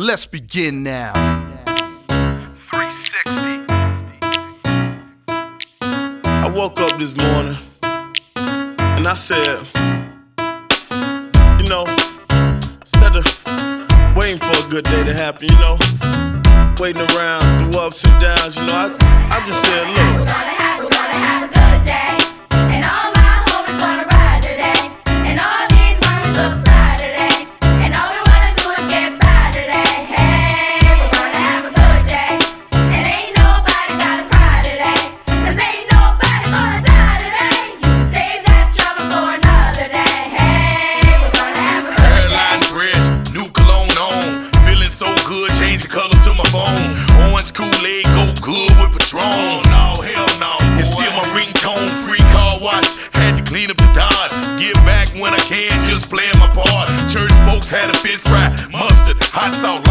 Let's begin now. 360. I woke up this morning and I said, you know, instead of waiting for a good day to happen, you know, waiting around through ups and downs, you know, I, I just said, look, had a fish fry, mustard, hot sauce,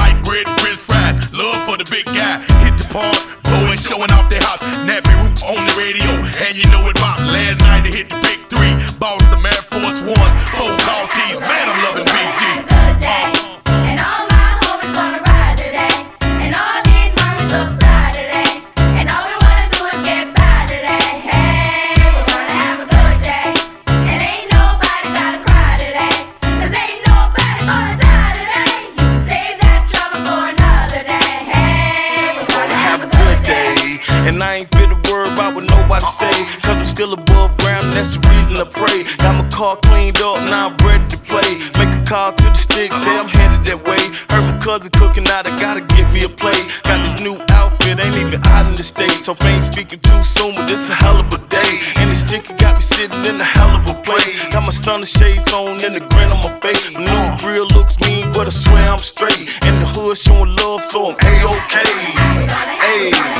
car cleaned up, now I'm ready to play. Make a call to the stick, say I'm headed that way. Heard my cousin cooking out, I gotta get me a plate. Got this new outfit, ain't even out in the States. So ain't speaking too soon, but this a hell of a day. And the sticker got me sitting in a hell of a place. Got my stunner shades on and a grin on my face. My new grill looks mean, but I swear I'm straight. And the hood showing love, so I'm A-OK. Have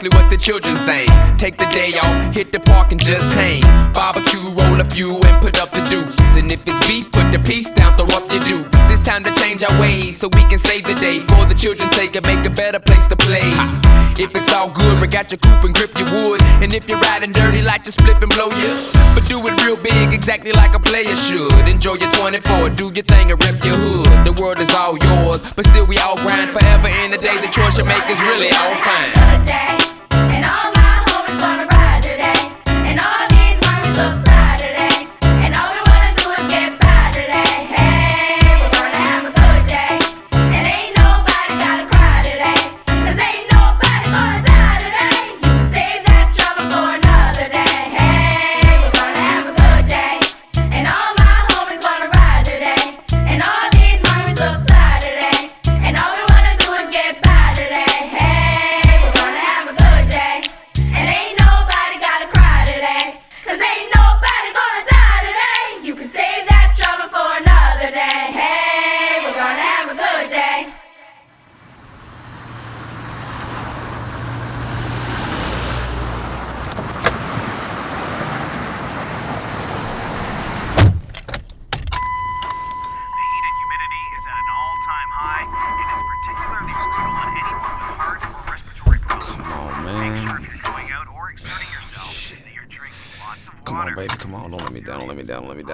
exactly what the children say. Take the day off, hit the park and just hang. Barbecue, roll a few and put up the deuce. And if it's beef, put the piece down, throw up your dukes. It's time to change our ways so we can save the day. For the children's sake and make a better place to play. If it's all good, we got your coop and grip your wood. And if you're riding dirty, like to split and blow you. But do it real big, exactly like a player should. Enjoy your 24, do your thing and rep your hood. The world is all yours, but still we all grind forever in the day. The choice you make is really all fine.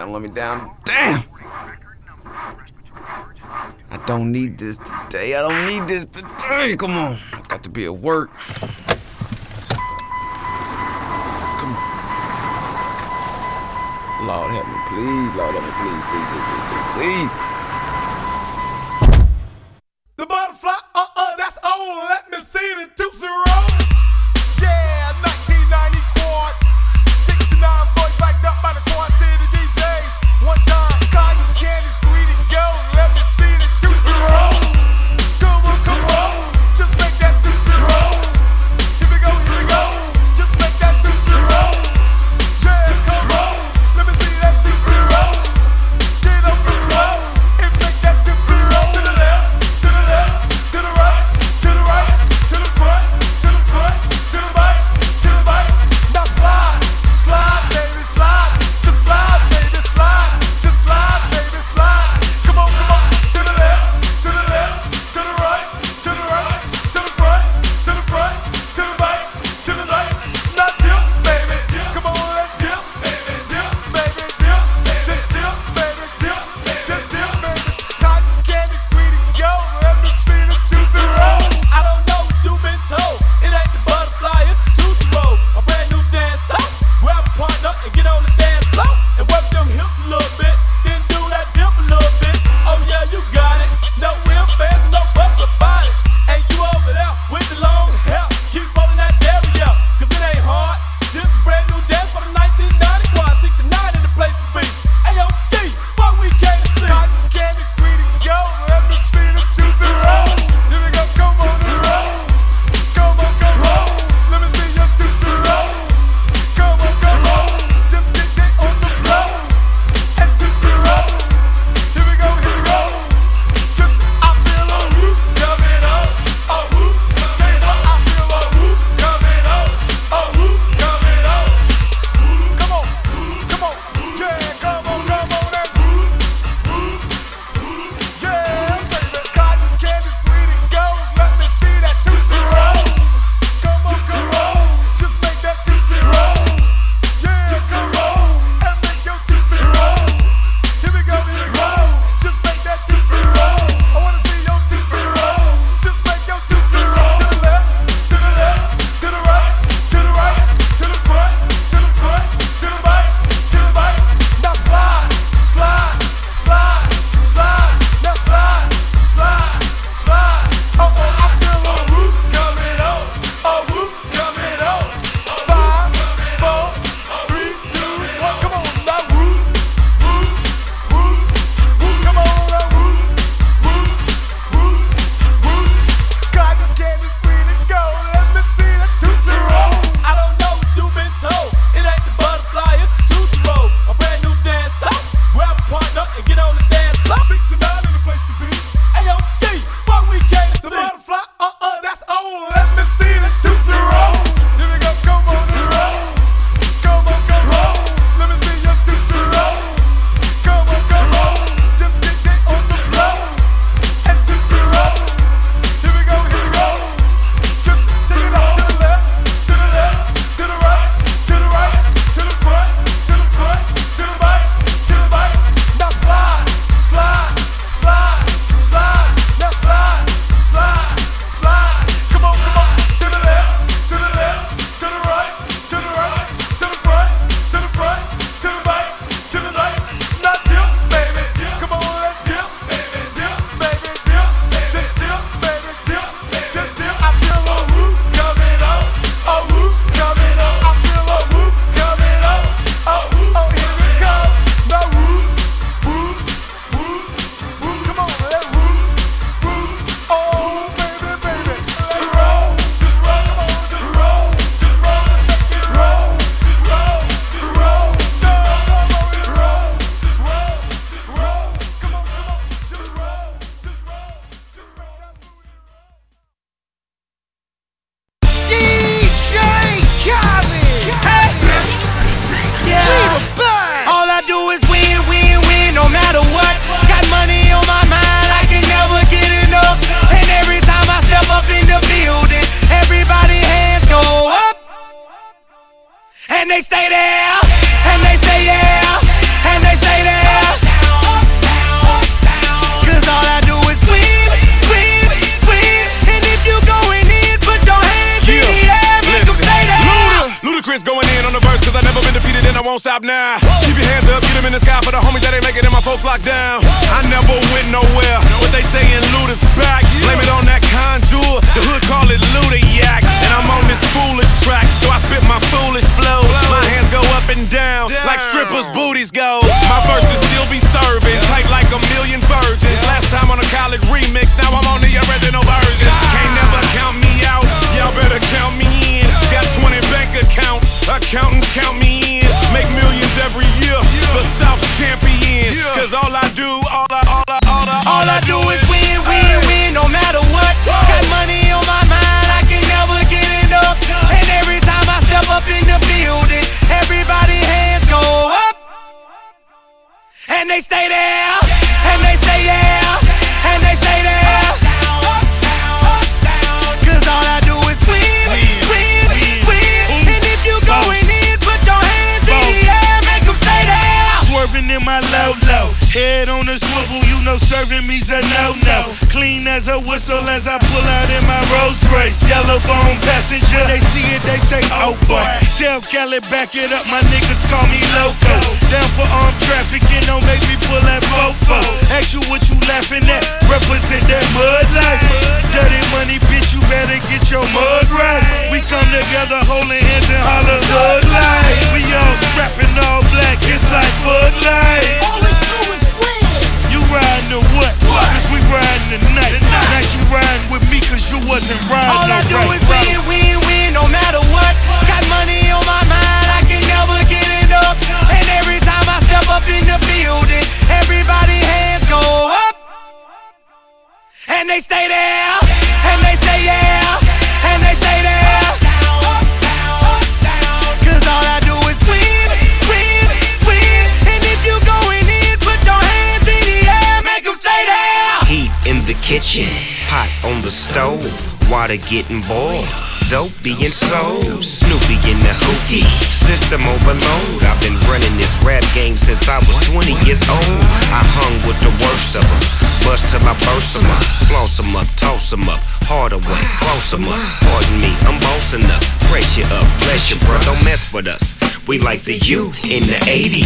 Down. Let me down. Damn. I don't need this today. I don't need this today. Come on. I got to be at work. Come on. Lord help me, please. Lord help me, please, please, please, please, please, in the 80s.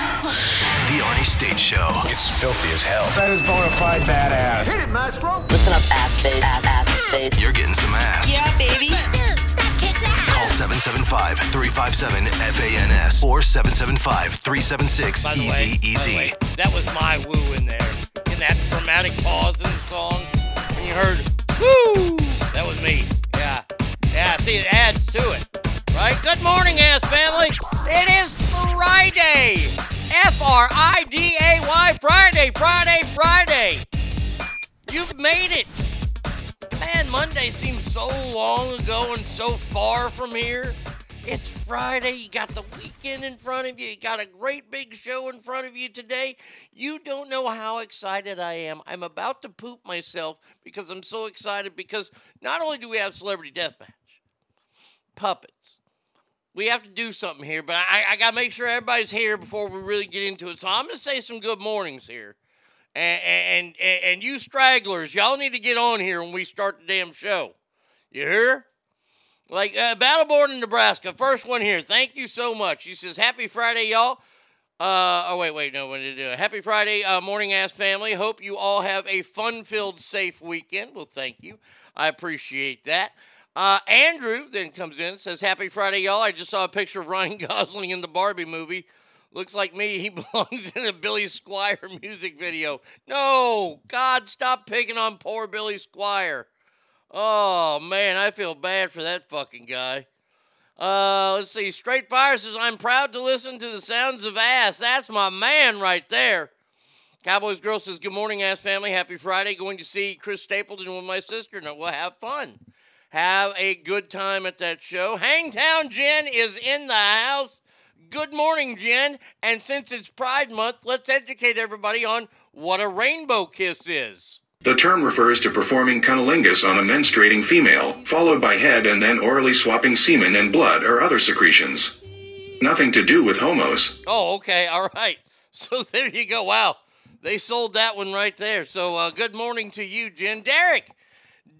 The Arnie State Show. It's filthy as hell. That is bona fide badass. Hit it, Maestro. Listen up, ass face, ass, ass face. You're getting some ass. Yeah, baby. Call 775-357-FANS or 775-376-EASY-EASY. That was my woo in there. In that dramatic pause in the song, when you heard woo, that was me. Yeah. Yeah, see, it adds to it. Right? Good morning, ass family. It is Friday. F R I D A Y Friday, Friday, Friday. You've made it. Man, Monday seems so long ago and so far from here. It's Friday. You got the weekend in front of you. You got a great big show in front of you today. You don't know how excited I am. I'm about to poop myself because I'm so excited because not only do we have Celebrity Deathmatch, puppets, we have to do something here, but I, I got to make sure everybody's here before we really get into it. So I'm going to say some good mornings here. And, and, and, and you stragglers, y'all need to get on here when we start the damn show. You hear? Like uh, Battleborn in Nebraska, first one here. Thank you so much. She says, Happy Friday, y'all. Uh, oh, wait, wait, no, one did it? Happy Friday, uh, morning ass family. Hope you all have a fun filled, safe weekend. Well, thank you. I appreciate that. Uh, Andrew then comes in says, Happy Friday, y'all. I just saw a picture of Ryan Gosling in the Barbie movie. Looks like me. He belongs in a Billy Squier music video. No, God, stop picking on poor Billy Squier. Oh, man, I feel bad for that fucking guy. Uh, let's see. Straight Fire says, I'm proud to listen to the sounds of ass. That's my man right there. Cowboys Girl says, Good morning, ass family. Happy Friday. Going to see Chris Stapleton with my sister. No, we'll have fun. Have a good time at that show. Hangtown Jen is in the house. Good morning, Jen. And since it's Pride Month, let's educate everybody on what a rainbow kiss is. The term refers to performing cunnilingus on a menstruating female, followed by head and then orally swapping semen and blood or other secretions. Nothing to do with homos. Oh, okay. All right. So there you go. Wow. They sold that one right there. So uh, good morning to you, Jen. Derek.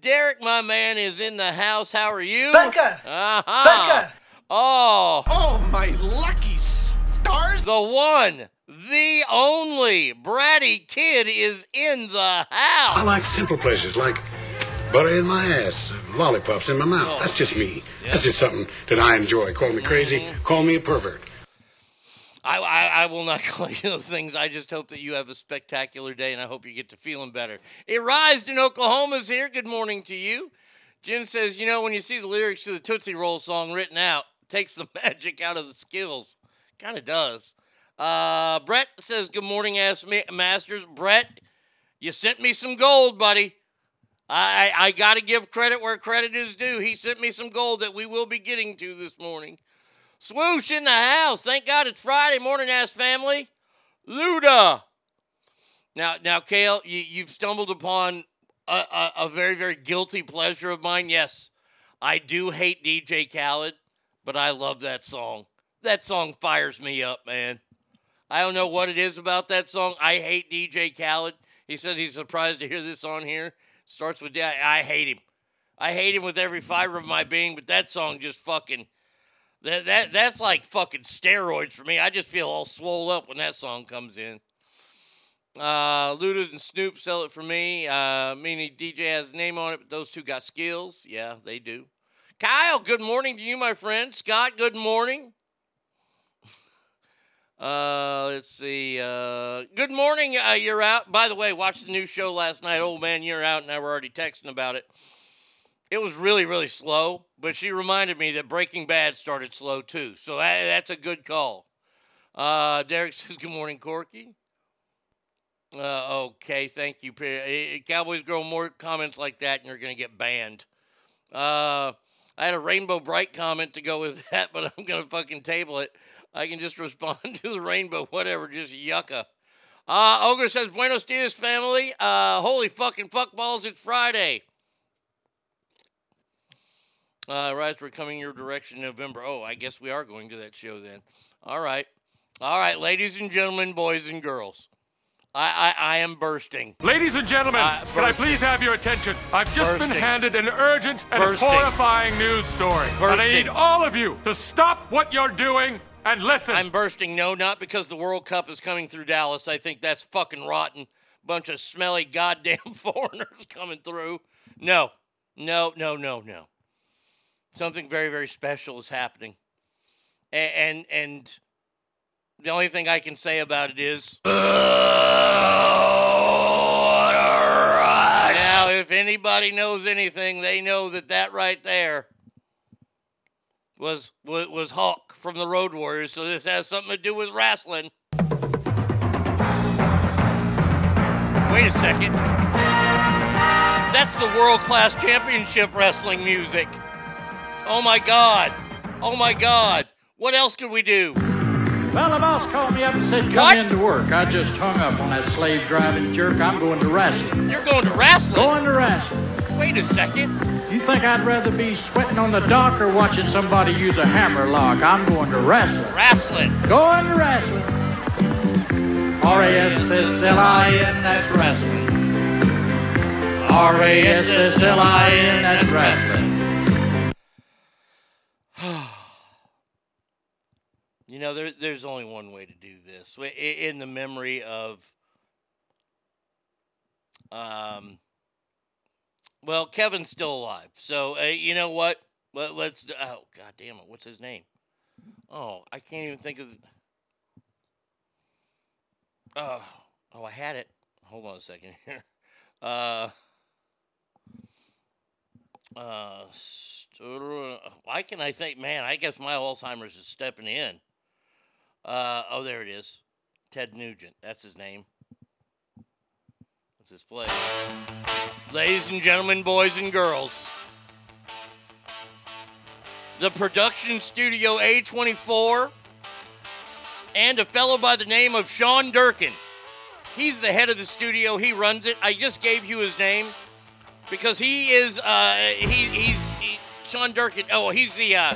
Derek, my man, is in the house. How are you? Becca! Uh-huh. Becca! Oh. Oh, my lucky stars! The one, the only Bratty Kid is in the house. I like simple pleasures like butter in my ass, lollipops in my mouth. That's just me. That's just something that I enjoy. Call me crazy, call me a pervert. I, I, I will not call you those things. I just hope that you have a spectacular day, and I hope you get to feeling better. Arised in Oklahoma's here. Good morning to you. Jen says, you know, when you see the lyrics to the Tootsie Roll song written out, it takes the magic out of the skills. Kind of does. Uh, Brett says, good morning, ass ma- masters. Brett, you sent me some gold, buddy. I, I, I got to give credit where credit is due. He sent me some gold that we will be getting to this morning. Swoosh in the house. Thank God it's Friday morning, ass family. Luda. Now, now, Kale, you, you've stumbled upon a, a, a very, very guilty pleasure of mine. Yes, I do hate DJ Khaled, but I love that song. That song fires me up, man. I don't know what it is about that song. I hate DJ Khaled. He said he's surprised to hear this on here. Starts with I, I hate him. I hate him with every fiber of my being, but that song just fucking that that that's like fucking steroids for me. I just feel all swole up when that song comes in. Uh, Luda and Snoop sell it for me. Uh, meaning DJ has a name on it, but those two got skills. Yeah, they do. Kyle, good morning to you, my friend. Scott, good morning. Uh, let's see. Uh, good morning. Uh, you're out. By the way, watched the new show last night. Old man, you're out, and I were already texting about it. It was really, really slow, but she reminded me that Breaking Bad started slow too. So that, that's a good call. Uh, Derek says, Good morning, Corky. Uh, okay, thank you. Cowboys girl, more comments like that, and you're going to get banned. Uh, I had a Rainbow Brite comment to go with that, but I'm going to fucking table it. I can just respond to the rainbow, whatever, just yucca. Uh, Ogre says, Buenos dias, family. Uh, holy fucking fuckballs, it's Friday. Uh, Rise, we're coming your direction in November. Oh, I guess we are going to that show then. All right. All right, ladies and gentlemen, boys and girls. I, I, I am bursting. Ladies and gentlemen, Uh, can I please have your attention? I've just been handed an urgent and Bursting. horrifying news story. And I need all of you to stop what you're doing and listen. I'm bursting. No, not because the World Cup is coming through Dallas. I think that's fucking rotten. Bunch of smelly goddamn foreigners coming through. No, no, no, no, no. Something very, very special is happening. And and, and the only thing I can say about it is Now, if anybody knows anything, they know that that right there was was, was Hawk from the Road Warriors. So this has something to do with wrestling. Wait a second. That's the World Class Championship Wrestling music. Oh my God. Oh my God. What else could we do? Well, the boss called me up and said, come What? in to work. I just hung up on that slave driving jerk. I'm going to wrestling. You're going to wrestling? Going to wrestling. Wait a second. You think I'd rather be sweating on the dock or watching somebody use a hammer lock? I'm going to wrestling. Wrestling. Going to wrestling. R-A-S-S-L-I-N, that's wrestling. R-A-S-S-L-I-N, that's wrestling. You know, there, there's only one way to do this in the memory of. Um, well, Kevin's still alive, so uh, you know what? Let, let's. Oh God damn it! What's his name? Oh, I can't even think of. Oh, oh, I had it. Hold on a second here. Uh, uh, why can I think? Man, I guess my Alzheimer's is stepping in. Uh, oh, there it is. Ted Nugent. That's his name. That's his place? Ladies and gentlemen, boys and girls. The production studio A24 and a fellow by the name of Sean Durkin. He's the head of the studio. He runs it. I just gave you his name because he is uh, he, he's he, Sean Durkin. Oh, he's the uh,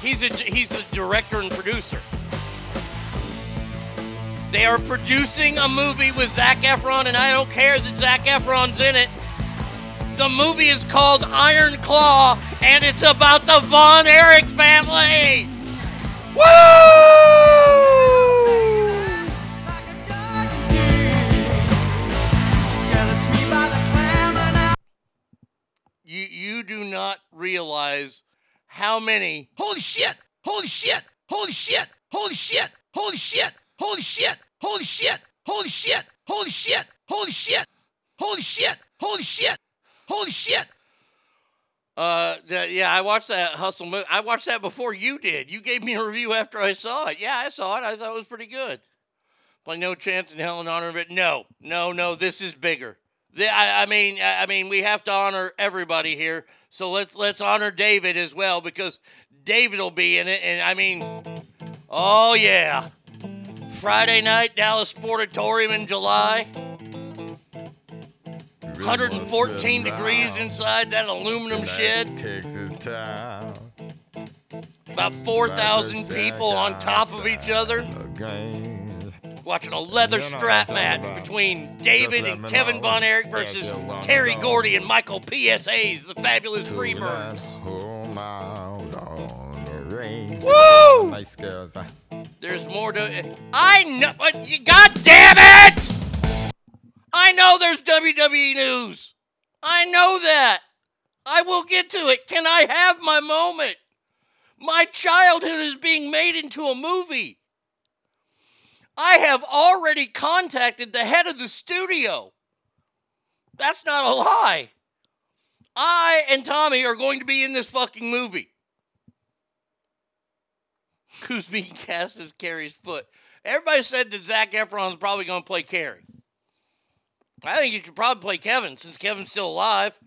he's a, he's the director and producer. They are producing a movie with Zac Efron, and I don't care that Zac Efron's in it. The movie is called Iron Claw, and it's about the Von Erich family. Woo! You you do not realize how many Holy shit! Holy shit! Holy shit! Holy shit! Holy shit! Holy shit! Holy shit! Holy shit! Holy shit! Holy shit! Holy shit! Holy shit! Holy shit! Uh, yeah, I watched that Hustle movie. I watched that before you did. You gave me a review after I saw it. Yeah, I saw it. I thought it was pretty good. Like no chance in hell in honor of it. No, no, no. This is bigger. The, I, I mean, I I mean, we have to honor everybody here. So let's let's honor David as well because David will be in it. And I mean, oh yeah, Friday night Dallas Sportatorium in July. 114 degrees inside that aluminum shed. About 4,000 people on top of each other. Watching a leather strap match between David and Kevin Von Erich versus Terry Gordy and Michael P.S. Hayes, the fabulous Freebirds. Woo! Nice girls. There's more to it. I know. God damn it! I know there's WWE news. I know that. I will get to it. Can I have my moment? My childhood is being made into a movie. I have already contacted the head of the studio. That's not a lie. I and Tommy are going to be in this fucking movie. Who's being cast as Kerry's foot? Everybody said that Zac Efron's probably going to play Kerry. I think you should probably play Kevin since Kevin's still alive.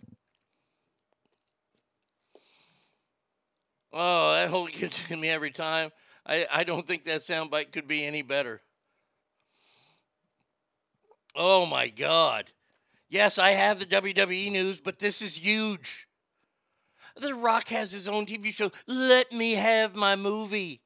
Oh, that whole gets me every time. I, I don't think that soundbite could be any better. Oh my God. Yes, I have the WWE news, but this is huge. The Rock has his own TV show. Let me have my movie.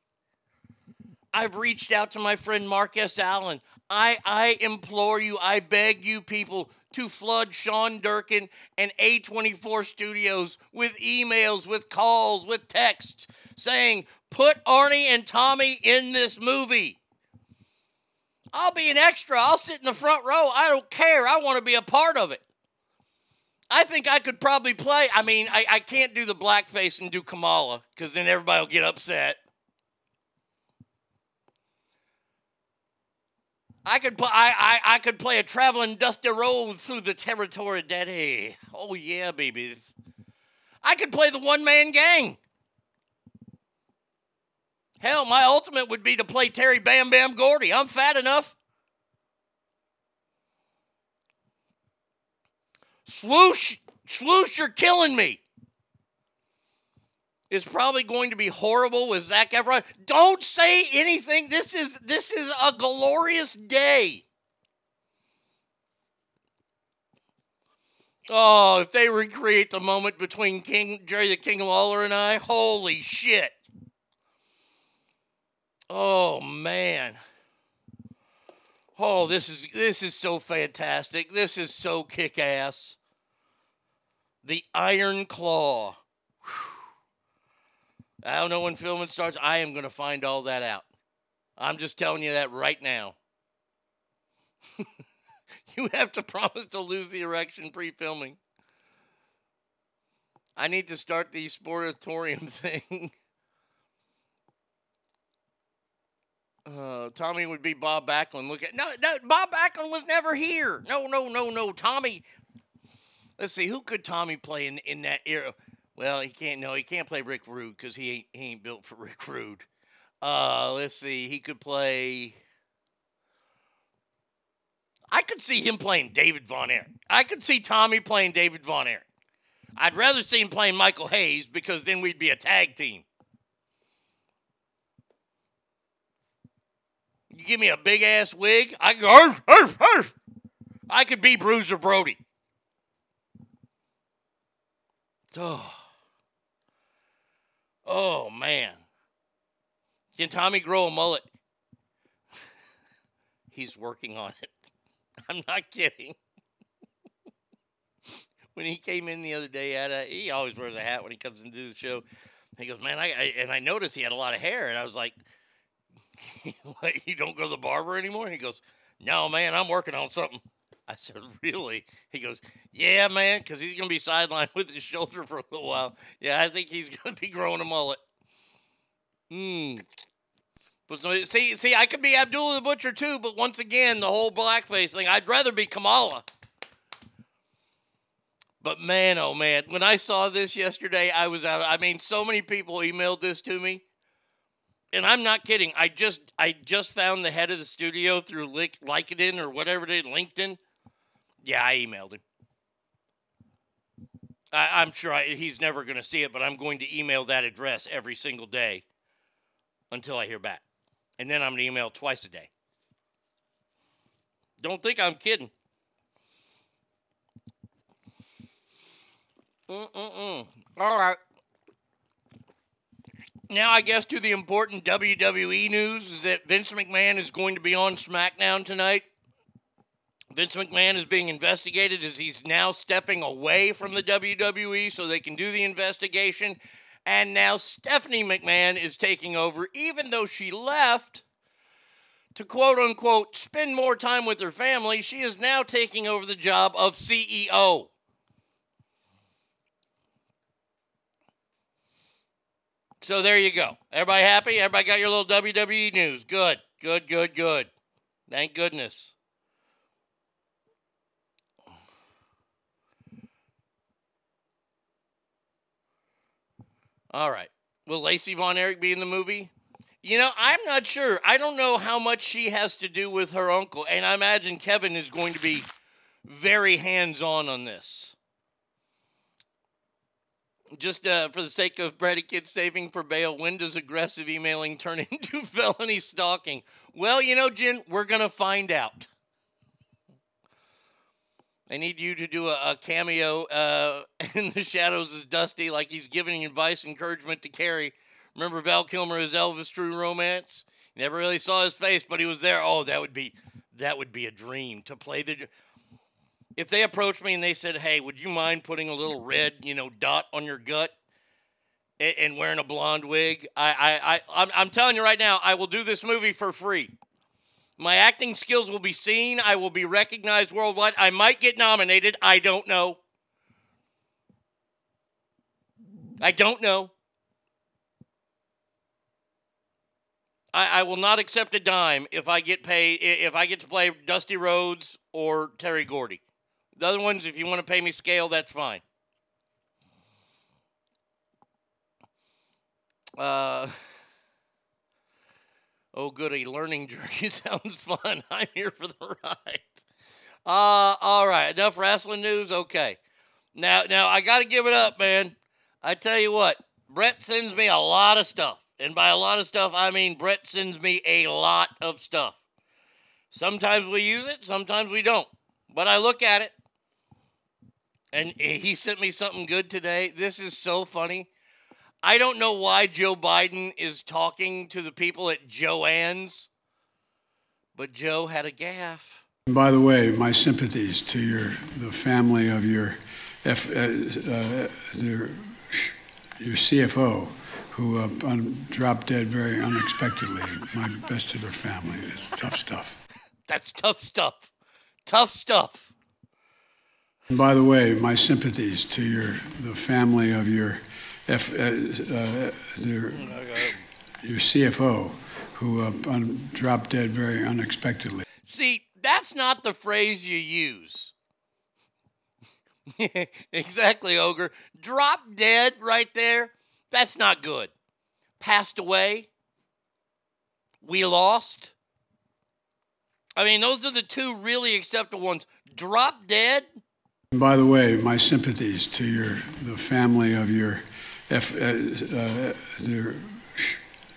I've reached out to my friend Mark S. Allen. I, I implore you, I beg you people to flood Sean Durkin and A24 Studios with emails, with calls, with texts saying, put Arnie and Tommy in this movie. I'll be an extra. I'll sit in the front row. I don't care. I want to be a part of it. I think I could probably play. I mean, I, I can't do the blackface and do Kamala because then everybody will get upset. I could play. I, I, I could play a traveling dusty road through the territory, Daddy. Oh yeah, baby. I could play the one man gang. Hell, my ultimate would be to play Terry Bam Bam Gordy. I'm fat enough. Swoosh, swoosh, you're killing me. It's probably going to be horrible with Zac Efron. Don't say anything. This is this is a glorious day. Oh, if they recreate the moment between King Jerry the King Lawler and I, holy shit. Oh man. Oh, this is this is so fantastic. This is so kick-ass. The Iron Claw. I don't know when filming starts. I am to find all that out. I'm just telling you that right now. you have to promise to lose the erection pre filming. I need to start the sportatorium thing. Uh, Tommy would be Bob Backlund. Look at no, no, Bob Backlund was never here. No, no, no, no. Tommy. Let's see, who could Tommy play in in that era? Well, he can't. No, he can't play Rick Rude because he ain't he ain't built for Rick Rude. Uh, let's see, he could play. I could see him playing David Von Erich. I could see Tommy playing David Von Erich. I'd rather see him playing Michael Hayes because then we'd be a tag team. You give me a big ass wig, I can go, arf, arf, arf. I could be Bruiser Brody. Oh. Oh man. Can Tommy grow a mullet? He's working on it. I'm not kidding. when he came in the other day, had a, he always wears a hat when he comes into the show. He goes, man, I, I and I noticed he had a lot of hair, and I was like, "What, you don't go to the barber anymore? He goes, no, man, I'm working on something. I said, really? He goes, yeah, man, because he's gonna be sidelined with his shoulder for a little while. Yeah, I think he's gonna be growing a mullet. Hmm. But so, see, see, I could be Abdullah the Butcher too, but once again, the whole blackface thing, I'd rather be Kamala. But man, oh man, when I saw this yesterday, I was out. I mean, so many people emailed this to me, and I'm not kidding. I just, I just found the head of the studio through Link, LinkedIn or whatever is, LinkedIn. Yeah, I emailed him. I, I'm sure I, he's never going to see it, but I'm going to email that address every single day until I hear back. And then I'm going to email twice a day. Don't think I'm kidding. Mm-mm-mm. All right. Now, I guess to the important WWE news is that Vince McMahon is going to be on SmackDown tonight. Vince McMahon is being investigated as he's now stepping away from the WWE so they can do the investigation. And now Stephanie McMahon is taking over, even though she left to quote unquote spend more time with her family. She is now taking over the job of CEO. So there you go. Everybody happy? Everybody got your little WWE news. Good, good, good, good. Thank goodness. All right. Will Lacey Von Erich be in the movie? You know, I'm not sure. I don't know how much she has to do with her uncle, and I imagine Kevin is going to be very hands on on this. Just uh, for the sake of Brady predicate saving for bail, when does aggressive emailing turn into felony stalking? Well, you know, Jen, we're going to find out. I need you to do a, a cameo uh, in the shadows as Dusty, like he's giving advice, encouragement to Kerry. Remember Val Kilmer as Elvis True Romance? Never really saw his face, but he was there. Oh, that would be that would be a dream to play the. If they approached me and they said, "Hey, would you mind putting a little red, you know, dot on your gut and, and wearing a blonde wig?" I, I, I, I'm, I'm telling you right now, I will do this movie for free. My acting skills will be seen. I will be recognized worldwide. I might get nominated. I don't know. I don't know. I, I will not accept a dime if I get paid if I get to play Dusty Rhodes or Terry Gordy. The other ones, if you want to pay me scale, that's fine. Uh, oh, goody, learning journey sounds fun. I'm here for the ride. Uh, all right, enough wrestling news. Okay, now, now I got to give it up, man. I tell you what, Brett sends me a lot of stuff. And by a lot of stuff, I mean Brett sends me a lot of stuff. Sometimes we use it, sometimes we don't. But I look at it, and he sent me something good today. This is so funny. I don't know why Joe Biden is talking to the people at Joanne's, but Joe had a gaffe. And by the way, my sympathies to your the family of your F, uh, uh, your, your CFO who uh, un- dropped dead very unexpectedly. My best to their family. It's tough stuff. That's tough stuff. Tough stuff. And by the way, my sympathies to your the family of your F, uh, uh, their, your CFO who uh, un- dropped dead very unexpectedly. See, that's not the phrase you use. exactly, Ogre. Drop dead right there. That's not good. Passed away. We lost. I mean, those are the two really acceptable ones. Drop dead. And by the way, my sympathies to your the family of your F, uh, uh, their,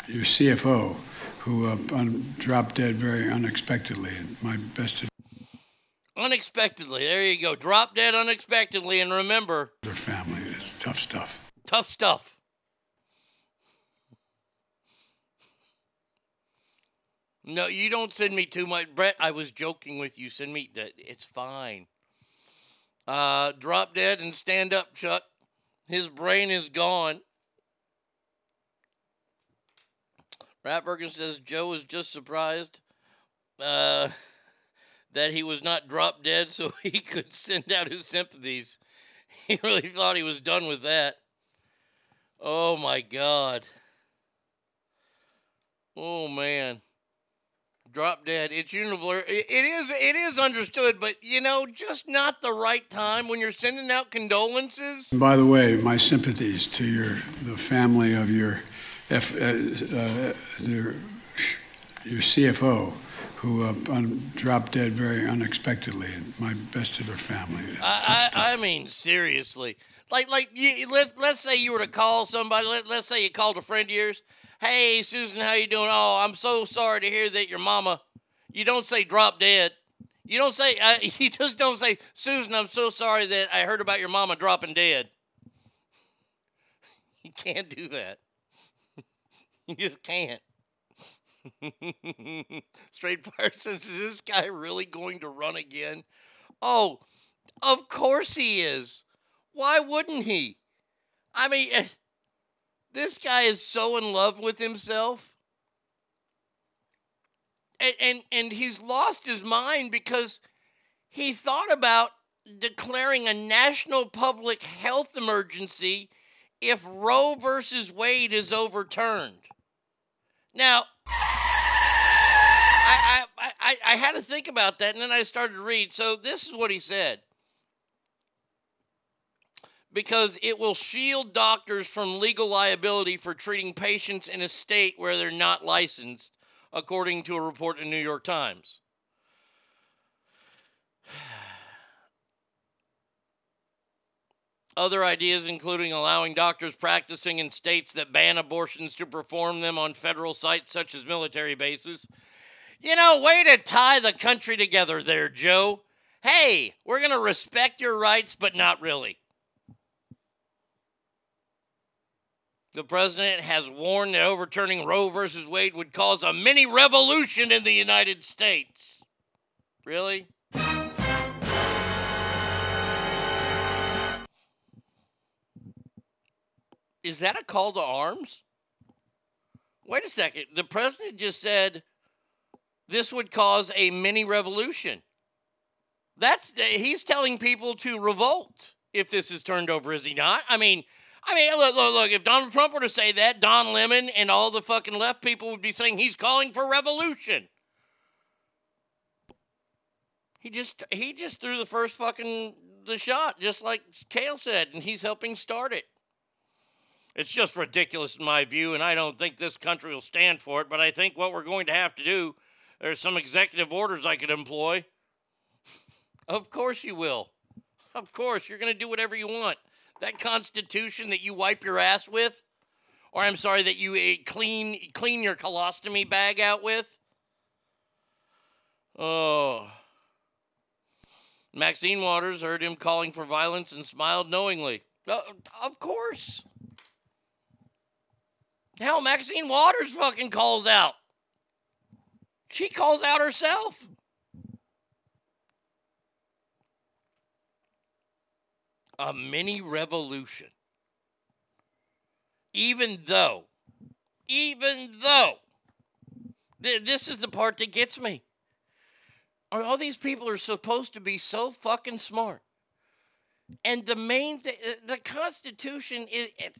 your CFO who uh, un- dropped dead very unexpectedly. My best Unexpectedly. There you go. Drop dead unexpectedly. And remember, their family. It's tough stuff. tough stuff. No, you don't send me too much. Brett, I was joking with you. Send me that. It's fine. Uh, drop dead and stand up, Chuck. His brain is gone. Ratbergen says Joe was just surprised uh, that he was not drop dead so he could send out his sympathies. He really thought he was done with that. Oh my God. Oh man. Drop dead. It's universal. It is. It is understood, but you know, just not the right time when you're sending out condolences. And by the way, my sympathies to your the family of your F, uh, uh, their, your CFO who uh, un- dropped dead very unexpectedly. My best to their family. I, I, I mean, seriously. Like, like you, let, let's say you were to call somebody. Let, let's say you called a friend of yours. Hey, Susan, how you doing? Oh, I'm so sorry to hear that your mama. You don't say drop dead. You don't say. Uh, you just don't say, Susan. I'm so sorry that I heard about your mama dropping dead. You can't do that. You just can't. Straight says, is this guy really going to run again? Oh, of course he is. Why wouldn't he? I mean, this guy is so in love with himself. And, and, and he's lost his mind because he thought about declaring a national public health emergency if Roe versus Wade is overturned. Now, I, I, I, I had to think about that, and then I started to read. So this is what he said. Because it will shield doctors from legal liability for treating patients in a state where they're not licensed, according to a report in the New York Times. Other ideas, including allowing doctors practicing in states that ban abortions to perform them on federal sites such as military bases. You know, way to tie the country together there, Joe. Hey, we're going to respect your rights, but not really. The president has warned that overturning Roe versus Wade would cause a mini revolution in the United States. Really? Is that a call to arms? Wait a second. The president just said this would cause a mini revolution. That's he's telling people to revolt if this is turned over, is he not? I mean, I mean, look, look, look. If Donald Trump were to say that, Don Lemon and all the fucking left people would be saying he's calling for revolution. He just he just threw the first fucking the shot, just like Kale said, and he's helping start it. It's just ridiculous in my view, and I don't think this country will stand for it. But I think what we're going to have to do, there's some executive orders I could employ. of course you will. Of course, you're going to do whatever you want. That Constitution that you wipe your ass with, or I'm sorry, that you uh, clean clean your colostomy bag out with. Oh. Maxine Waters heard him calling for violence and smiled knowingly. Uh, of course. Hell, Maxine Waters fucking calls out. She calls out herself. A mini revolution. Even though even though th- this is the part that gets me. All these people are supposed to be so fucking smart? And the main thing, uh, the Constitution, it, it,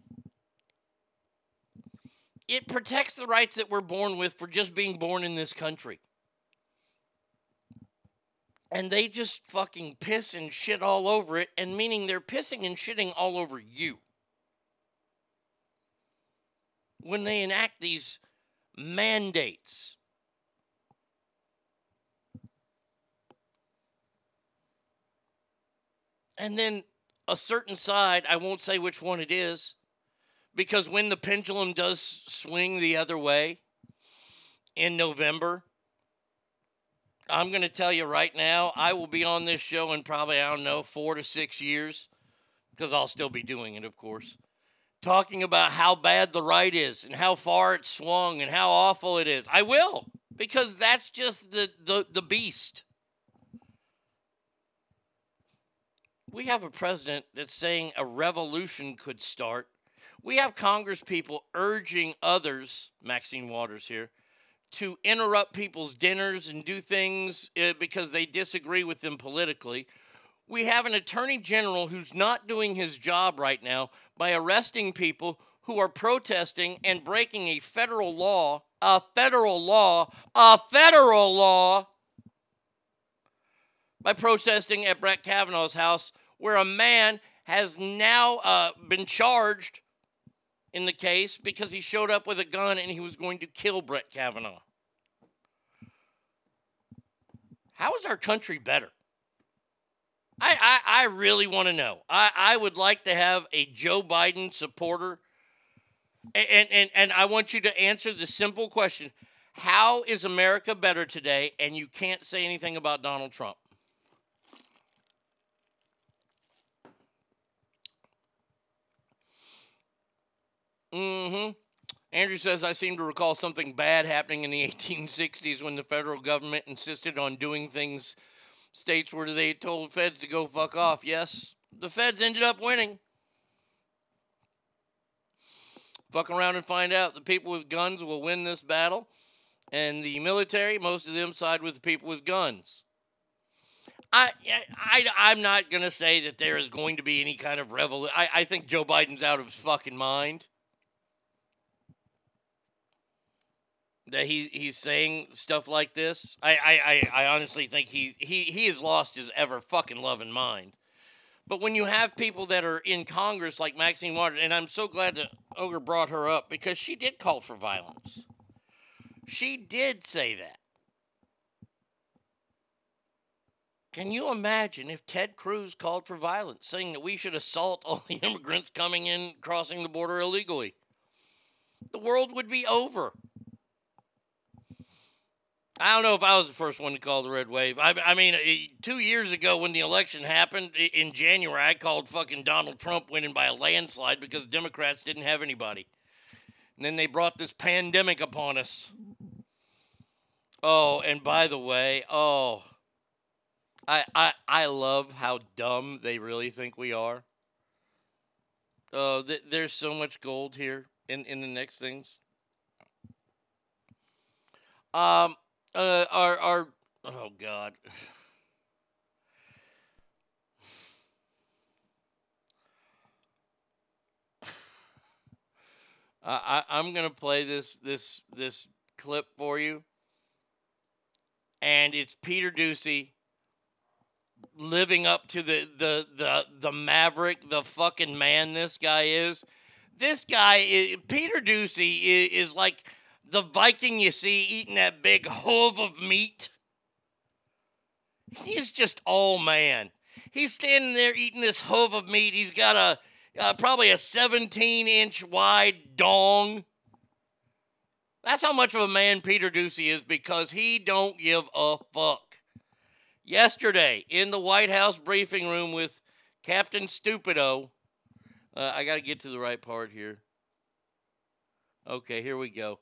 it protects the rights that we're born with for just being born in this country. And they just fucking piss and shit all over it, and meaning they're pissing and shitting all over you. When they enact these mandates. And then a certain side, I won't say which one it is, because when the pendulum does swing the other way in November, I'm going to tell you right now, I will be on this show in probably, I don't know, four to six years, because I'll still be doing it, of course, talking about how bad the right is and how far it's swung and how awful it is. I will, because that's just the, the, the beast. We have a president that's saying a revolution could start. We have Congress people urging others, Maxine Waters here, to interrupt people's dinners and do things uh, because they disagree with them politically. We have an attorney general who's not doing his job right now by arresting people who are protesting and breaking a federal law, a federal law, a federal law by protesting at Brett Kavanaugh's house, where a man has now uh, been charged in the case because he showed up with a gun and he was going to kill Brett Kavanaugh. How is our country better? I, I, I really want to know. I, I would like to have a Joe Biden supporter. And, and, and I want you to answer the simple question How is America better today? And you can't say anything about Donald Trump. Mm-hmm. Andrew says, I seem to recall something bad happening in the 1860s when the federal government insisted on doing things states where they told feds to go fuck off. Yes, the feds ended up winning. Fuck around and find out. The people with guns will win this battle. And the military, most of them side with the people with guns. I, I, I'm not going to say that there is going to be any kind of revolution. I, I think Joe Biden's out of his fucking mind. That he he's saying stuff like this. I I, I, I honestly think he, he he has lost his ever fucking loving mind. But when you have people that are in Congress like Maxine Waters, and I'm so glad that Ogre brought her up because she did call for violence. She did say that. Can you imagine if Ted Cruz called for violence, saying that we should assault all the immigrants coming in crossing the border illegally? The world would be over. I don't know if I was the first one to call the red wave. I, I mean, two years ago when the election happened in January, I called fucking Donald Trump winning by a landslide because Democrats didn't have anybody. And then they brought this pandemic upon us. Oh, and by the way, oh, I, I, I love how dumb they really think we are. Oh, th- there's so much gold here in, in the next things. Um, uh, our our oh god. I, I I'm gonna play this this this clip for you, and it's Peter Doocy living up to the the the the maverick, the fucking man this guy is. This guy, is, Peter Doocy, is, is like the Viking you see eating that big hoof of meat. He's just all man. He's standing there eating this hoof of meat. He's got a uh, probably a 17 inch wide dong. That's how much of a man Peter Doocy is because he don't give a fuck. Yesterday in the White House briefing room with Captain Stupido, uh, I got to get to the right part here. Okay, here we go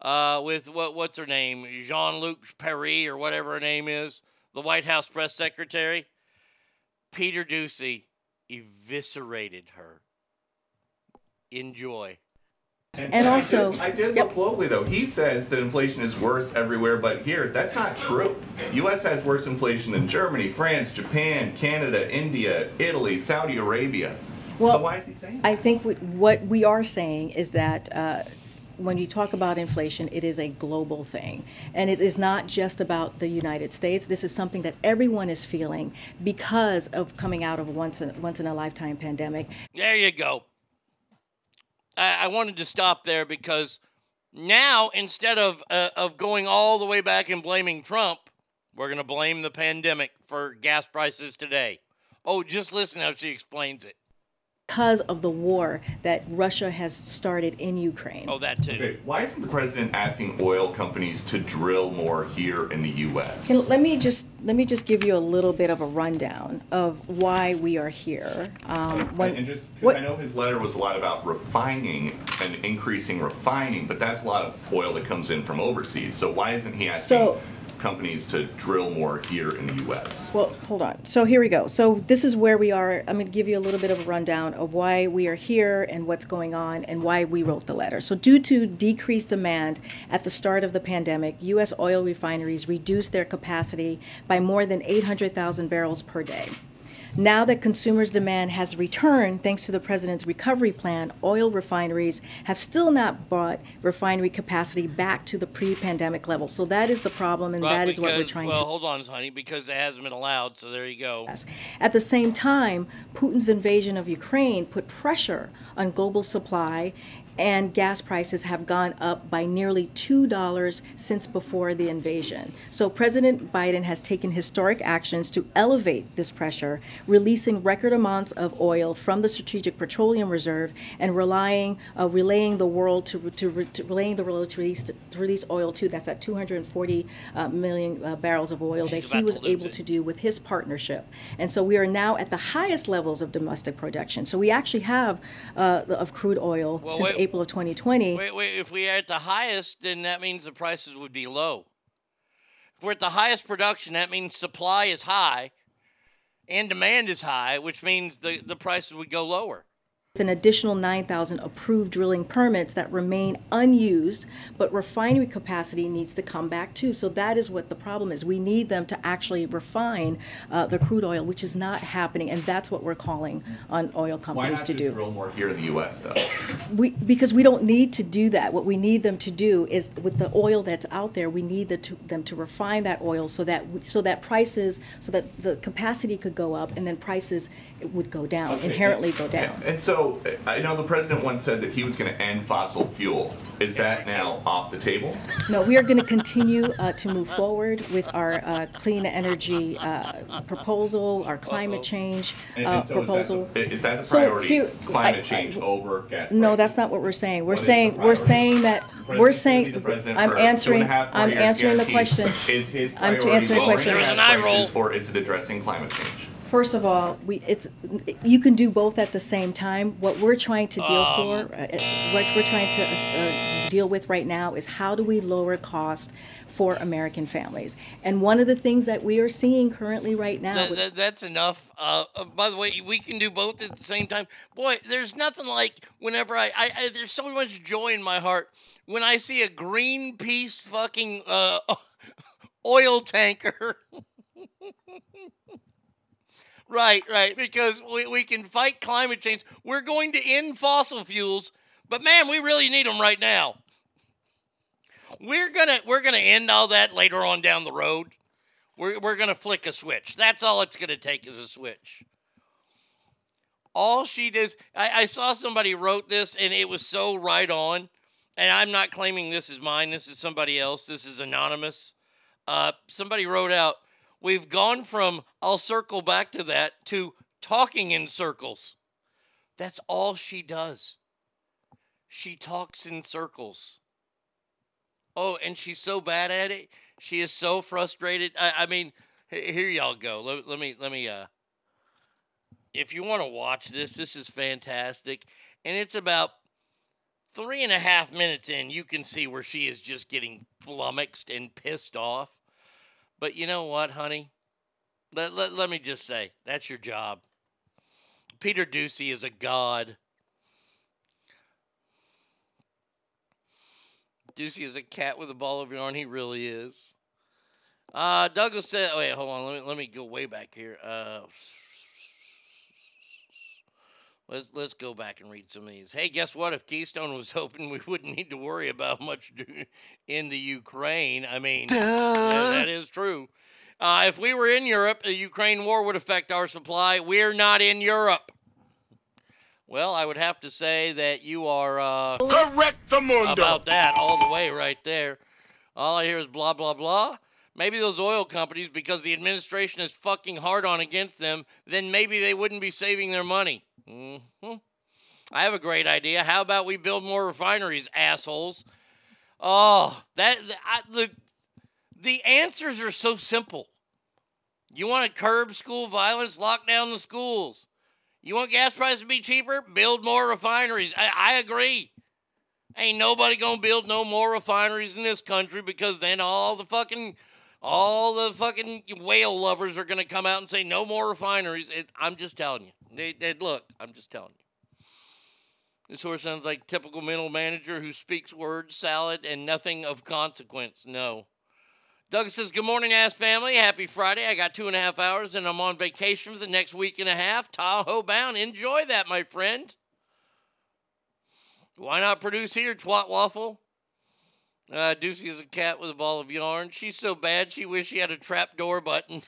uh, with what what's her name, Jean Luc Perry or whatever her name is, the White House press secretary. Peter Doocy eviscerated her. Enjoy. And I also- did, I did look globally though. He says that inflation is worse everywhere, but here that's not true. U.S. has worse inflation than Germany, France, Japan, Canada, India, Italy, Saudi Arabia. so why is he saying? That? I think we, what we are saying is that uh, when you talk about inflation, it is a global thing. And it is not just about the United States. This is something that everyone is feeling because of coming out of a once in, once in a lifetime pandemic. There you go. I, I wanted to stop there because now instead of uh, of going all the way back and blaming Trump, we're going to blame the pandemic for gas prices today. Oh, just listen how she explains it. Because of the war that Russia has started in Ukraine. Oh, that too. Okay, why isn't the president asking oil companies to drill more here in the U.S.? Can, let me just let me just give you a little bit of a rundown of why we are here. Um, when, and just 'cause what- I know his letter was a lot about refining and increasing refining, but that's a lot of oil that comes in from overseas. So why isn't he asking So- companies to drill more here in the U.S.? Well, hold on. So here we go. So this is where we are. I'm going to give you a little bit of a rundown of why we are here and what's going on and why we wrote the letter. So due to decreased demand at the start of the pandemic, U.S. oil refineries reduced their capacity by more than 800,000 barrels per day. Now that consumers' demand has returned thanks to the president's recovery plan, oil refineries have still not brought refinery capacity back to the pre-pandemic level. So that is the problem, and Well, that is what we're because- trying well, to hold on, honey, because it hasn't been allowed. So there you go. At the same time, Putin's invasion of Ukraine put pressure on global supply, and gas prices have gone up by nearly $2 since before the invasion. So, President Biden has taken historic actions to elevate this pressure, releasing record amounts of oil from the Strategic Petroleum Reserve and relying, uh, relaying the world to, to, to relaying the world to release, to release oil to. That's at 240 uh, million uh, barrels of oil that he was able it. to do with his partnership. And so we are now at the highest levels of domestic production. So we actually have uh, of crude oil Well, since wait- April of 2020. Wait, wait. If we are at the highest, then that means the prices would be low. If we're at the highest production, that means supply is high and demand is high, which means the, the prices would go lower. An additional 9,000 approved drilling permits that remain unused, but refinery capacity needs to come back too. So that is what the problem is. We need them to actually refine uh, the crude oil, which is not happening, and that's what we're calling on oil Why companies not to just do. drill more here in the U.S. though? We, because we don't need to do that. What we need them to do is, with the oil that's out there, we need the, to, them to refine that oil so that we- so that prices, so that the capacity could go up, and then prices would go down, Okay, inherently go down. And so I know the president once said that he was going to end fossil fuel. Is that now off the table? No, we are going to continue uh, to move forward with our uh, clean energy uh, proposal, our climate change And, uh, and so proposal. Is that the, is that the So priority? here- climate I- change over gas No, that's not what we're saying. We're What is the saying we're priority? saying that President's we're gonna saying the president I'm for two and a answering half more I'm years answering the guaranteed. question. Is his I'm priority answering the lowering question. gas prices or is it addressing climate change? First of all, we it's you can do both at the same time. What we're trying to deal Um. for, uh, what we're trying to uh, deal with right now is how do we lower cost for American families? And one of the things that we are seeing currently right now. That, that, that's enough. Uh, uh, by the way, we can do both at the same time. Boy, there's nothing like whenever I, I, I there's so much joy in my heart when I see a Greenpeace fucking uh, oil tanker. Right, right, because we, we can fight climate change. We're going to end fossil fuels, but man, we really need them right now. We're gonna we're gonna end all that later on down the road. We're, we're to flick a switch. That's all it's to take is a switch. All she does, I, I saw somebody wrote this and it was so right on. And I'm not claiming this is mine. This is somebody else. This is anonymous. Uh, somebody wrote out, We've gone from, I'll circle back to that, to talking in circles. That's all she does. She talks in circles. Oh, and she's so bad at it. She is so frustrated. I, I mean, here y'all go. Let, let me let me uh if you want to watch this, this is fantastic. And it's about three and a half minutes in, you can see where she is just getting flummoxed and pissed off. But you know what, honey? Let, let, let me just say, that's your job. Peter Doocy is a god. Doocy is a cat with a ball of yarn. He really is. Uh, Douglas said, wait, hold on. Let me, let me go way back here. Uh, let's, let's go back and read some of these. Hey, guess what? If Keystone was open, we wouldn't need to worry about much in the Ukraine. I mean, yeah, that is true. Uh, if we were in Europe, the Ukraine war would affect our supply. We're not in Europe. Well, I would have to say that you are uh, Correct the mundo. about that all the way right there. All I hear is blah blah blah. Maybe those oil companies, because the administration is fucking hard on against them, then maybe they wouldn't be saving their money. Hmm I have a great idea. How about we build more refineries, assholes? Oh, that I, the the answers are so simple. You want to curb school violence? Lock down the schools. You want gas prices to be cheaper? Build more refineries. I, I agree. Ain't nobody gonna build no more refineries in this country because then all the fucking all the fucking whale lovers are gonna come out and say no more refineries. It, I'm just telling you. They, they look. I'm just telling you. This horse sounds like typical middle manager who speaks word salad and nothing of consequence. No. Doug says, Good morning, ass family. Happy Friday. I got two and a half hours and I'm on vacation for the next week and a half. Tahoe bound. Enjoy that, my friend. Why not produce here, twat waffle? Uh, Doocy is a cat with a ball of yarn. She's so bad she wish she had a trap door button.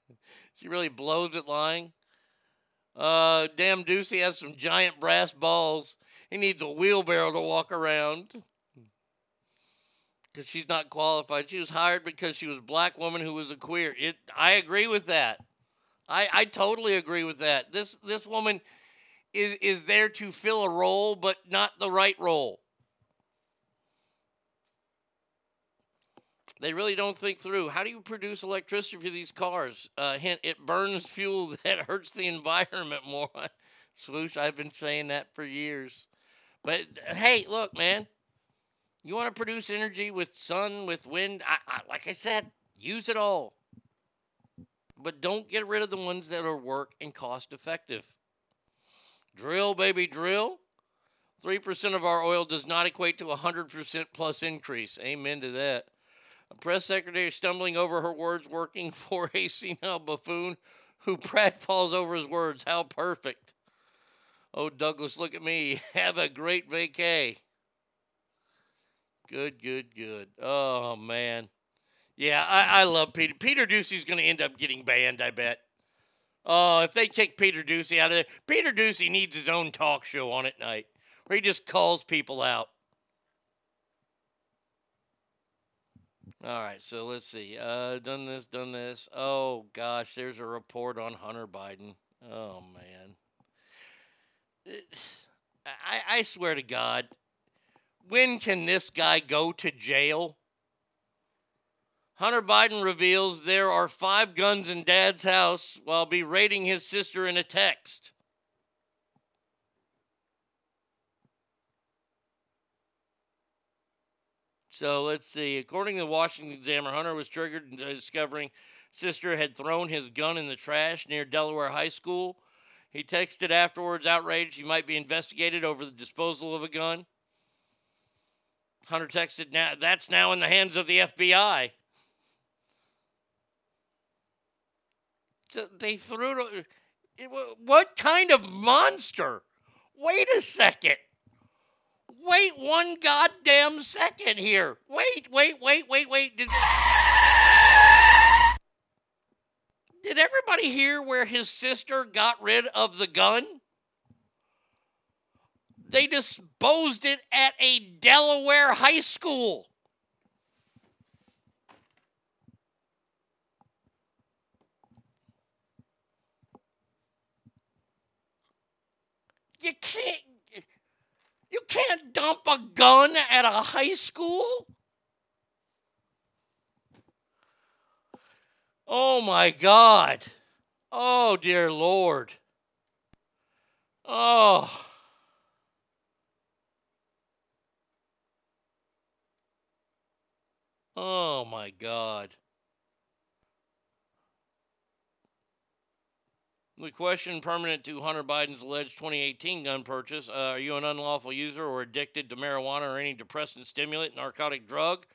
she really blows at lying. Uh, damn Doocy has some giant brass balls. He needs a wheelbarrow to walk around because she's not qualified. She was hired because she was a black woman who was a queer. It. I agree with that. I, I totally agree with that. This this woman is is there to fill a role, but not the right role. They really don't think through. How do you produce electricity for these cars? Uh, hint: it burns fuel that hurts the environment more. Swoosh, I've been saying that for years. But hey, look, man, you want to produce energy with sun, with wind? I, I, like I said, use it all. But don't get rid of the ones that are work and cost effective. Drill, baby, drill. 3% of our oil does not equate to a 100% plus increase. Amen to that. A press secretary stumbling over her words, working for a senile buffoon who pratfalls over his words. How perfect. Oh, Douglas, look at me. Have a great vacay. Good, good, good. Oh man, yeah, I, I love Peter. Peter Doocy's going to end up getting banned. I bet. Oh, if they kick Peter Doocy out of there, Peter Doocy needs his own talk show on at night where he just calls people out. All right, so let's see. Uh, done this, done this. Oh gosh, there's a report on Hunter Biden. Oh man, I, I swear to God, when can this guy go to jail? Hunter Biden reveals there are five guns in dad's house while berating his sister in a text. So let's see. According to the Washington Examiner, Hunter was triggered in discovering sister had thrown his gun in the trash near Delaware High School. He texted afterwards, outraged he might be investigated over the disposal of a gun. Hunter texted, now that's now in the hands of the FBI. So they threw What kind of monster? Wait a second. Wait one goddamn second here. Wait, wait, wait, wait, wait. Did, did everybody hear where his sister got rid of the gun? They disposed it at a Delaware high school. You can't you can't dump a gun at a high school? Oh my god. Oh dear lord. Oh. Oh my God. The question permanent to Hunter Biden's alleged 2018 gun purchase uh, Are you an unlawful user or addicted to marijuana or any depressant, stimulant, narcotic drug?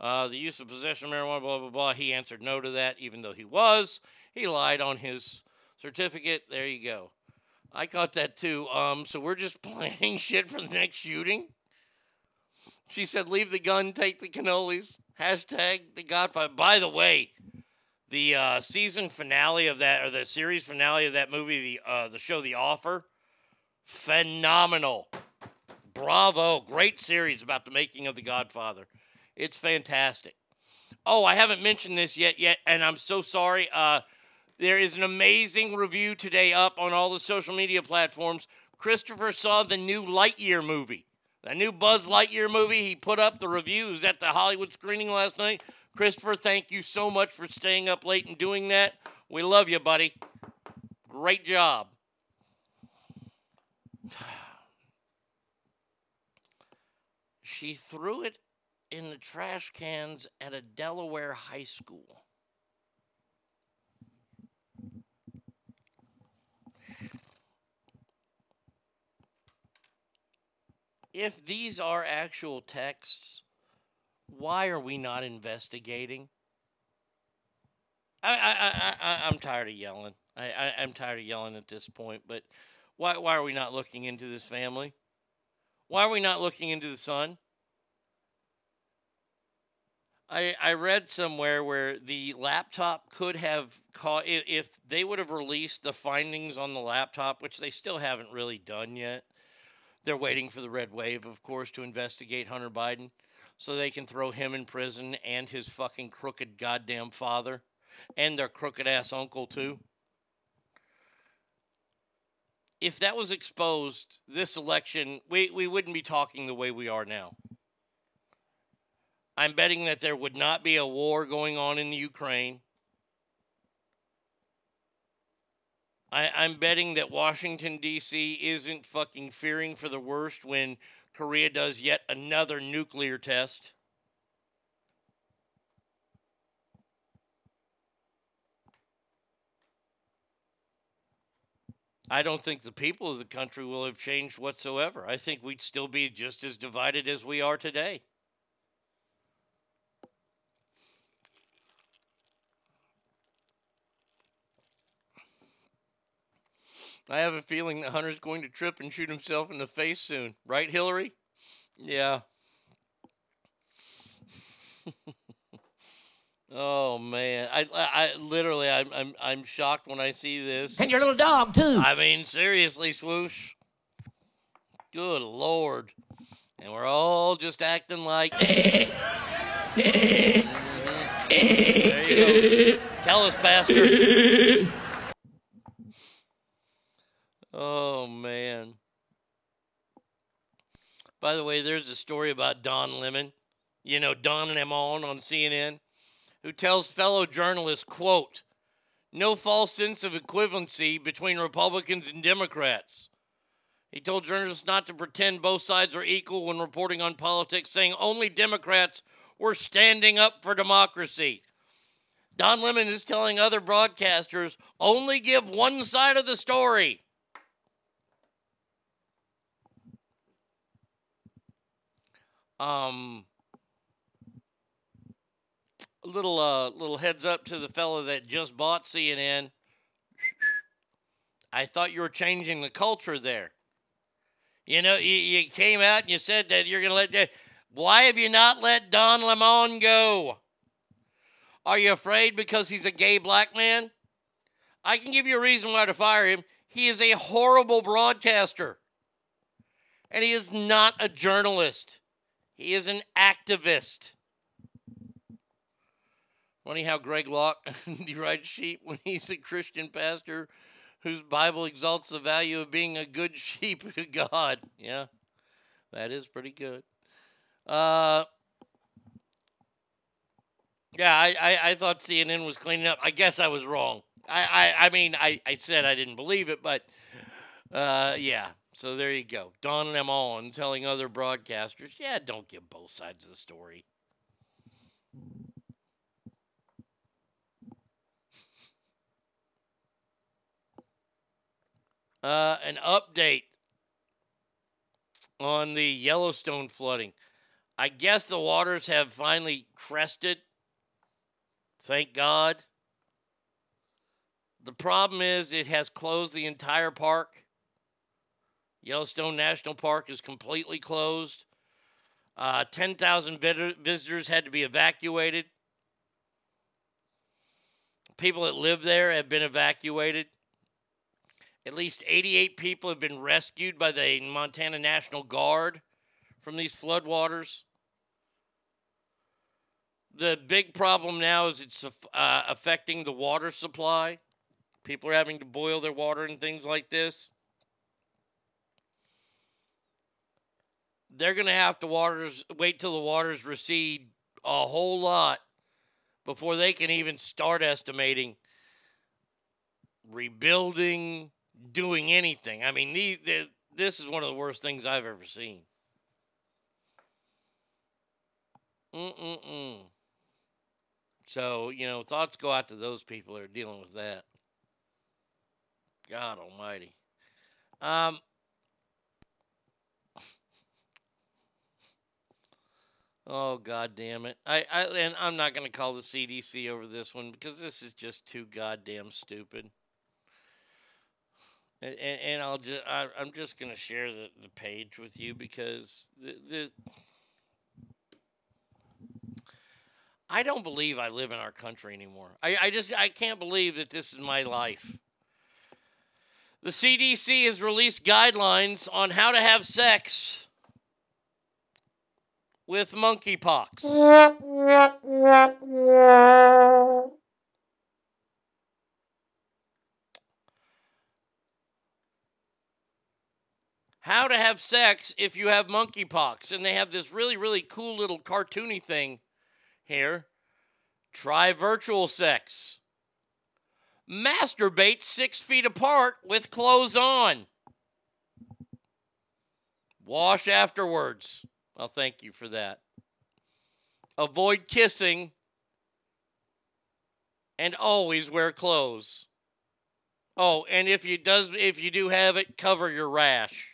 Uh, the use of possession of marijuana, blah, blah, blah. He answered no to that, even though he was. He lied on his certificate. There you go. I caught that too. Um, so we're just planning shit for the next shooting. She said, "Leave the gun, take the cannolis." Hashtag the Godfather. By the way, the uh, season finale of that, or the series finale of that movie, the uh, the show The Offer, phenomenal. Bravo, great series about the making of the Godfather. It's fantastic. Oh, I haven't mentioned this yet, yet, and I'm so sorry. Uh, there is an amazing review today up on all the social media platforms. Christopher saw the new Lightyear movie. The new Buzz Lightyear movie. He put up the review. It at the Hollywood screening last night. Christopher, thank you so much for staying up late and doing that. We love you, buddy. Great job. She threw it in the trash cans at a Delaware high school. If these are actual texts, why are we not investigating? I, I, I, I'm tired of yelling. I, I, I'm tired of yelling at this point, but why, why are we not looking into this family? Why are we not looking into the son? I, I read somewhere where the laptop could have caught if they would have released the findings on the laptop, which they still haven't really done yet. They're waiting for the red wave, of course, to investigate Hunter Biden so they can throw him in prison and his fucking crooked goddamn father and their crooked ass uncle, too. If that was exposed, this election, we, we wouldn't be talking the way we are now. I'm betting that there would not be a war going on in the Ukraine. I, I'm betting that Washington, D.C. isn't fucking fearing for the worst when Korea does yet another nuclear test. I don't think the people of the country will have changed whatsoever. I think we'd still be just as divided as we are today. I have a feeling that Hunter's going to trip and shoot himself in the face soon. Right, Hillary? Yeah. oh man, I, I, I literally, I'm, I'm, I'm shocked when I see this. And your little dog, too. I mean, seriously, swoosh. Good lord. And we're all just acting like. there you go. Tell us, Pastor. Oh man. By the way, there's a story about Don Lemon, you know, Don Lemon on CNN, who tells fellow journalists, quote, no false sense of equivalency between Republicans and Democrats. He told journalists not to pretend both sides are equal when reporting on politics, saying only Democrats were standing up for democracy. Don Lemon is telling other broadcasters only give one side of the story. Um, a little uh, little heads up to the fellow that just bought CNN. I thought you were changing the culture there. You know, you, you came out and you said that you're going to let. Why have you not let Don Lemon go? Are you afraid because he's a gay black man? I can give you a reason why to fire him. He is a horrible broadcaster. And he is not a journalist. He is an activist. Funny how Greg Locke rides sheep when he's a Christian pastor whose Bible exalts the value of being a good sheep to God. Yeah, that is pretty good. Uh, yeah, I, I, I thought CNN was cleaning up. I guess I was wrong. I, I, I mean, I, I said I didn't believe it, but uh, yeah, so there you go. Don Lemon telling other broadcasters, yeah, don't give both sides of the story. Uh, an update on the Yellowstone flooding. I guess the waters have finally crested. Thank God. The problem is it has closed the entire park. Yellowstone National Park is completely closed. Uh, 10,000 vid- visitors had to be evacuated. People that live there have been evacuated. At least 88 people have been rescued by the Montana National Guard from these floodwaters. The big problem now is it's uh, affecting the water supply. People are having to boil their water and things like this. They're going to have to waters wait till the waters recede a whole lot before they can even start estimating rebuilding, doing anything. I mean, this is one of the worst things I've ever seen. Mm-mm-mm. So, you know, thoughts go out to those people that are dealing with that. God almighty. Um, oh, God damn it. I, I, and I'm not going to call the CDC over this one because this is just too goddamn stupid. And, and I'll just, I, I'm just going to share the, the page with you because the, the, I don't believe I live in our country anymore. I, I just I can't believe that this is my life. The CDC has released guidelines on how to have sex with monkeypox. How to have sex if you have monkeypox. And they have this really, really cool little cartoony thing here. Try virtual sex. Masturbate six feet apart with clothes on. Wash afterwards. Well, thank you for that. Avoid kissing and always wear clothes. Oh, and if you does if you do have it, cover your rash.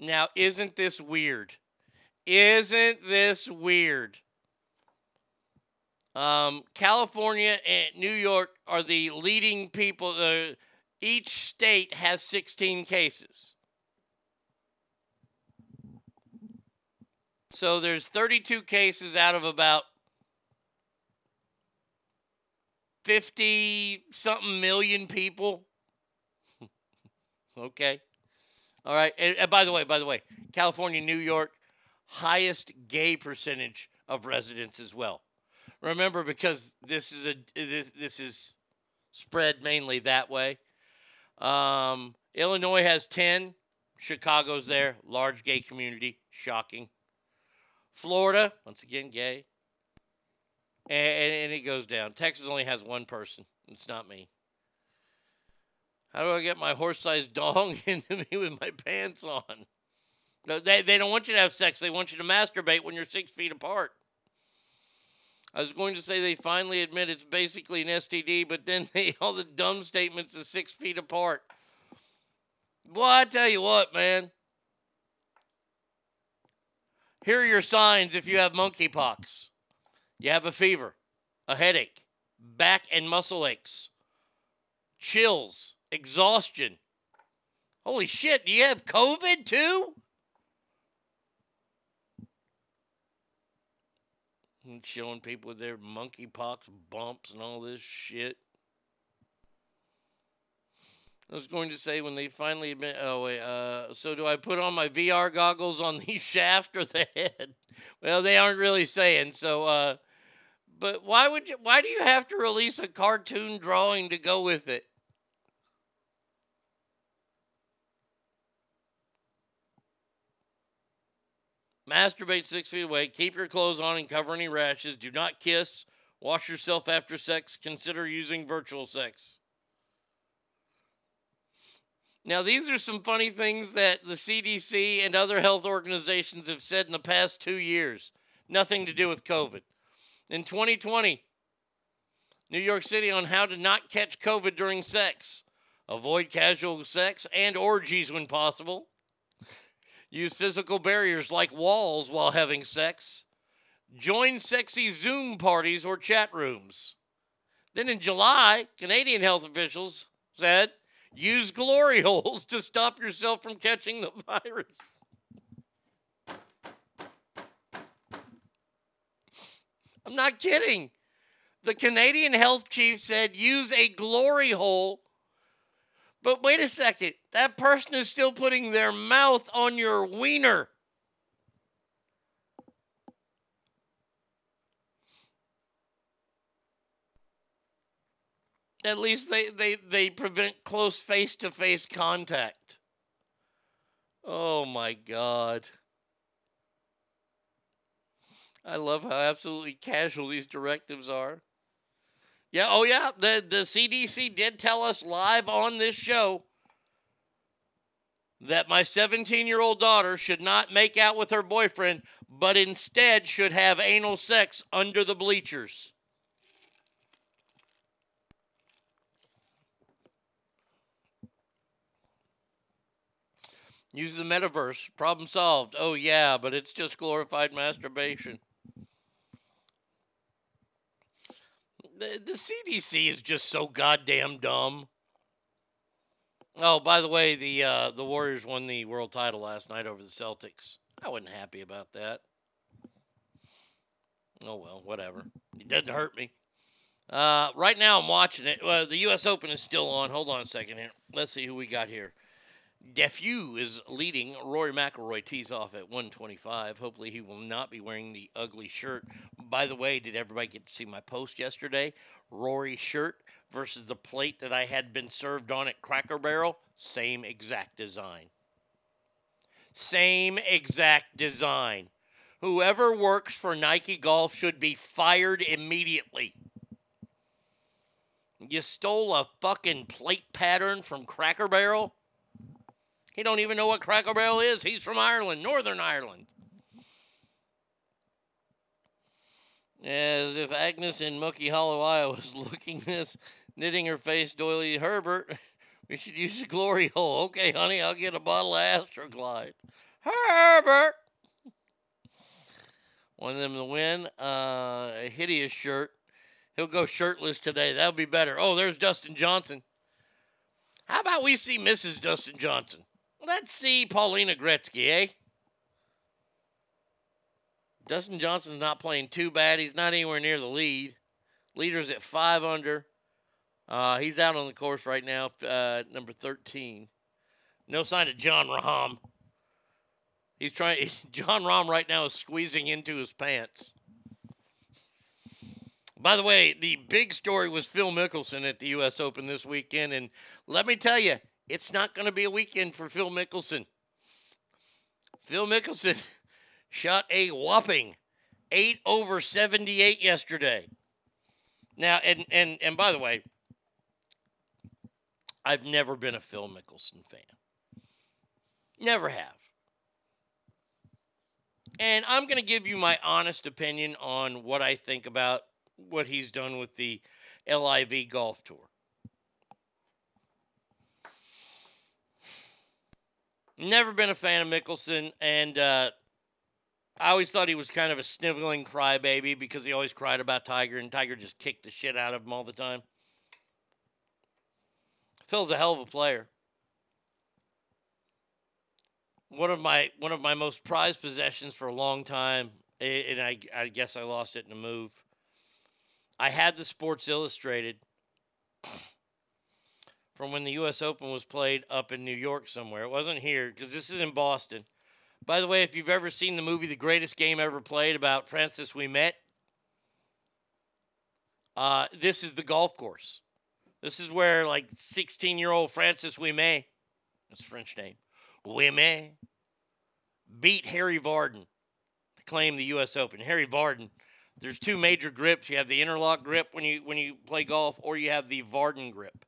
Now, isn't this weird? Isn't this weird? Um, California and New York are the leading people. Uh, each state has 16 cases. So there's 32 cases out of about 50 something million people. okay. All right. And, and by the way, by the way, California, New York, highest gay percentage of residents as well. Remember, because this is a this this is spread mainly that way. Um, Illinois has ten. Chicago's there, large gay community. Shocking. Florida, once again, gay. And, and, and it goes down. Texas only has one person. It's not me. How do I get my horse sized dong into me with my pants on? No, they, they don't want you to have sex. They want you to masturbate when you're six feet apart. I was going to say they finally admit it's basically an STD, but then they all the dumb statements is six feet apart. Well, I tell you what, man. Here are your signs if you have monkeypox. You have a fever, a headache, back and muscle aches, chills, exhaustion. Holy shit, do you have COVID too? And showing people with their monkeypox bumps and all this shit. I was going to say when they finally admit. Oh wait. Uh, so do I put on my VR goggles on the shaft or the head? Well, they aren't really saying. So, uh, but why would you? Why do you have to release a cartoon drawing to go with it? Masturbate six feet away. Keep your clothes on and cover any rashes. Do not kiss. Wash yourself after sex. Consider using virtual sex. Now, these are some funny things that the CDC and other health organizations have said in the past two years. Nothing to do with COVID. In 2020, New York City on how to not catch COVID during sex. Avoid casual sex and orgies when possible. Use physical barriers like walls while having sex. Join sexy Zoom parties or chat rooms. Then in July, Canadian health officials said use glory holes to stop yourself from catching the virus. I'm not kidding. The Canadian health chief said use a glory hole. But wait a second. That person is still putting their mouth on your wiener. At least they, they, they prevent close face to face contact. Oh my God. I love how absolutely casual these directives are. Yeah, oh yeah, the, the CDC did tell us live on this show that my 17 year old daughter should not make out with her boyfriend, but instead should have anal sex under the bleachers. Use the metaverse. Problem solved. Oh, yeah, but it's just glorified masturbation. The, the CDC is just so goddamn dumb. Oh, by the way, the uh, the Warriors won the world title last night over the Celtics. I wasn't happy about that. Oh well, whatever. It doesn't hurt me. Uh, right now, I'm watching it. Well, the U.S. Open is still on. Hold on a second here. Let's see who we got here. Defu is leading. Rory McIlroy tees off at 125. Hopefully, he will not be wearing the ugly shirt. By the way, did everybody get to see my post yesterday? Rory shirt versus the plate that I had been served on at Cracker Barrel. Same exact design. Same exact design. Whoever works for Nike Golf should be fired immediately. You stole a fucking plate pattern from Cracker Barrel? He don't even know what Cracker Barrel is. He's from Ireland, Northern Ireland. As if Agnes in Mucky Hollow, Iowa was looking this, knitting her face, doily Herbert, we should use the glory hole. Okay, honey, I'll get a bottle of Astroglide. Herbert! One of them to win. Uh, a hideous shirt. He'll go shirtless today. That'll be better. Oh, there's Dustin Johnson. How about we see Mrs. Dustin Johnson? Let's see Paulina Gretzky, eh? Dustin Johnson's not playing too bad. He's not anywhere near the lead. Leader's at five under. Uh, he's out on the course right now, uh, number 13. No sign of Jon Rahm. He's trying. Jon Rahm right now is squeezing into his pants. By the way, the big story was Phil Mickelson at the U.S. Open this weekend, and let me tell you, it's not going to be a weekend for Phil Mickelson. Phil Mickelson shot a whopping 8 over 78 yesterday. Now, and, and, and by the way, I've never been a Phil Mickelson fan. Never have. And I'm going to give you my honest opinion on what I think about what he's done with the LIV Golf Tour. Never been a fan of Mickelson, and uh, I always thought he was kind of a sniveling crybaby because he always cried about Tiger, and Tiger just kicked the shit out of him all the time. Phil's a hell of a player. One of my one of my most prized possessions for a long time, and I, I guess I lost it in a move. I had the Sports Illustrated from when the U.S. Open was played up in New York somewhere. It wasn't here because this is in Boston. By the way, if you've ever seen the movie The Greatest Game Ever Played about Francis Ouimet, uh, this is the golf course. This is where like 16 year old Francis Ouimet, that's French name, Ouimet, beat Harry Vardon to claim the U.S. Open. Harry Vardon. There's two major grips. You have the interlock grip when you when you play golf, or you have the Vardon grip.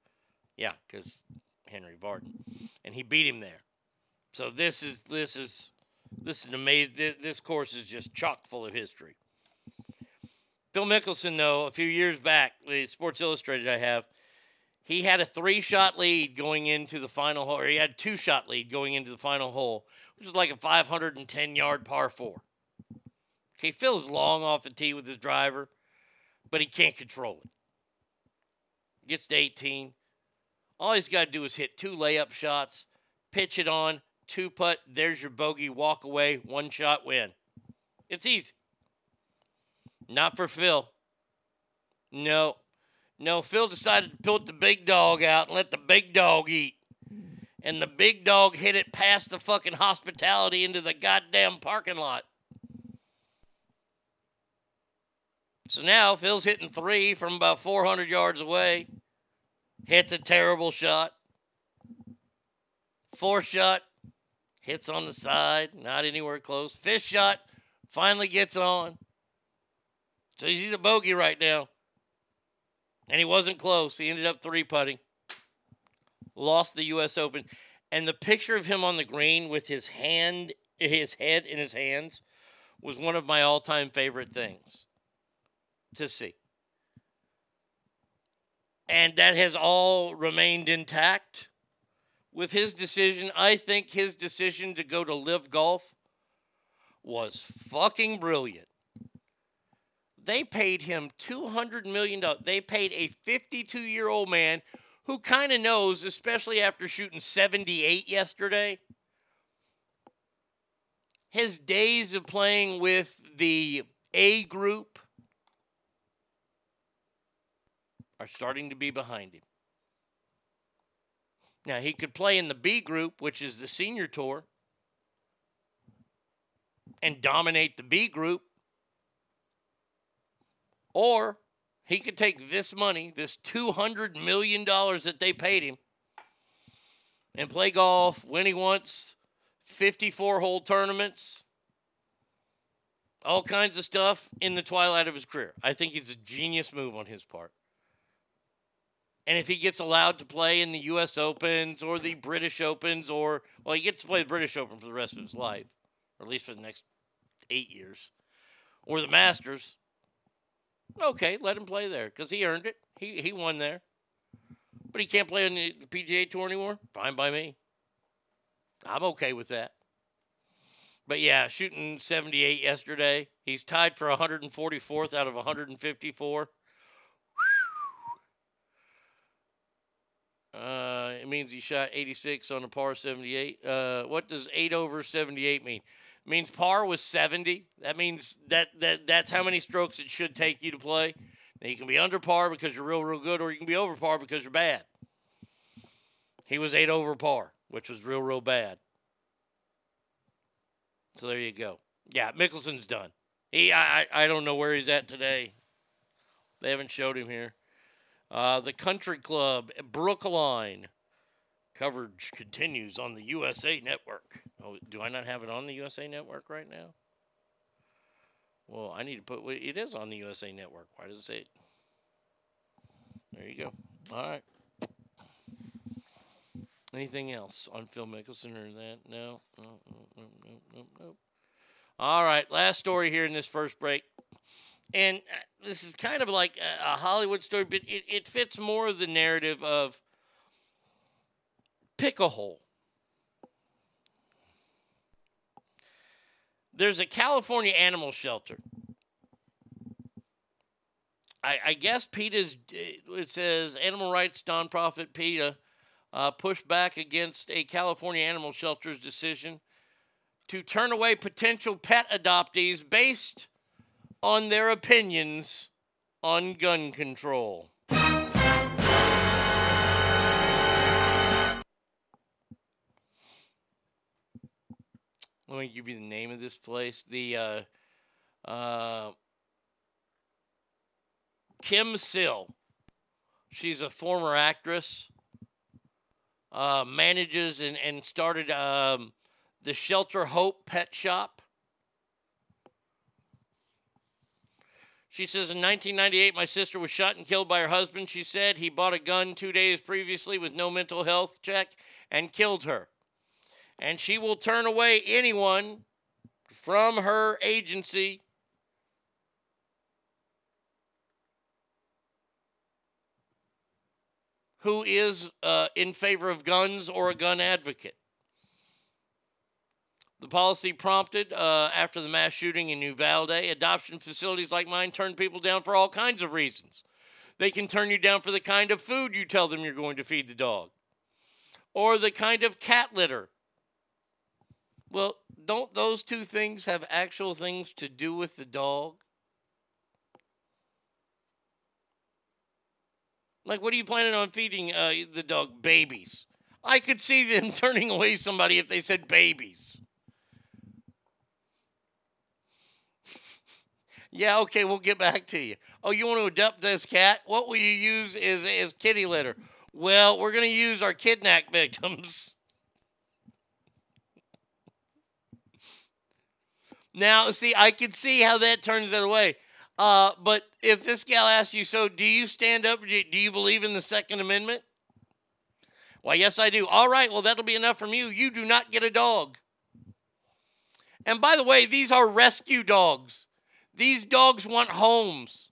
Yeah, because Henry Vardon, and he beat him there. So this is this is this is amazing. This course is just chock full of history. Phil Mickelson, though, a few years back, the Sports Illustrated I have, he had a three shot lead going into the final hole, or he had two shot lead going into the final hole, which is like a 510 yard par four. Okay, Phil's long off the tee with his driver, but he can't control it. Gets to 18. All he's got to do is hit two layup shots, pitch it on, two putt, there's your bogey, walk away, one shot win. It's easy. Not for Phil. No. No, Phil decided to put the big dog out and let the big dog eat. And the big dog hit it past the fucking hospitality into the goddamn parking lot. So now Phil's hitting three from about 400 yards away. Hits a terrible shot. Fourth shot, hits on the side, not anywhere close. Fifth shot, finally gets on. So he's a bogey right now. And he wasn't close. He ended up three putting. Lost the US Open. And the picture of him on the green with his hand his head in his hands was one of my all-time favorite things to see. And that has all remained intact with his decision. I think his decision to go to LIV Golf was fucking brilliant. They paid him $200 million. They paid a 52 year old man who kind of knows, especially after shooting 78 yesterday, his days of playing with the A group are starting to be behind him. Now, he could play in the B group, which is the senior tour, and dominate the B group. Or he could take this money, this $200 million that they paid him, and play golf when he wants, 54 hole tournaments, all kinds of stuff in the twilight of his career. I think it's a genius move on his part. And if he gets allowed to play in the U.S. Opens or the British Opens, or, well, he gets to play the British Open for the rest of his life, or at least for the next eight years, or the Masters, okay, let him play there because he earned it. He, he won there. But he can't play on the PGA Tour anymore? Fine by me. I'm okay with that. But yeah, shooting 78 yesterday. He's tied for 144th out of 154. Uh, it means he shot 86 on a par 78. Uh, what does 8 over 78 mean? Means par was 70. That means that, that that's how many strokes it should take you to play. Now, you can be under par because you're real, real good, or you can be over par because you're bad. He was 8 over par, which was real, real bad. So there you go. Yeah, Mickelson's done. He, I, I don't know where he's at today. They haven't showed him here. Uh, the Country Club, Brookline. Coverage continues on the USA Network. Oh, do I not have it on the USA Network right now? Well, I need to put it is on the USA Network. Why does it say it? There you go. All right. Anything else on Phil Mickelson or that? No. No, no, no, no, no. All right. Last story here in this first break. And uh, this is kind of like a, a Hollywood story, but it, it fits more of the narrative of pick a hole. There's a California animal shelter. I, I guess PETA's, it says animal rights nonprofit PETA uh, pushed back against a California animal shelter's decision to turn away potential pet adoptees based on their opinions on gun control. Let me give you the name of this place. The uh, uh, Kim Sill. She's a former actress. Uh, manages and, and started um, the Shelter Hope Pet Shop. She says in 1998, my sister was shot and killed by her husband. She said he bought a gun two days previously with no mental health check and killed her and she will turn away anyone from her agency. Who is uh, in favor of guns or a gun advocate? The policy prompted uh, after the mass shooting in New adoption facilities like mine turn people down for all kinds of reasons. They can turn you down for the kind of food you tell them you're going to feed the dog, or the kind of cat litter well, don't those two things have actual things to do with the dog? Like, what are you planning on feeding uh, the dog? Babies. I could see them turning away somebody if they said babies. yeah, okay, we'll get back to you. Oh, you want to adopt this cat? What will you use as, as kitty litter? Well, we're going to use our kidnap victims. Now, see, I can see how that turns that away. Uh, but if this gal asks you, so do you stand up? Do you believe in the Second Amendment? Why, yes, I do. All right, well, that'll be enough from you. You do not get a dog. And by the way, these are rescue dogs. These dogs want homes.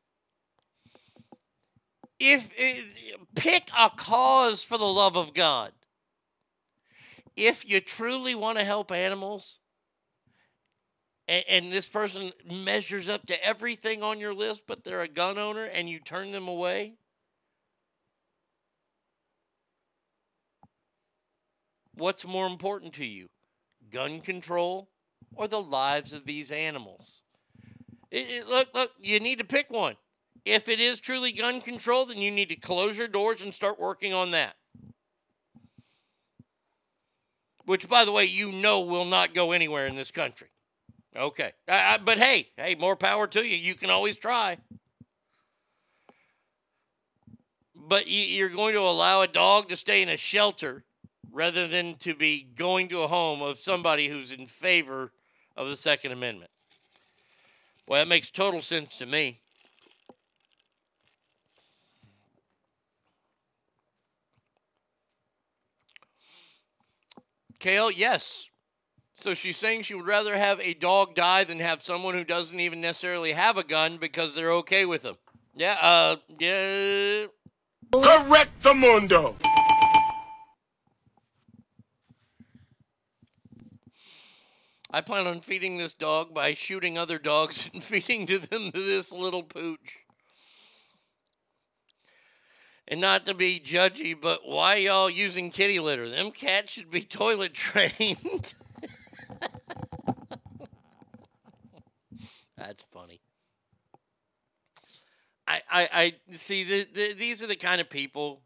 If, if pick a cause for the love of God. If you truly want to help animals, and, and this person measures up to everything on your list, but they're a gun owner and you turn them away? What's more important to you, gun control or the lives of these animals? It, it, look, look, you need to pick one. If it is truly gun control, then you need to close your doors and start working on that. Which, by the way, you know will not go anywhere in this country. Okay. Uh, but hey, hey, more power to you. You can always try. But you're going to allow a dog to stay in a shelter rather than to be going to a home of somebody who's in favor of the Second Amendment. Well, that makes total sense to me. Kale, yes, so she's saying she would rather have a dog die than have someone who doesn't even necessarily have a gun because they're okay with them. Yeah, uh, yeah. Correct the mundo. I plan on feeding this dog by shooting other dogs and feeding to them to this little pooch. And not to be judgy, but why y'all using kitty litter? Them cats should be toilet trained. That's funny. I, I, I see. The, the, these are the kind of people.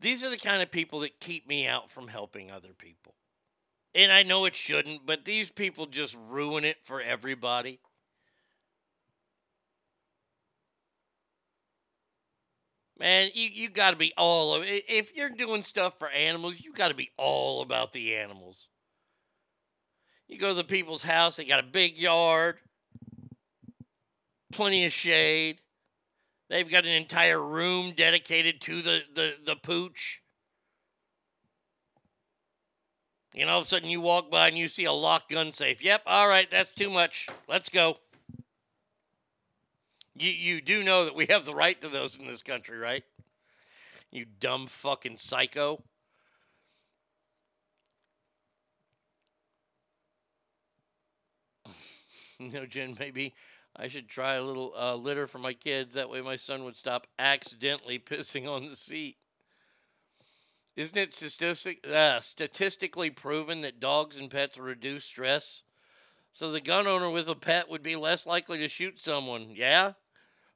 These are the kind of people that keep me out from helping other people. And I know it shouldn't, but these people just ruin it for everybody. Man, you, you got to be all of. If you're doing stuff for animals, you got to be all about the animals. You go to the people's house, they got a big yard, plenty of shade. They've got an entire room dedicated to the, the, the pooch. Know, all of a sudden you walk by and you see a locked gun safe. Yep, all right, that's too much. Let's go. You, you do know that we have the right to those in this country, right? You dumb fucking psycho. no, Jen, maybe I should try a little uh, litter for my kids. That way my son would stop accidentally pissing on the seat. Isn't it statistic, uh, statistically proven that dogs and pets reduce stress? So the gun owner with a pet would be less likely to shoot someone. Yeah?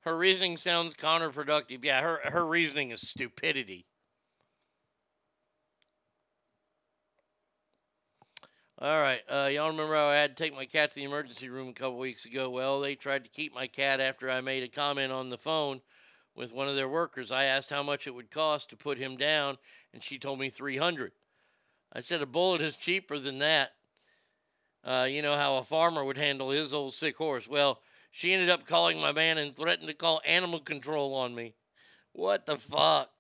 Her reasoning sounds counterproductive. Yeah, her, her reasoning is stupidity. All right. Uh, y'all remember how I had to take my cat to the emergency room a couple weeks ago? Well, they tried to keep my cat after I made a comment on the phone with one of their workers. I asked how much it would cost to put him down, and she told me 300 I said a bullet is cheaper than that. Uh, you know how a farmer would handle his old sick horse. Well, she ended up calling my man and threatened to call animal control on me. What the fuck?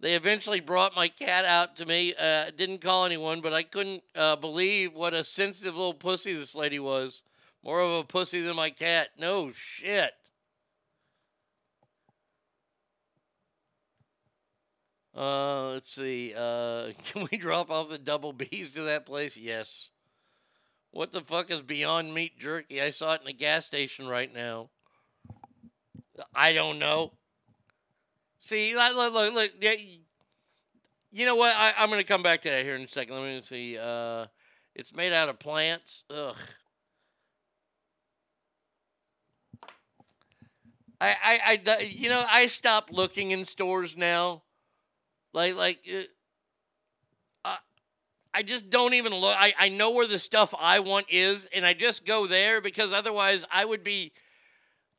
They eventually brought my cat out to me. Uh, didn't call anyone, but I couldn't uh, believe what a sensitive little pussy this lady was. More of a pussy than my cat. No shit. Uh, let's see. Uh, can we drop off the double B's to that place? Yes. What the fuck is Beyond Meat Jerky? I saw it in the gas station right now. I don't know. See, look, look, look. yeah, you know what? I, I'm going to come back to that here in a second. Let me see. Uh, it's made out of plants. Ugh. I, I, I, you know, I stopped looking in stores now. Like, like, uh, I, I just don't even look. I, I know where the stuff I want is, and I just go there because otherwise I would be,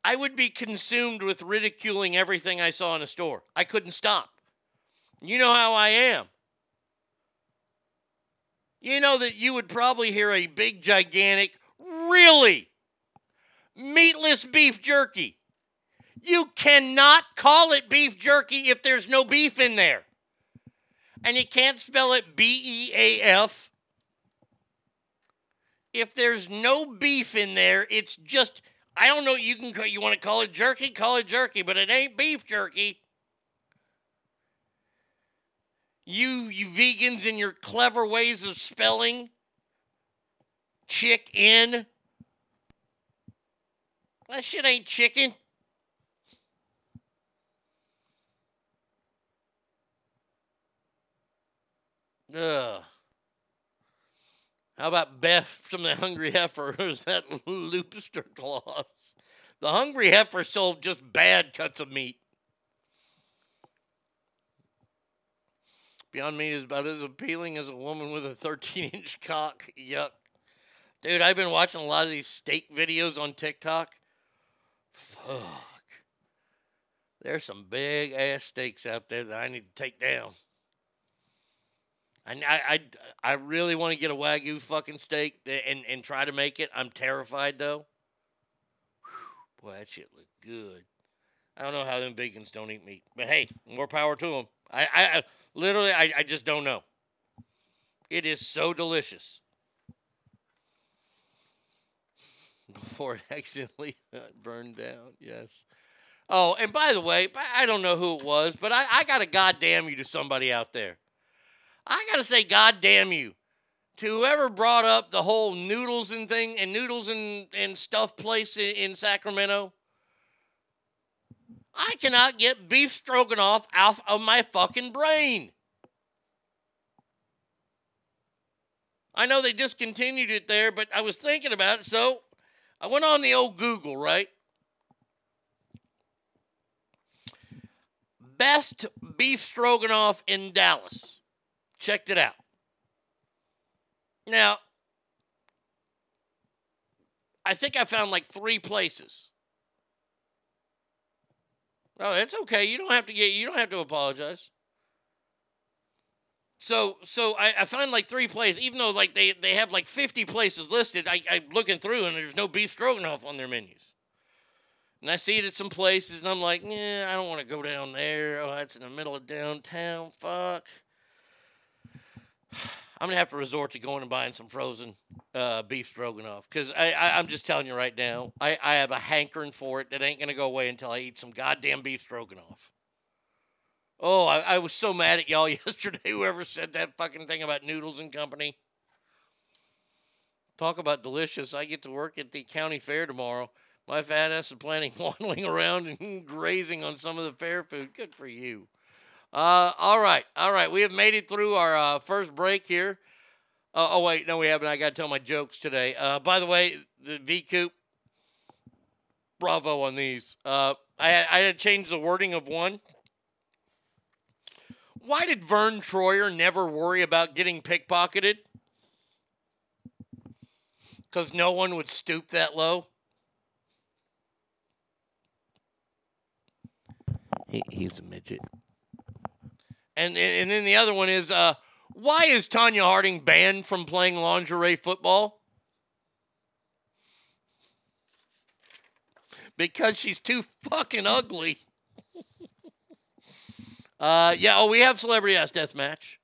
I would be consumed with ridiculing everything I saw in a store. I couldn't stop. You know how I am. You know that you would probably hear a big, gigantic, really meatless beef jerky. You cannot call it beef jerky if there's no beef in there. And you can't spell it B E A F. If there's no beef in there, it's just I don't know. You can you want to call it jerky, call it jerky, but it ain't beef jerky. You you vegans in your clever ways of spelling chicken. That shit ain't chicken. Ugh. How about Beth from the Hungry Heifer? Is that Loopster Claus? The Hungry Heifer sold just bad cuts of meat. Beyond Meat is about as appealing as a woman with a 13 inch cock. Yuck. Dude, I've been watching a lot of these steak videos on TikTok. Fuck. There's some big ass steaks out there that I need to take down. I, I, I, really want to get a Wagyu fucking steak and, and try to make it. I'm terrified though. Whew, boy, that shit look good. I don't know how them vegans don't eat meat, but hey, more power to them. I, I, I literally, I, I just don't know. It is so delicious. Before it accidentally uh, burned down, yes. Oh, and by the way, I don't know who it was, but I, I got to goddamn you to somebody out there. I got to say, God damn you. To whoever brought up the whole noodles and thing and noodles and, and stuff place in, in Sacramento, I cannot get beef stroganoff out of my fucking brain. I know they discontinued it there, but I was thinking about it, so I went on the old Google, right? Best beef stroganoff in Dallas. Checked it out. Now, I think I found like three places. Oh, it's okay. You don't have to get. You don't have to apologize. So, so I, I find like three places, even though like they, they have like 50 places listed. I, I'm looking through and there's no beef stroganoff on their menus. And I see it at some places and I'm like, yeah, I don't want to go down there. Oh, that's in the middle of downtown. Fuck. I'm gonna have to resort to going and buying some frozen uh, beef stroganoff because I, I am just telling you right now, I, I have a hankering for it that ain't gonna go away until I eat some goddamn beef stroganoff. Oh, I, I was so mad at y'all yesterday. Whoever said that fucking thing about noodles and company. Talk about delicious. I get to work at the county fair tomorrow. My fat ass is planning waddling around and grazing on some of the fair food. Good for you. Uh, all right, all right. We have made it through our uh, first break here. Uh, oh wait, no, we haven't. I got to tell my jokes today. Uh, by the way, the V Coop. Bravo on these. Uh, I I had to change the wording of one. Why did Verne Troyer never worry about getting pickpocketed? Because no one would stoop that low. He, he's a midget. And and then the other one is uh, why is Tonya Harding banned from playing lingerie football? Because she's too fucking ugly. uh, yeah. Oh, we have celebrity ass death match.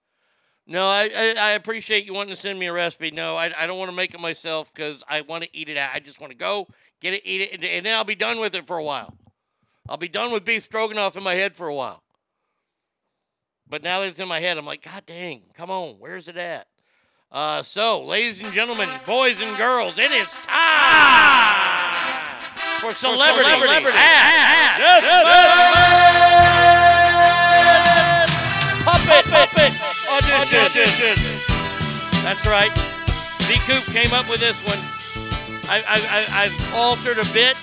No, I, I, I appreciate you wanting to send me a recipe. No, I, I don't want to make it myself because I want to eat it out. I just want to go get it, eat it, and, and then I'll be done with it for a while. I'll be done with beef stroganoff in my head for a while. But now that it's in my head, I'm like, God dang, come on, where's it at? Uh, so, ladies and gentlemen, boys and girls, it is time for celebrity, celebrity ah, ah, ah, Ask puppet, puppet audition. That's right. D Coop came up with this one. I, I, I, I've altered a bit,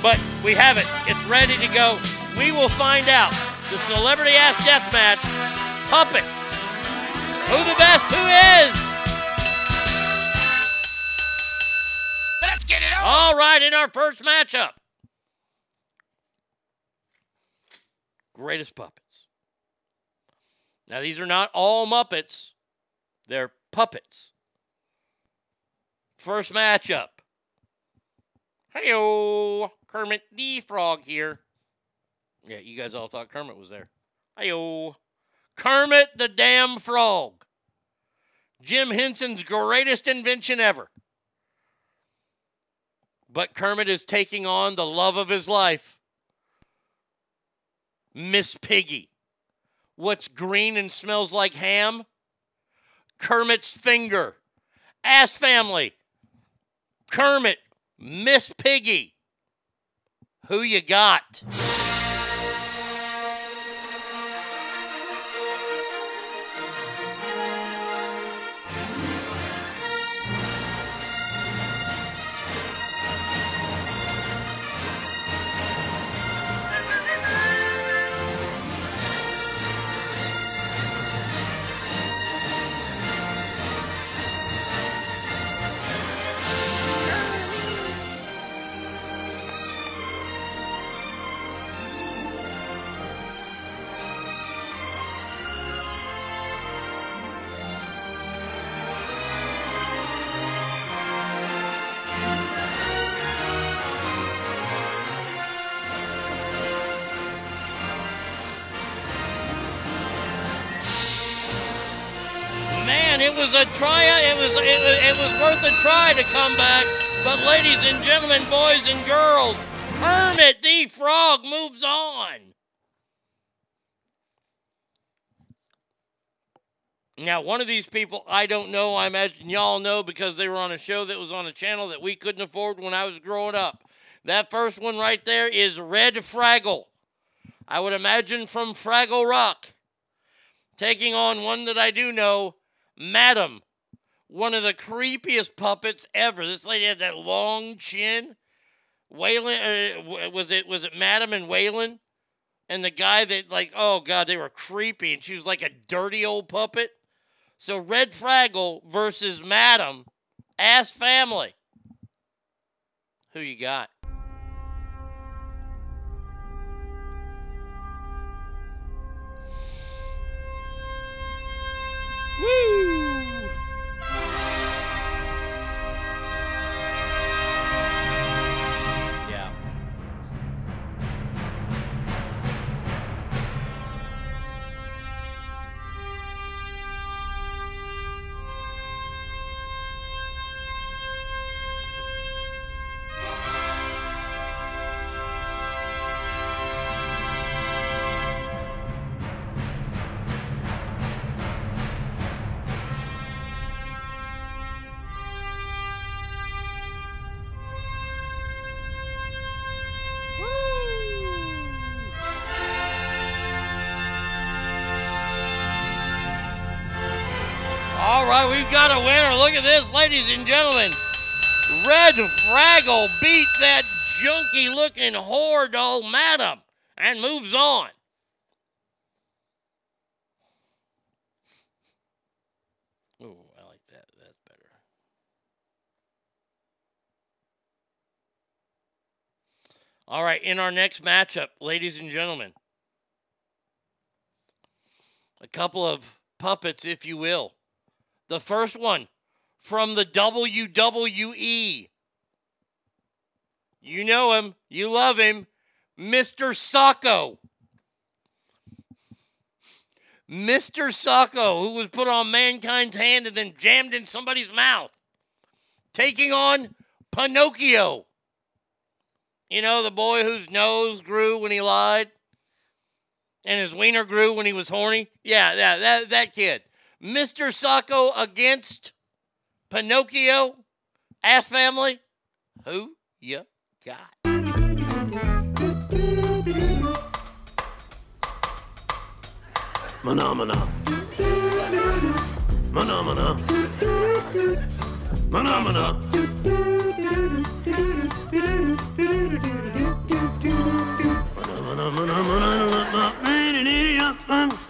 but we have it. It's ready to go. We will find out the celebrity ass death match puppets. Who the best? Who is? Let's get it on. All right, in our first matchup. Greatest puppets. Now, these are not all Muppets, they're puppets. First matchup. Heyo, Kermit the Frog here. Yeah, you guys all thought Kermit was there. Heyo, Kermit the damn frog. Jim Henson's greatest invention ever. But Kermit is taking on the love of his life, Miss Piggy. What's green and smells like ham? Kermit's finger. Ass family. Kermit, Miss Piggy. Who you got? Worth a try to come back. But ladies and gentlemen, boys and girls, Kermit the Frog moves on. Now, one of these people, I don't know. I imagine y'all know because they were on a show that was on a channel that we couldn't afford when I was growing up. That first one right there is Red Fraggle. I would imagine from Fraggle Rock. Taking on one that I do know, Madam. One of the creepiest puppets ever. This lady had that long chin. Waylon, uh, was it was it Madam and Waylon? And the guy that like, oh god, they were creepy, and she was like a dirty old puppet. So Red Fraggle versus Madam, Ass Family. Who you got? Right, we've got a winner. Look at this, ladies and gentlemen. Red Fraggle beat that junky looking whore doll madam and moves on. I like that. That's better. All right, in our next matchup, ladies and gentlemen, a couple of puppets, if you will. The first one from the WWE. You know him, you love him, Mr. Socko. Mr. Socko, who was put on mankind's hand and then jammed in somebody's mouth, taking on Pinocchio. You know, the boy whose nose grew when he lied. and his wiener grew when he was horny. Yeah, yeah, that that kid. Mr. Socko against Pinocchio, Ass Family. Who you got? Phenomena. Phenomena. Phenomena. Phenomena. Phenomena.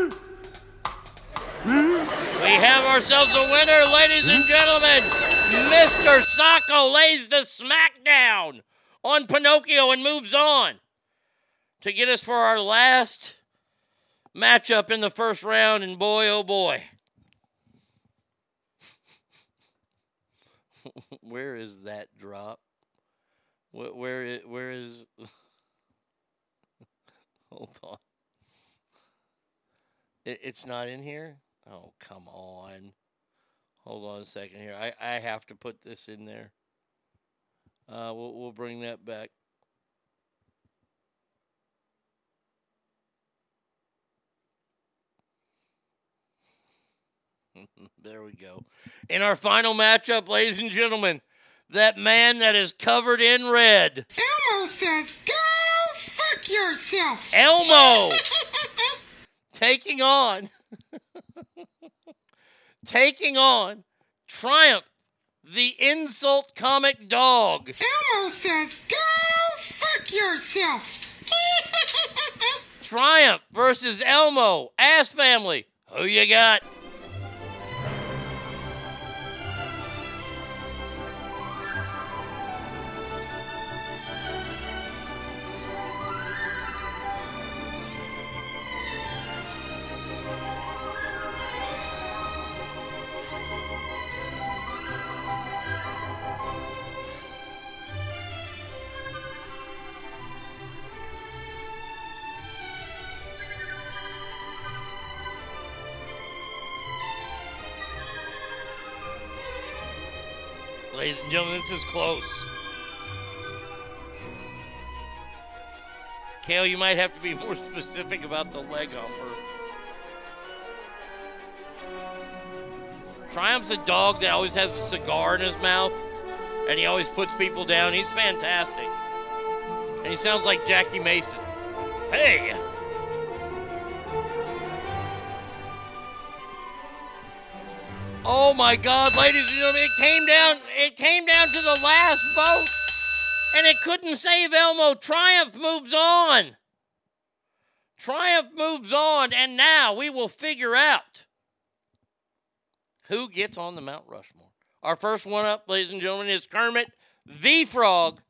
We have ourselves a winner, ladies and gentlemen. Mr. Socko lays the smackdown on Pinocchio and moves on to get us for our last matchup in the first round. And boy, oh boy. where is that drop? Where, where, i- where is. Hold on. It, it's not in here? Oh, come on. Hold on a second here. I, I have to put this in there. Uh, we'll, we'll bring that back. there we go. In our final matchup, ladies and gentlemen, that man that is covered in red. Elmo says, go fuck yourself. Elmo taking on taking on Triumph, the insult comic dog. Elmo says, go fuck yourself. Triumph versus Elmo, Ass Family. Who you got? Gentlemen, this is close. Kale, you might have to be more specific about the leg humper. Triumph's a dog that always has a cigar in his mouth, and he always puts people down. He's fantastic. And he sounds like Jackie Mason. Hey! Oh my God, ladies and gentlemen, it came down. It came down to the last vote, and it couldn't save Elmo. Triumph moves on. Triumph moves on, and now we will figure out who gets on the Mount Rushmore. Our first one up, ladies and gentlemen, is Kermit the Frog,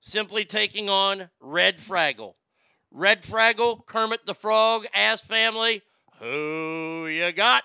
simply taking on Red Fraggle. Red Fraggle, Kermit the Frog, Ass Family. Who you got?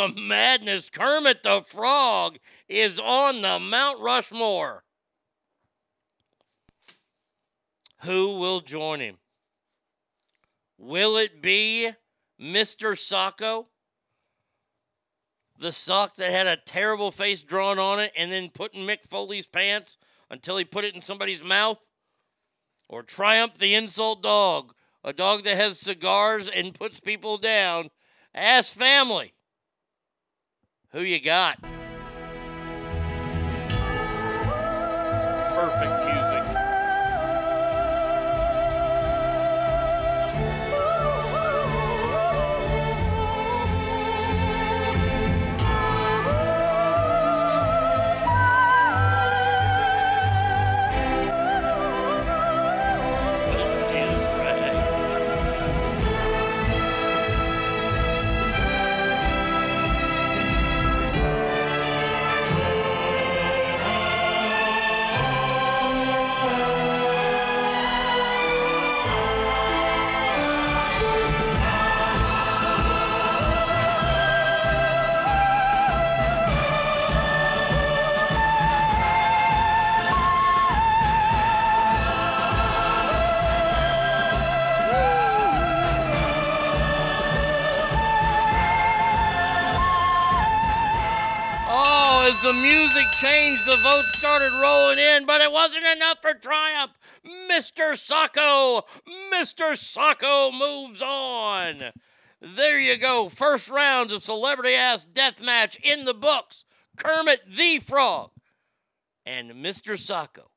The madness. Kermit the Frog is on the Mount Rushmore. Who will join him? Will it be Mr. Socko? The sock that had a terrible face drawn on it and then put in Mick Foley's pants until he put it in somebody's mouth? or Triumph the Insult Dog, A dog that has cigars and puts people down. Ask family. Who you got? Perfect for triumph. Mr. Socko, Mr. Socko moves on. There you go. First round of celebrity ass death match in the books. Kermit the Frog and Mr. Socko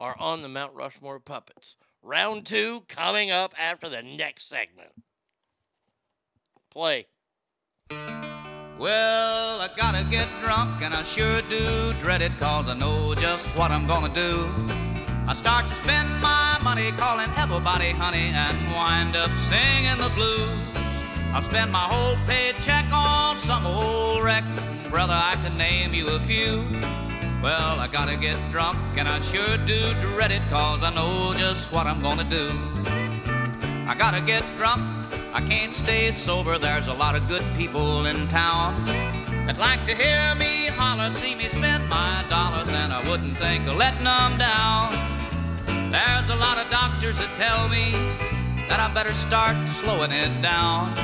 are on the Mount Rushmore puppets. Round two coming up after the next segment. Play. Well, I gotta get drunk, and I sure do dread it, cause I know just what I'm gonna do. I start to spend my money calling everybody honey and wind up singing the blues. I've spent my whole paycheck on some old wreck. Brother, I can name you a few. Well, I gotta get drunk, and I sure do dread it, cause I know just what I'm gonna do. I gotta get drunk, I can't stay sober. There's a lot of good people in town that like to hear me holler, see me spend my dollars, and I wouldn't think of letting them down. There's a lot of doctors that tell me that I better start slowing it down.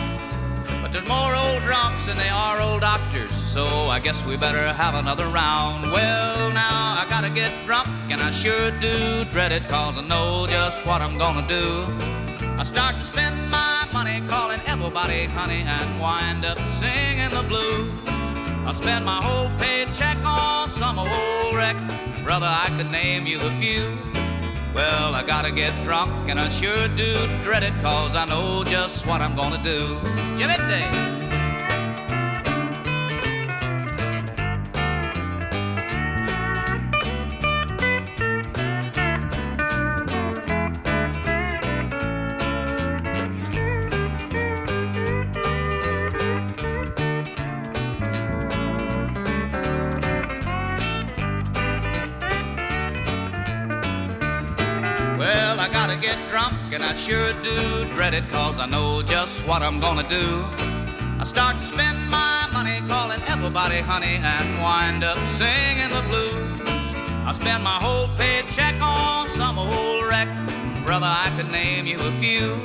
But there's more old drunks than they are old doctors, so I guess we better have another round. Well, now I gotta get drunk, and I sure do dread it, cause I know just what I'm gonna do. I start to spend my money calling everybody honey and wind up singing the blues. I spend my whole paycheck on some old wreck. And brother, I could name you a few. Well, I gotta get drunk, and I sure do dread it, cause I know just what I'm gonna do. Jimmy Day. Get drunk, and I sure do dread it, cause I know just what I'm gonna do. I start to spend my money calling everybody honey and wind up singing the blues. I spend my whole paycheck on some old wreck. Brother, I could name you a few.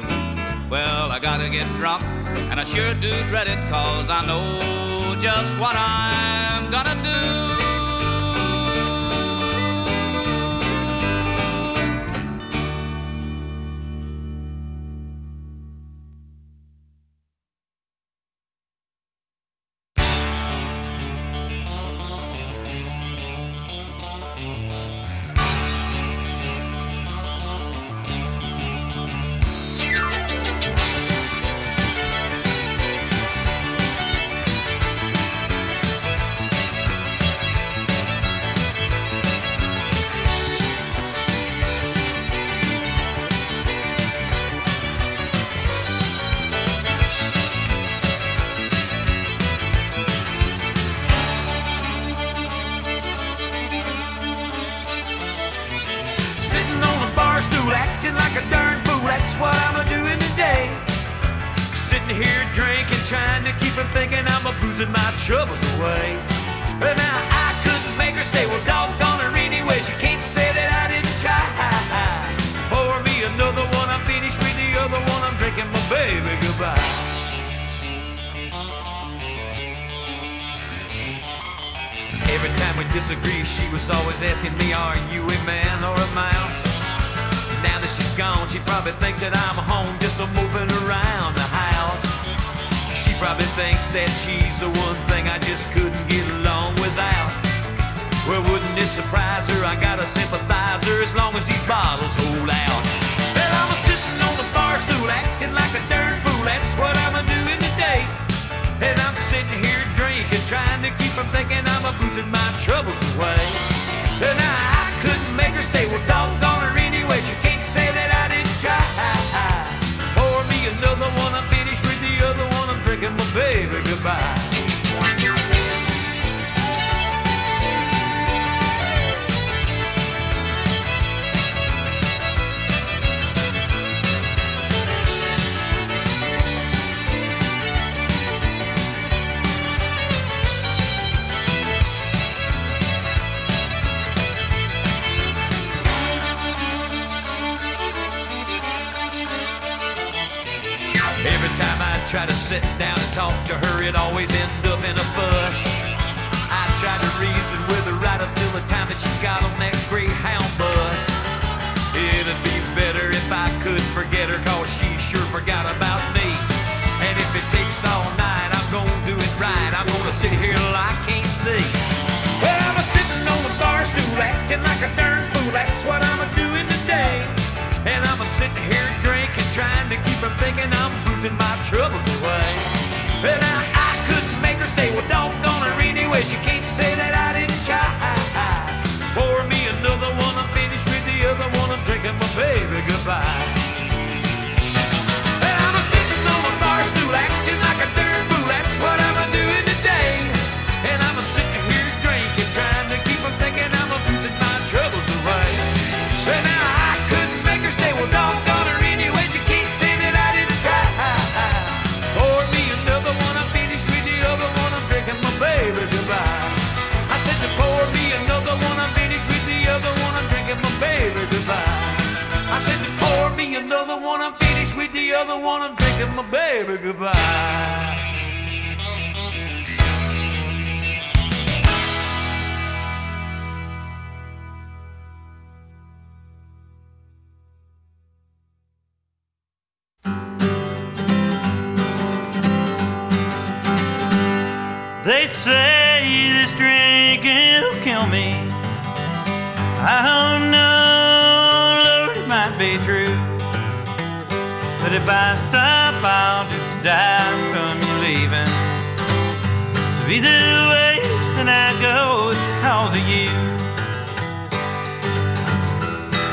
Well, I gotta get drunk, and I sure do dread it, cause I know just what I'm gonna do. Takes all night, I'm gonna do it right. I'm gonna sit here till I can't see. Well, I'm a sitting on the bar stool acting like a darn fool. That's what I'm a doing today. And I'm a sitting here drinking, trying to keep from thinking I'm boozing my troubles away. And goodbye. They say this drinking will kill me. I don't know, Lord, it might be true. But if I stop, I'll die from you leaving. So either way that I go, it's cause of you.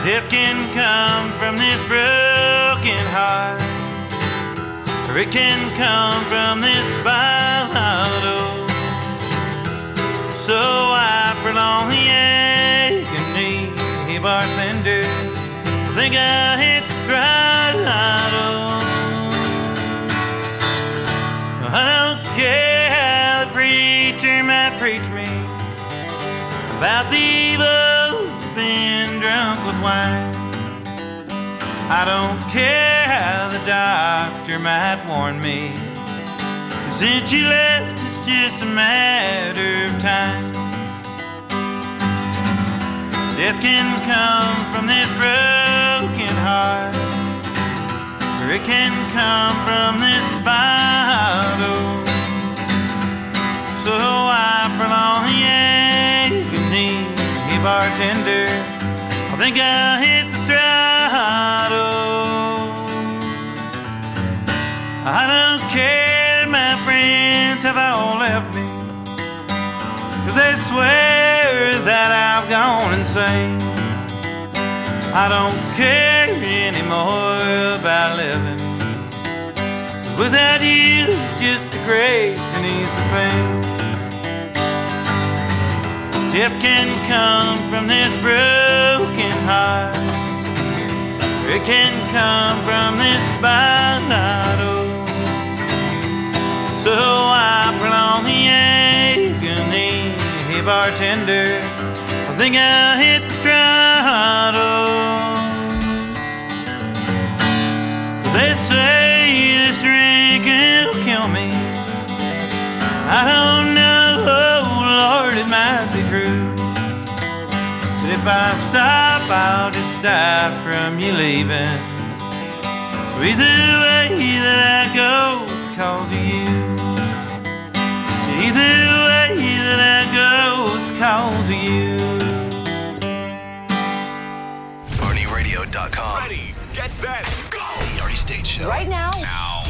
Death can come from this broken heart, or it can come from this bottle. So I prolong the agony, bartender. I think I hit the throttle. I don't care how the preacher might preach me about the evils of being drunk with wine. I don't care how the doctor might warn me. Since you left, it's just a matter of time. Death can come from this broken heart, or it can come from this bottle. So I prolong the agony, hey bartender. I think I hit the throttle. I don't care, my friends have all left me. Cause they swear that I've gone insane. I don't care anymore about living. Without you, just the grave beneath the pain. Death can come from this broken heart. It can come from this bottle. So I prolong the agony. Hey, bartender, I think I hit the throttle. Say this drinking will kill me. I don't know, Lord, it might be true. But if if I stop, I'll just die from you leaving. So either way that I go, it's cause of you. Either way that I go, it's cause of you. ArnieRadio.com. Ready, get set, go! The Arnie State Show. Right now. Now.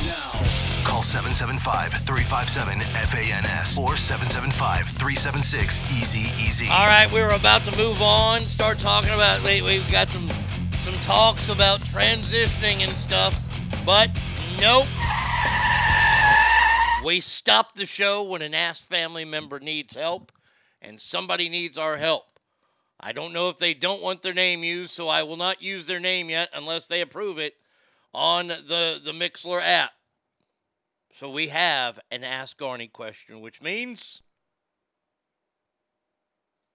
Call 775 357 FANS or 775 376 Easy Easy. All right, we were about to move on, start talking about. Wait, we've got some some talks about transitioning and stuff, but nope. We stop the show when an ass family member needs help, and somebody needs our help. I don't know if they don't want their name used, so I will not use their name yet unless they approve it on the the Mixlr app. So we have an Ask Arnie question, which means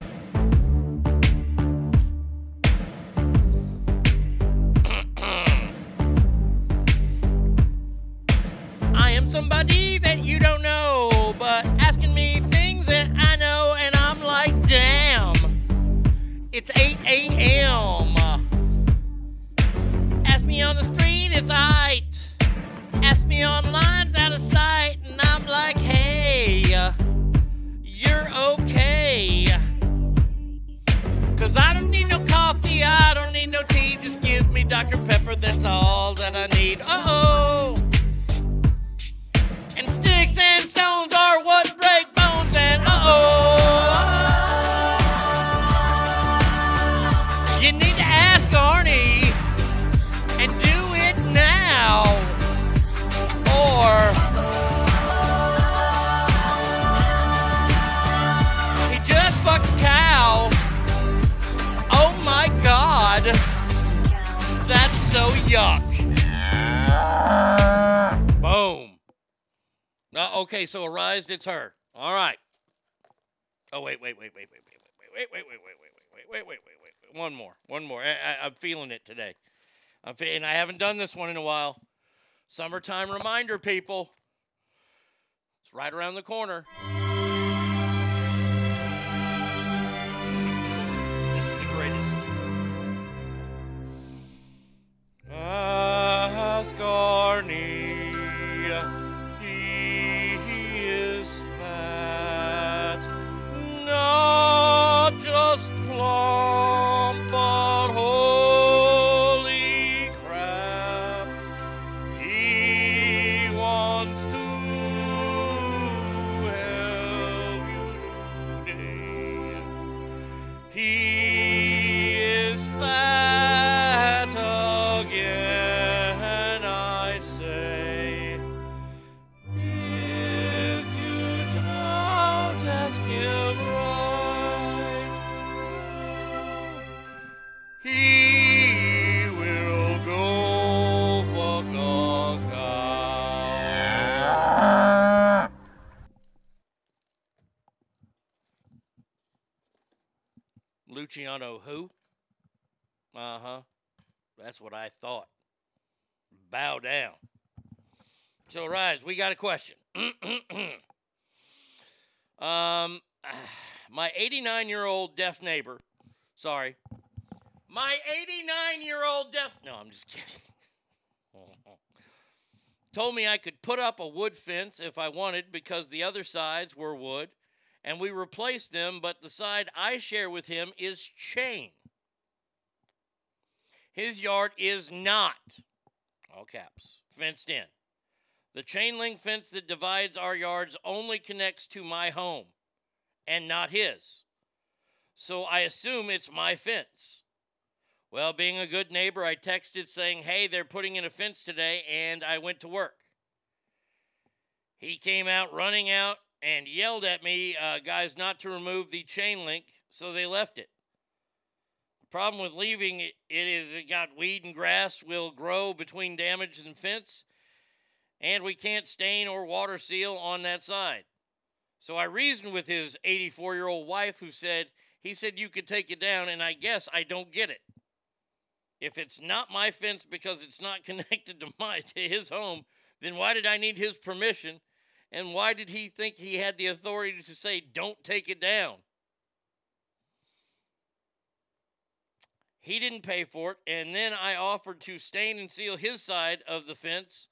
I am somebody that you don't know, but asking me things that I know, and I'm like, damn, it's 8 a.m. Me on the street, it's alright. Ask me online, it's out of sight, and I'm like, hey, you're okay. Cause I don't need no coffee, I don't need no tea, just give me Dr. Pepper, that's all that I need. Uh oh. And sticks and stones are what yuck. Boom. Uh, okay, so Arise, it's her. All right. Oh wait, wait, wait, wait, wait, wait, wait, wait, wait, wait, wait, wait, wait, wait, wait, wait, wait. Wait, wait, wait. One more, one more. I, I, I'm feeling it today. I'm fe- and I haven't done this one in a while. Summertime reminder, people. It's right around the corner. Asgarni. Luciano who? Uh huh. That's what I thought. Bow down. So, Rise, we got a question. um, my 89 year old deaf neighbor, sorry, my 89 year old deaf, no, I'm just kidding, told me I could put up a wood fence if I wanted because the other sides were wood and we replaced them, but the side I share with him is chain. His yard is not, all caps, fenced in. The chain link fence that divides our yards only connects to my home and not his. So I assume it's my fence. Well, being a good neighbor, I texted saying, hey, they're putting in a fence today, and I went to work. He came out running out and yelled at me, uh, guys, not to remove the chain link, so they left it. The problem with leaving it, is it got weed and grass will grow between damage and fence, and we can't stain or water seal on that side. So I reasoned with his 84 year old wife, who said, he said you could take it down, and I guess I don't get it. If it's not my fence because it's not connected to my to his home, then why did I need his permission? And why did he think he had the authority to say don't take it down? He didn't pay for it, and then I offered to stain and seal his side of the fence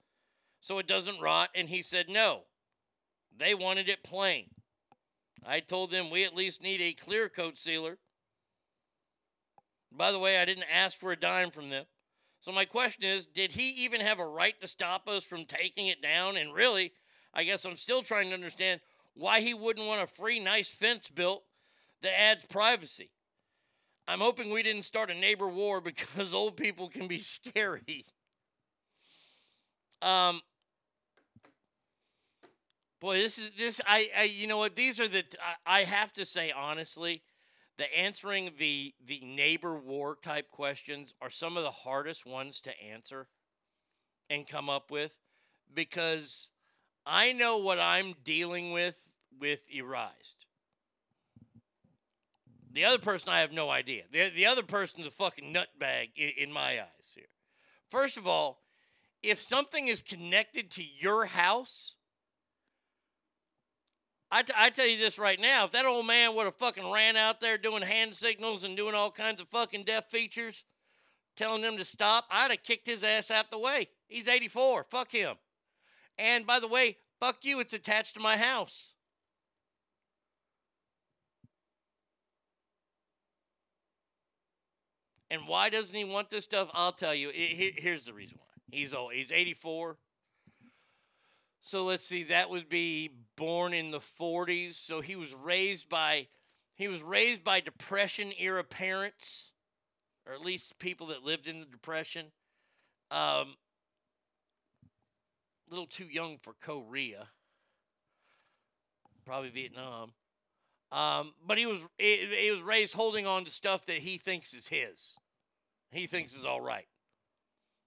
so it doesn't rot, and he said no. They wanted it plain. I told them we at least need a clear coat sealer. By the way, I didn't ask for a dime from them. So my question is, did he even have a right to stop us from taking it down? And really, I guess I'm still trying to understand why he wouldn't want a free nice fence built that adds privacy. I'm hoping we didn't start a neighbor war because old people can be scary. Um Boy, this is this I, I you know what these are the I, I have to say honestly, the answering the the neighbor war type questions are some of the hardest ones to answer and come up with because I know what I'm dealing with with Erised. The other person, I have no idea. The, the other person's a fucking nutbag in, in my eyes here. First of all, if something is connected to your house, I, t- I tell you this right now, if that old man would have fucking ran out there doing hand signals and doing all kinds of fucking deaf features, telling them to stop, I'd have kicked his ass out the way. He's 84. Fuck him. And by the way, fuck you, it's attached to my house. And why doesn't he want this stuff? I'll tell you. here's the reason why. He's old. He's 84. So let's see. That would be born in the 40s. So he was raised by he was raised by depression era parents, or at least people that lived in the depression. Um, little too young for Korea. Probably Vietnam. Um, but he was he, he was raised holding on to stuff that he thinks is his. He thinks is all right.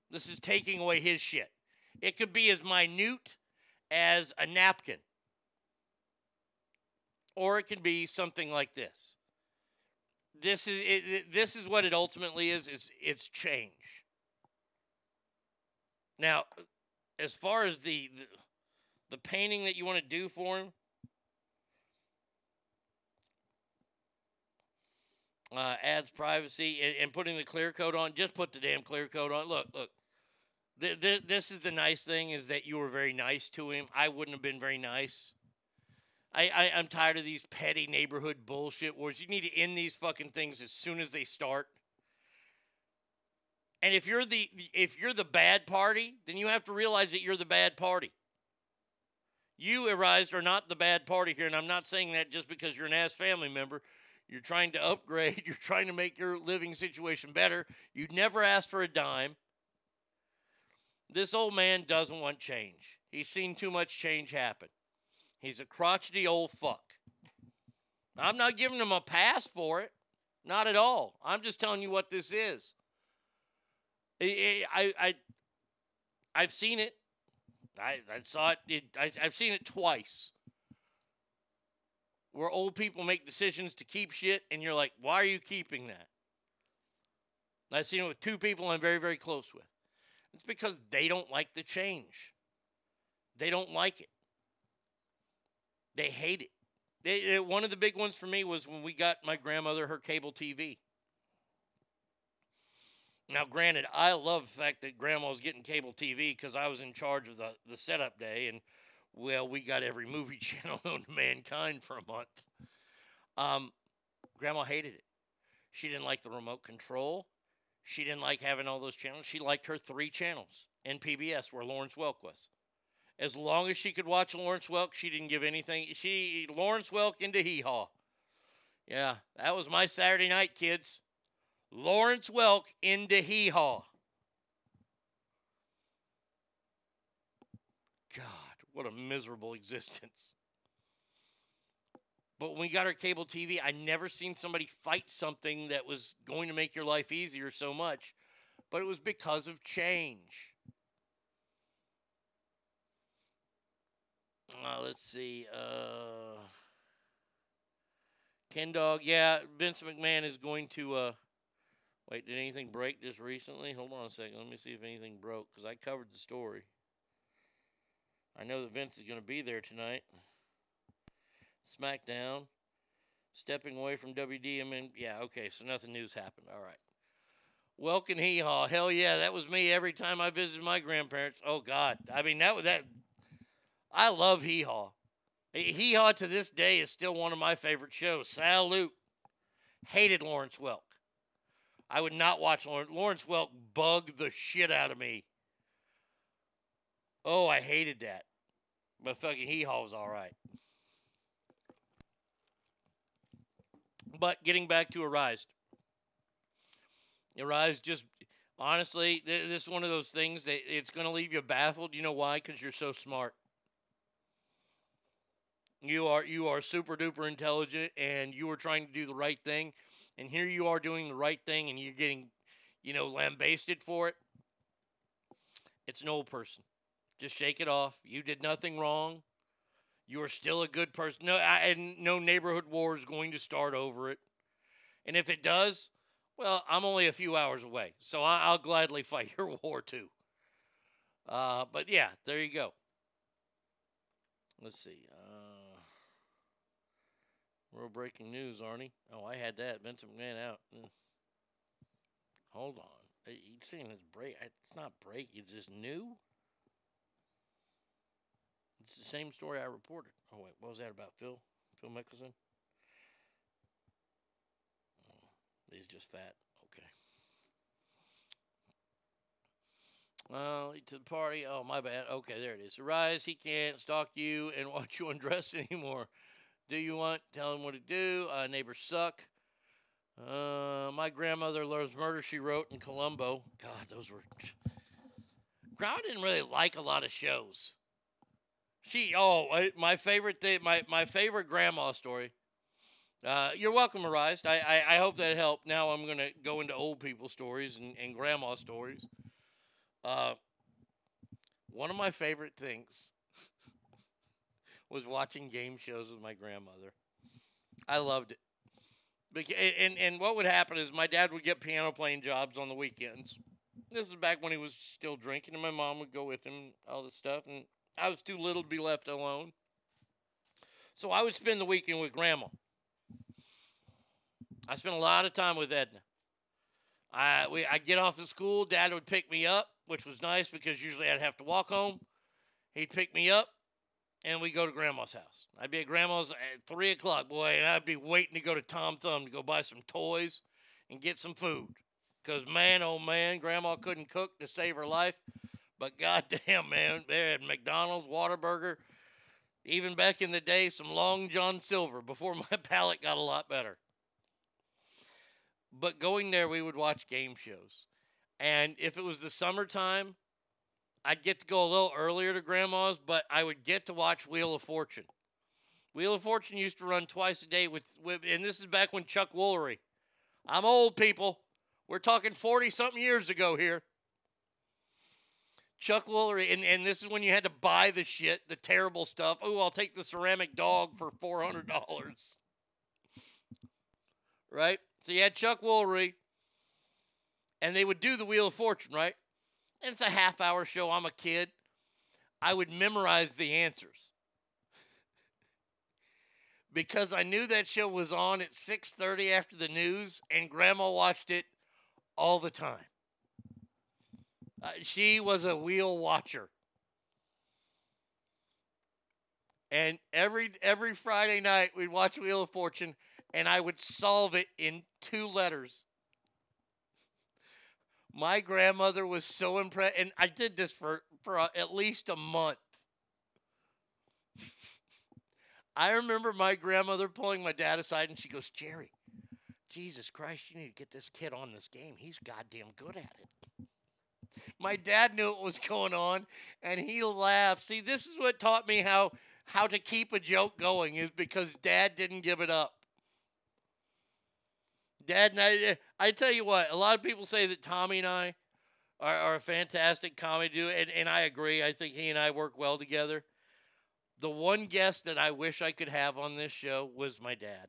This is taking away his shit. It could be as minute as a napkin. Or it can be something like this. This is it, this is what it ultimately is is it's change. Now, as far as the, the the painting that you want to do for him, uh, adds privacy and, and, putting the clear coat on. Just put the damn clear coat on. Look, look. Th- th- this is the nice thing is that you were very nice to him. I wouldn't have been very nice. I, I I'm tired of these petty neighborhood bullshit wars. You need to end these fucking things as soon as they start. And if you're the if you're the bad party, then you have to realize that you're the bad party. You, Arise, are not the bad party here, and I'm not saying that just because you're an ass family member. You're trying to upgrade. You're trying to make your living situation better. You'd never ask for a dime. This old man doesn't want change. He's seen too much change happen. He's a crotchety old fuck. I'm not giving him a pass for it. Not at all. I'm just telling you what this is. I, I, I've seen it. I, I saw it. it I, I've seen it twice where old people make decisions to keep shit, and you're like, why are you keeping that? I've seen it with two people I'm very, very close with. It's because they don't like the change. They don't like it. They hate it. They, one of the big ones for me was when we got my grandmother her cable TV. Now, granted, I love the fact that grandma was getting cable TV because I was in charge of the, the setup day and well, we got every movie channel known to mankind for a month. Um, Grandma hated it. She didn't like the remote control. She didn't like having all those channels. She liked her three channels in PBS where Lawrence Welk was. As long as she could watch Lawrence Welk, she didn't give anything. She Lawrence Welk into hee haw. Yeah, that was my Saturday night, kids. Lawrence Welk into hee haw. God. What a miserable existence. But when we got our cable TV, I never seen somebody fight something that was going to make your life easier so much. But it was because of change. Uh, let's see. Uh, Ken Dog, yeah, Vince McMahon is going to. Uh, wait, did anything break just recently? Hold on a second. Let me see if anything broke because I covered the story. I know that Vince is going to be there tonight. SmackDown. Stepping away from WWE. And, yeah, okay, so nothing news happened. All right. Welcome hee haw. Hell yeah, that was me every time I visited my grandparents. Oh God, I mean that was that. I love hee haw. Hee haw to this day is still one of my favorite shows. Salute. Hated Lawrence Welk. I would not watch Lawrence. Welk bugged the shit out of me. Oh, I hated that. But fucking hee haw was all right. But getting back to Arise. Arise just honestly, th- this is one of those things that it's going to leave you baffled. You know why? Because you're so smart. You are you are super duper intelligent, and you are trying to do the right thing, and here you are doing the right thing, and you're getting, you know, lambasted for it. It's an old person. Just shake it off. You did nothing wrong. You are still a good person. No, I, and no neighborhood war is going to start over it. And if it does, well, I'm only a few hours away, so I, I'll gladly fight your war too. Uh, but yeah, there you go. Let's see. Uh, world breaking news, Arnie. Oh, I had that. Vincent McMahon out. Mm. Hold on. Are you saying it's break? It's not break. It's just new. It's the same story I reported. Oh wait, what was that about? Phil? Phil Mickelson? Oh, he's just fat. Okay. Uh, to the party. Oh, my bad. Okay, there it is. Arise. He can't stalk you and watch you undress anymore. Do you want? Tell them what to do. Uh, neighbors suck. Uh, my grandmother loves Murder She Wrote in Columbo. God, those were. Grandma didn't really like a lot of shows. She oh my favorite thing my my favorite grandma story. Uh, you're welcome, Arise. I, I I hope that helped. Now I'm gonna go into old people stories and, and grandma stories. Uh, one of my favorite things was watching game shows with my grandmother. I loved it. And, and what would happen is my dad would get piano playing jobs on the weekends. This is back when he was still drinking, and my mom would go with him, all this stuff. And I was too little to be left alone. So I would spend the weekend with grandma. I spent a lot of time with Edna. I we I get off of school, dad would pick me up, which was nice because usually I'd have to walk home. He'd pick me up and we go to grandma's house. I'd be at grandma's at three o'clock, boy, and I'd be waiting to go to Tom Thumb to go buy some toys and get some food. Cause man, oh man, grandma couldn't cook to save her life. But goddamn, man, they had McDonald's, Whataburger, even back in the day, some Long John Silver before my palate got a lot better. But going there, we would watch game shows. And if it was the summertime, I'd get to go a little earlier to grandma's, but I would get to watch Wheel of Fortune. Wheel of Fortune used to run twice a day with, with and this is back when Chuck Woolery. I'm old people. We're talking 40 something years ago here. Chuck Woolery, and, and this is when you had to buy the shit, the terrible stuff. Oh, I'll take the ceramic dog for $400. right? So you had Chuck Woolery, and they would do the Wheel of Fortune, right? It's a half hour show. I'm a kid. I would memorize the answers. because I knew that show was on at 6:30 after the news and grandma watched it all the time. Uh, she was a wheel watcher. And every every Friday night we'd watch Wheel of Fortune and I would solve it in two letters. My grandmother was so impressed and I did this for for at least a month. I remember my grandmother pulling my dad aside and she goes, "Jerry, Jesus Christ, you need to get this kid on this game. He's goddamn good at it." My dad knew what was going on and he laughed. See, this is what taught me how how to keep a joke going is because dad didn't give it up. Dad and I, I tell you what, a lot of people say that Tommy and I are, are a fantastic comedy duo, and, and I agree. I think he and I work well together. The one guest that I wish I could have on this show was my dad.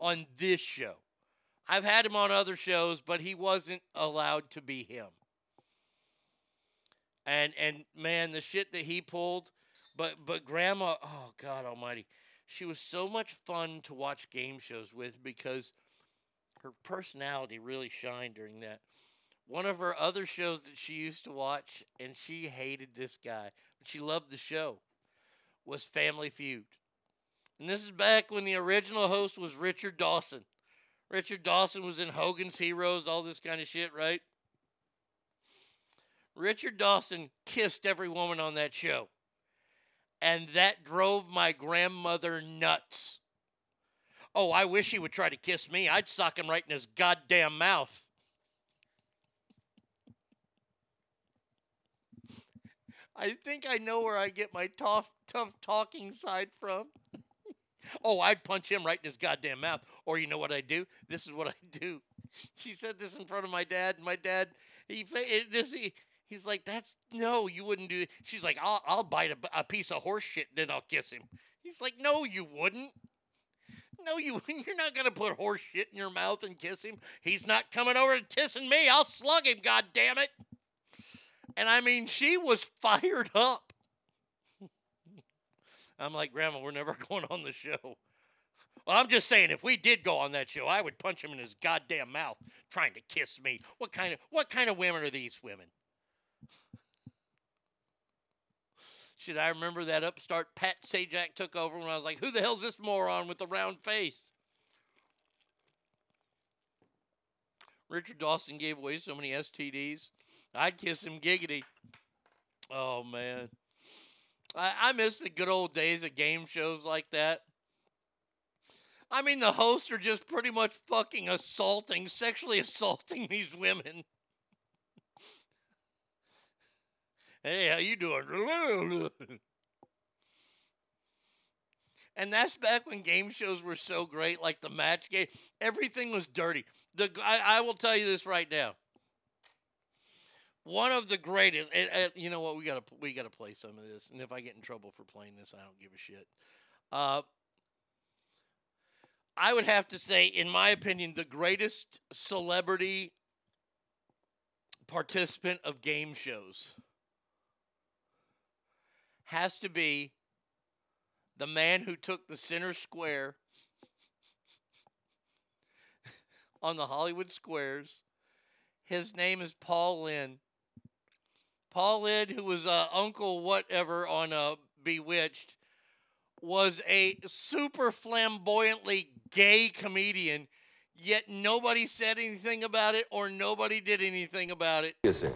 On this show. I've had him on other shows, but he wasn't allowed to be him. And and man, the shit that he pulled, but but grandma, oh God almighty. She was so much fun to watch game shows with because her personality really shined during that. one of her other shows that she used to watch, and she hated this guy, but she loved the show, was Family Feud. And this is back when the original host was Richard Dawson. Richard Dawson was in Hogan's Heroes, all this kind of shit, right? Richard Dawson kissed every woman on that show. And that drove my grandmother nuts. Oh, I wish he would try to kiss me. I'd sock him right in his goddamn mouth. I think I know where I get my tough, tough talking side from. oh, I'd punch him right in his goddamn mouth. Or you know what I do? This is what I do. She said this in front of my dad. My dad, he this he, he's like, "That's no, you wouldn't do." it." She's like, "I'll I'll bite a, a piece of horse shit, and then I'll kiss him." He's like, "No, you wouldn't." No, you you're not gonna put horse shit in your mouth and kiss him. He's not coming over and kissing me. I'll slug him. God damn it! And I mean, she was fired up. I'm like, Grandma, we're never going on the show. Well, I'm just saying, if we did go on that show, I would punch him in his goddamn mouth, trying to kiss me. What kind of what kind of women are these women? Should I remember that upstart Pat Sajak took over when I was like, who the hell's this moron with the round face? Richard Dawson gave away so many STDs. I'd kiss him giggity. Oh, man. I, I miss the good old days of game shows like that. I mean, the hosts are just pretty much fucking assaulting, sexually assaulting these women. Hey, how you doing? and that's back when game shows were so great, like the match game. Everything was dirty. The I, I will tell you this right now. One of the greatest. And, and you know what? We gotta we gotta play some of this. And if I get in trouble for playing this, I don't give a shit. Uh, I would have to say, in my opinion, the greatest celebrity participant of game shows has to be the man who took the center square on the Hollywood Squares. His name is Paul Lynde. Paul Lynde, who was uh, Uncle Whatever on uh, Bewitched, was a super flamboyantly gay comedian, yet nobody said anything about it or nobody did anything about it. Yes, sir.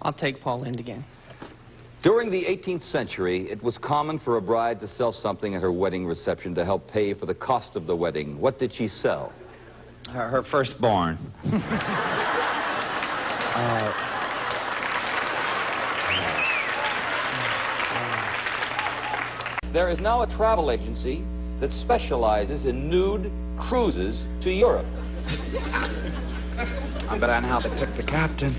I'll take Paul Lynde again. During the 18th century, it was common for a bride to sell something at her wedding reception to help pay for the cost of the wedding. What did she sell? Her, her firstborn. uh, There is now a travel agency that specializes in nude cruises to Europe. I bet on how they picked the captain.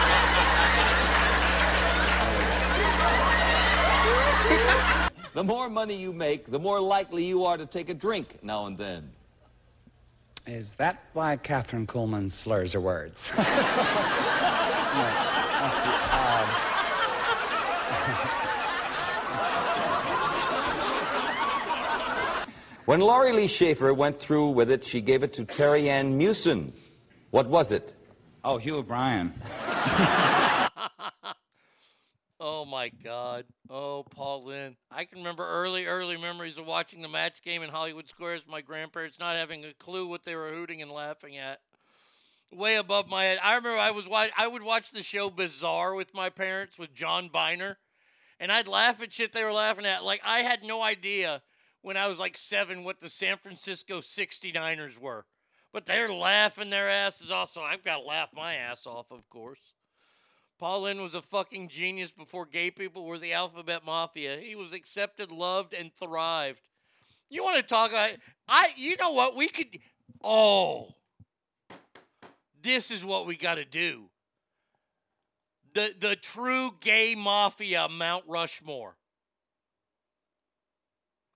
The more money you make, the more likely you are to take a drink now and then. Is that why Kathryn Kuhlman slurs her words? When Laurie Lea Schaefer went through with it, she gave it to Terry Anne Meeuwsen. What was it? oh, Hugh O'Brian. Oh my God. Oh, Paul Lynde. I can remember early, early memories of watching the match game in Hollywood Squares my grandparents not having a clue what they were hooting and laughing at. Way above my head. I remember I was wa- I would watch the show Bizarre with my parents with John Byner, and I'd laugh at shit they were laughing at. Like I had no idea when I was like seven what the San Francisco 69ers were. But they're laughing their asses off, so I've got to laugh my ass off, of course. Paul Lynde was a fucking genius before gay people were the alphabet mafia. He was accepted, loved, and thrived. You want to talk about I you know what? We could oh this is what we gotta do. The the true gay mafia Mount Rushmore.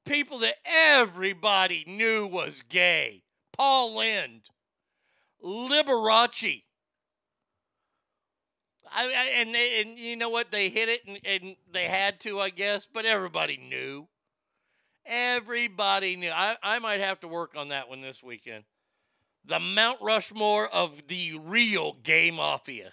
People that everybody knew was gay. Paul Lynde. Liberace. I, I, and they, and you know what? They hit it, and, and they had to, I guess. But everybody knew. Everybody knew. I, I might have to work on that one this weekend. The Mount Rushmore of the real gay mafia.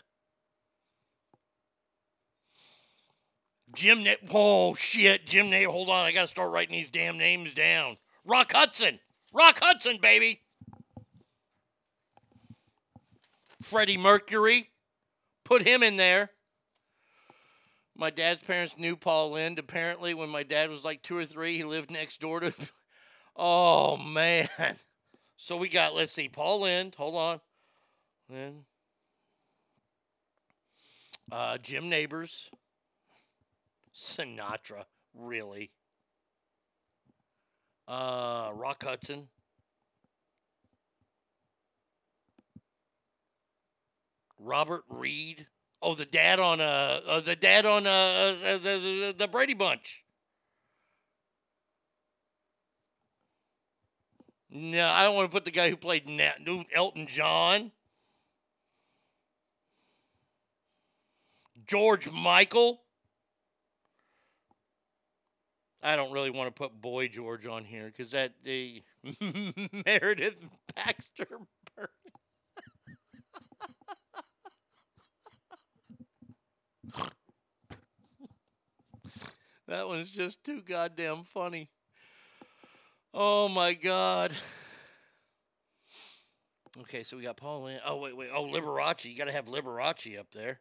Jim Na- Oh shit, Jim Na- hold on, I gotta start writing these damn names down. Rock Hudson. Rock Hudson, baby. Freddie Mercury. Put him in there. My dad's parents knew Paul Lynde. Apparently, when my dad was like two or three, he lived next door to. Oh man. So we got, let's see, Paul Lynde. Hold on. Then uh, Jim Nabors. Sinatra. Really. Uh, Rock Hudson. Robert Reed. Oh, the dad on uh, uh the dad on uh, uh the, the Brady Bunch. No, I don't want to put the guy who played Nat, Elton John. George Michael. I don't really want to put Boy George on here because that the Meredith Baxter. That one's just too goddamn funny. Oh my god. Okay, so we got Paul. Oh wait, wait. Oh, Liberace. You got to have Liberace up there.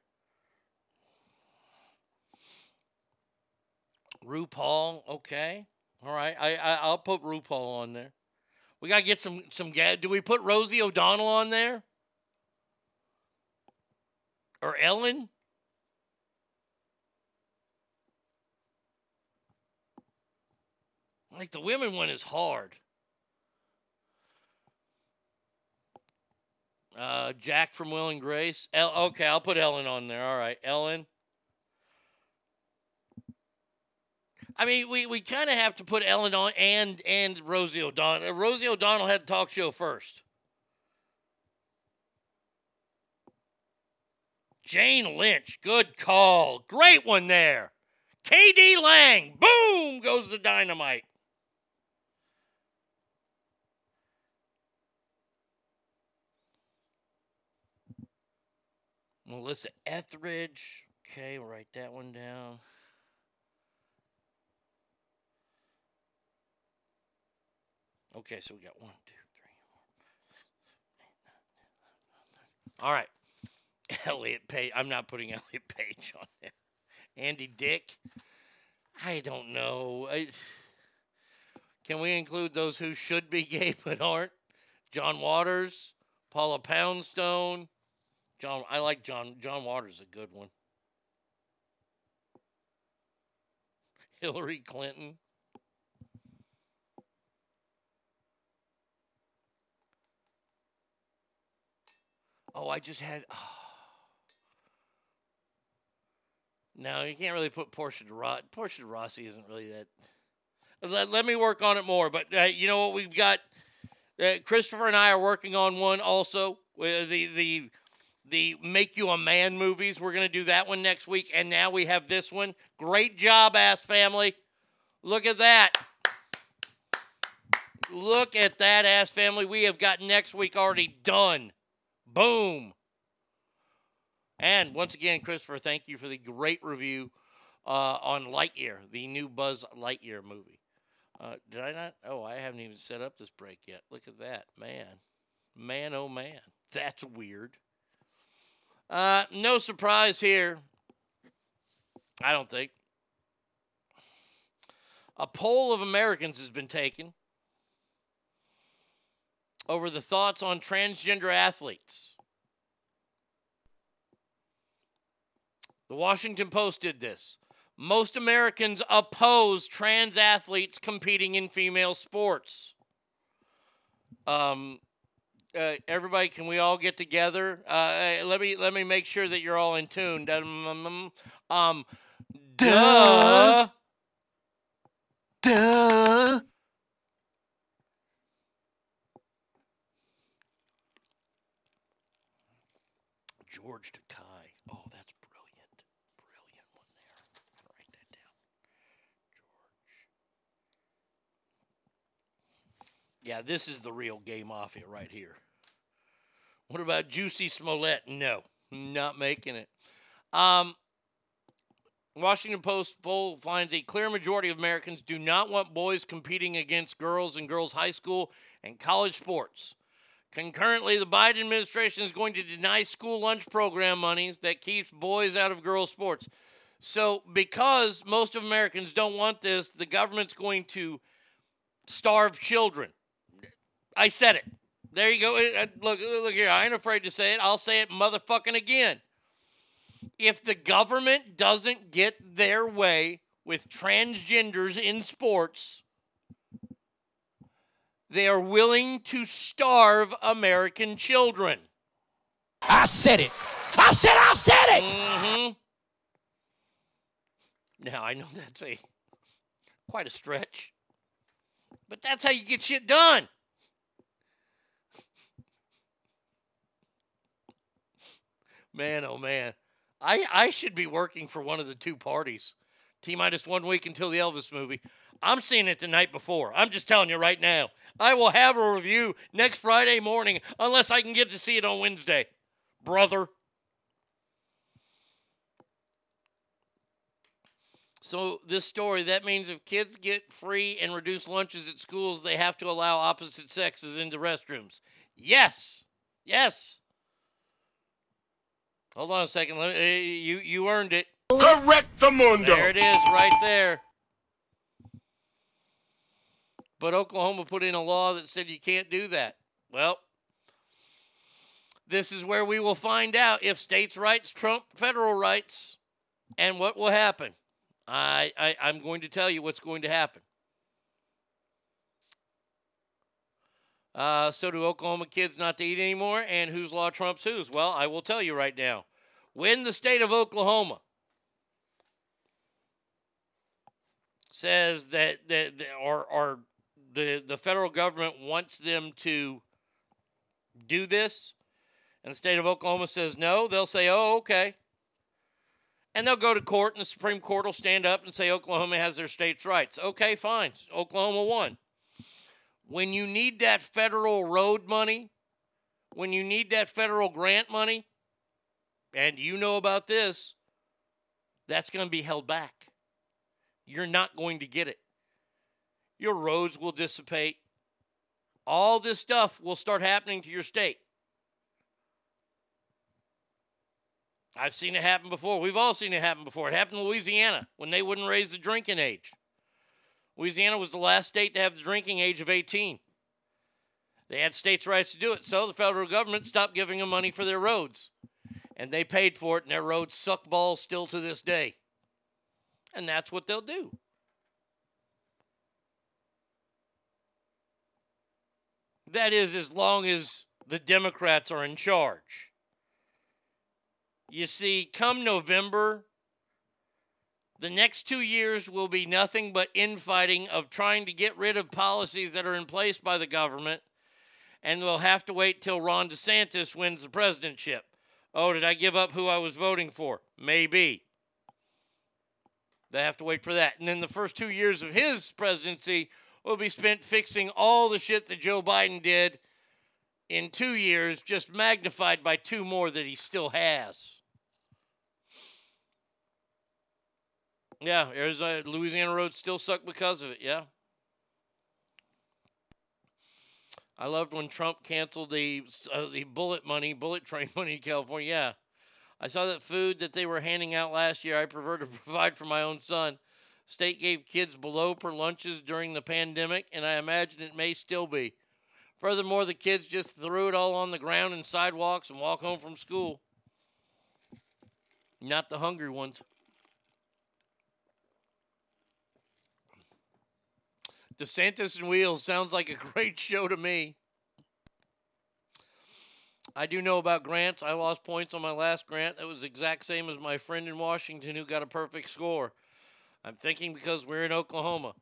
RuPaul. Okay. All right. I, I I'll put RuPaul on there. We got to get some some ga- Do we put Rosie O'Donnell on there? Or Ellen? Like the women one is hard. Uh, Jack from Will and Grace. El- okay, I'll put Ellen on there. All right, Ellen. I mean, we, we kind of have to put Ellen on and and Rosie O'Donnell. Uh, Rosie O'Donnell had the talk show first. Jane Lynch, good call. Great one there. KD Lang, boom goes the dynamite. Melissa Etheridge. Okay, we'll write that one down. Okay, so we got one, two, three, four. All right. Elliot Page. I'm not putting Elliot Page on there. Andy Dick. I don't know. I, can we include those who should be gay but aren't? John Waters, Paula Poundstone. John, I like John. John Waters, a good one. Hillary Clinton. Oh, I just had. Oh. No, you can't really put Portia de Rossi. Portia de Rossi isn't really that. Let, let me work on it more. But uh, you know what? We've got. Uh, Christopher and I are working on one also. Uh, the the the Make You a Man movies. We're going to do that one next week. And now we have this one. Great job, ass family. Look at that. Look at that, ass family. We have got next week already done. Boom. And once again, Christopher, thank you for the great review uh, on Lightyear, the new Buzz Lightyear movie. Uh, did I not? Oh, I haven't even set up this break yet. Look at that. Man. Man, oh man. That's weird. Uh, no surprise here. I don't think. A poll of Americans has been taken over the thoughts on transgender athletes. The Washington Post did this. Most Americans oppose trans athletes competing in female sports. Um, uh, everybody, can we all get together? Uh, let me let me make sure that you're all in tune. Um, duh. Duh. George Takei. Oh, that's brilliant. Brilliant one there. I'm gonna write that down. George. Yeah, this is the real gay mafia right here. What about Juicy Smollett? No, not making it. Um, Washington Post poll finds a clear majority of Americans do not want boys competing against girls in girls' high school and college sports. Concurrently, the Biden administration is going to deny school lunch program monies that keeps boys out of girls' sports. So, because most of Americans don't want this, the government's going to starve children. I said it. There you go. Uh, Look, look here. I ain't afraid to say it. I'll say it motherfucking again. If the government doesn't get their way with transgenders in sports, they are willing to starve American children. I said it. I said I said it. Mm-hmm. Now I know that's a quite a stretch, but that's how you get shit done. Man, oh man, I I should be working for one of the two parties. T minus one week until the Elvis movie. I'm seeing it the night before. I'm just telling you right now. I will have a review next Friday morning unless I can get to see it on Wednesday, brother. So this story that means if kids get free and reduced lunches at schools, they have to allow opposite sexes into restrooms. Yes, yes. Hold on a second. Let me, eh, you you earned it. Correct the mundo. There it is, right there. But Oklahoma put in a law that said you can't do that. Well, this is where we will find out if states' rights trump federal rights and what will happen. I, I I'm going to tell you what's going to happen. Uh, so do Oklahoma kids not to eat anymore, and whose law trumps whose? Well, I will tell you right now. When the state of Oklahoma says that that that- or or the the federal government wants them to do this, and the state of Oklahoma says no, they'll say, "Oh, okay." And they'll go to court, and the Supreme Court will stand up and say Oklahoma has their state's rights. Okay, fine. Oklahoma won. When you need that federal road money, when you need that federal grant money, and you know about this, that's going to be held back. You're not going to get it. Your roads will dissipate. All this stuff will start happening to your state. I've seen it happen before. We've all seen it happen before. It happened in Louisiana when they wouldn't raise the drinking age. Louisiana was the last state to have the drinking age of 18. They had states' rights to do it, so the federal government stopped giving them money for their roads. And they paid for it, and their roads suck balls still to this day. And that's what they'll do. That is, as long as the Democrats are in charge. You see, come November, the next two years will be nothing but infighting of trying to get rid of policies that are in place by the government, and we'll have to wait till Ron DeSantis wins the presidentship. Oh, did I give up who I was voting for? Maybe. They have to wait for that. And then the first two years of his presidency will be spent fixing all the shit that Joe Biden did in two years, just magnified by two more that he still has. Yeah, Arizona, Louisiana roads still suck because of it. Yeah. I loved when Trump canceled the uh, the bullet money, bullet train money in California. Yeah. I saw that food that they were handing out last year. I prefer to provide for my own son. State gave kids below per lunches during the pandemic, and I imagine it may still be. Furthermore, the kids just threw it all on the ground and sidewalks and walk home from school. Not the hungry ones. DeSantis and Wheels sounds like a great show to me. I do know about grants. I lost points on my last grant. That was exact same as my friend in Washington who got a perfect score. I'm thinking because we're in Oklahoma.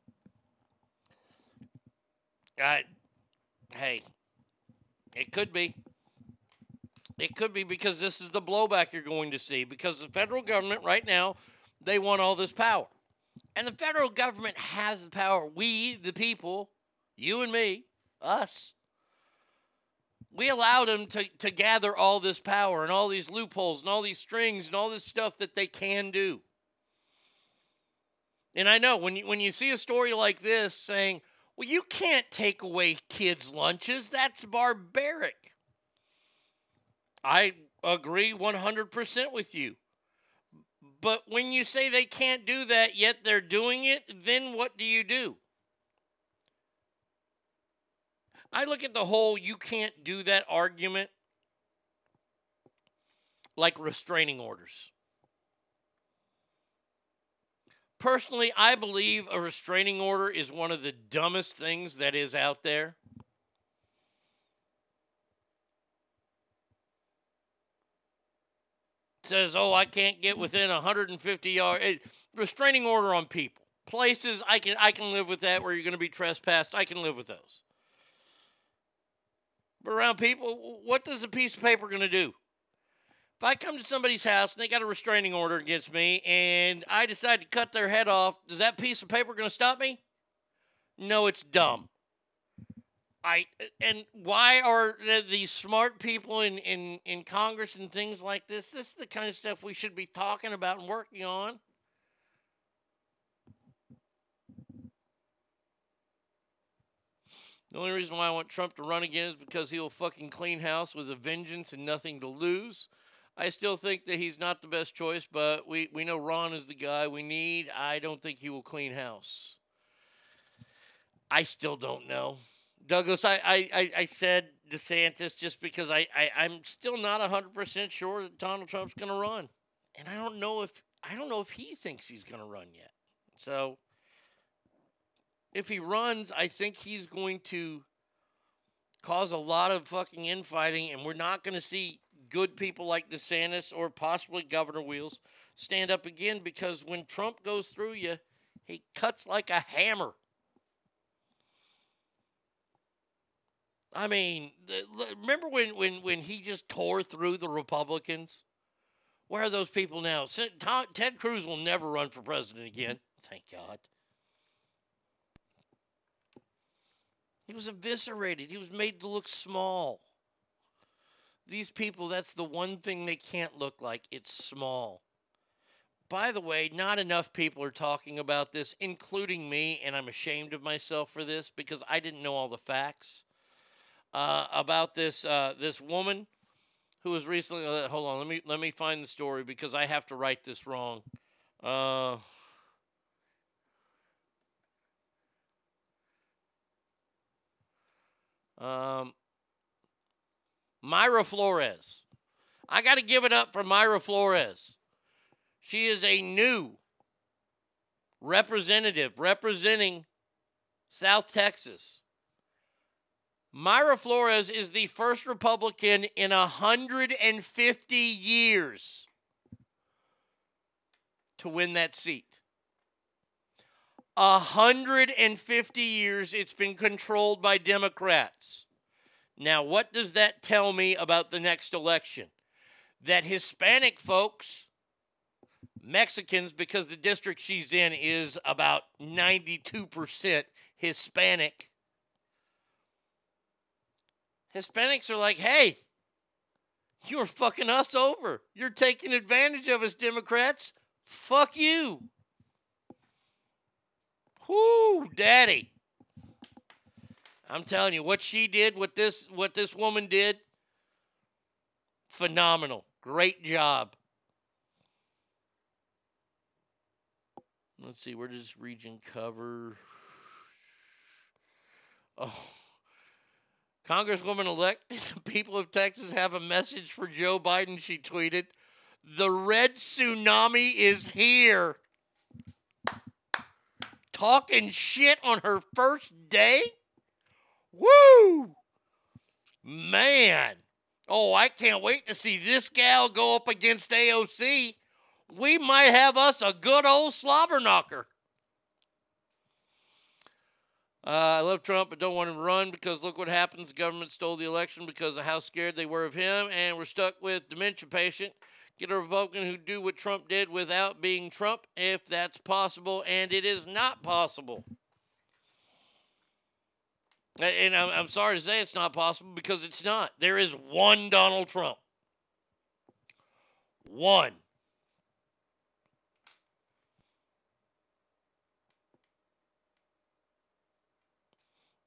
I, hey, it could be. It could be because this is the blowback you're going to see. Because the federal government right now, they want all this power. And the federal government has the power. We, the people, you and me, us, We allowed them to, to gather all this power and all these loopholes and all these strings and all this stuff that they can do. And I know when you, when you see a story like this saying, well, you can't take away kids' lunches, that's barbaric. I agree 100% with you. But when you say they can't do that, yet they're doing it, then what do you do? I look at the whole you can't do that argument like restraining orders. Personally, I believe a restraining order is one of the dumbest things that is out there. Says, "Oh, I can't get within 150 yards." Eh, restraining order on people, places I can I can live with that where you're going to be trespassed. I can live with those. But around people, what does a piece of paper going to do? If I come to somebody's house and they got a restraining order against me and I decide to cut their head off, is that piece of paper going to stop me? No, it's dumb. I and why are these smart people in, in, in Congress and things like this? This is the kind of stuff we should be talking about and working on. The only reason why I want Trump to run again is because he'll fucking clean house with a vengeance and nothing to lose. I still think that he's not the best choice, but we, we know Ron is the guy we need. I don't think he will clean house. I still don't know. Douglas, I, I, I said DeSantis just because I, I, I'm still not 100% sure that Donald Trump's going to run. And I don't know if I don't know if he thinks he's going to run yet. So if he runs, I think he's going to cause a lot of fucking infighting, and we're not going to see good people like DeSantis or possibly Governor Wheels stand up again because when Trump goes through you, he cuts like a hammer. I mean, remember when, when, when he just tore through the Republicans? Where are those people now? Ted Cruz will never run for president mm-hmm. again. Thank God. He was eviscerated. He was made to look small. These people, that's the one thing they can't look like. It's small. By the way, not enough people are talking about this, including me, and I'm ashamed of myself for this because I didn't know all the facts uh, about this uh, this woman who was recently. Uh, hold on, let me let me find the story because I have to write this wrong. Uh, Um, Mayra Flores. I got to give it up for Mayra Flores. She is a new representative representing South Texas. Mayra Flores is the first Republican in 150 years to win that seat. 150 years it's been controlled by Democrats. Now, what does that tell me about the next election? That Hispanic folks, Mexicans, because the district she's in is about 92% Hispanic, Hispanics are like, hey, you're fucking us over. You're taking advantage of us, Democrats. Fuck you. Whoo, daddy. I'm telling you, what she did, what this what this woman did, phenomenal. Great job. Let's see, where does region cover? Oh. Congresswoman elect, the people of Texas have a message for Joe Biden, she tweeted. The red tsunami is here talking shit on her first day? Woo! Man. Oh, I can't wait to see this gal go up against AOC. We might have us a good old slobber knocker. Uh, I love Trump, but don't want him to run because look what happens. Government stole the election because of how scared they were of him, and we're stuck with dementia patient Get a Republican who do what Trump did without being Trump, if that's possible, and it is not possible. And I'm sorry to say it's not possible because it's not. There is one Donald Trump. One.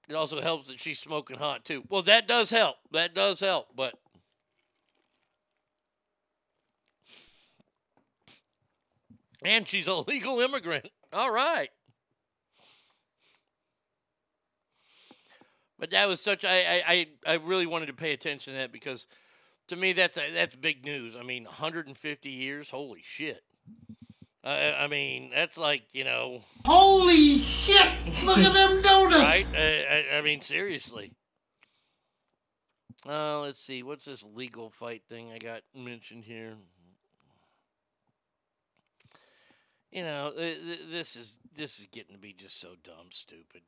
It also helps that she's smoking hot too. Well, that does help. That does help, but and she's a legal immigrant. All right. But that was such I, I I really wanted to pay attention to that because to me that's that's big news. I mean, 150 years, holy shit. Uh, I mean, that's like you know, Holy shit! Look at them donuts! right? Uh, I, I mean, seriously. Uh, let's see. What's this legal fight thing I got mentioned here? You know, th- th- this is this is getting to be just so dumb, stupid.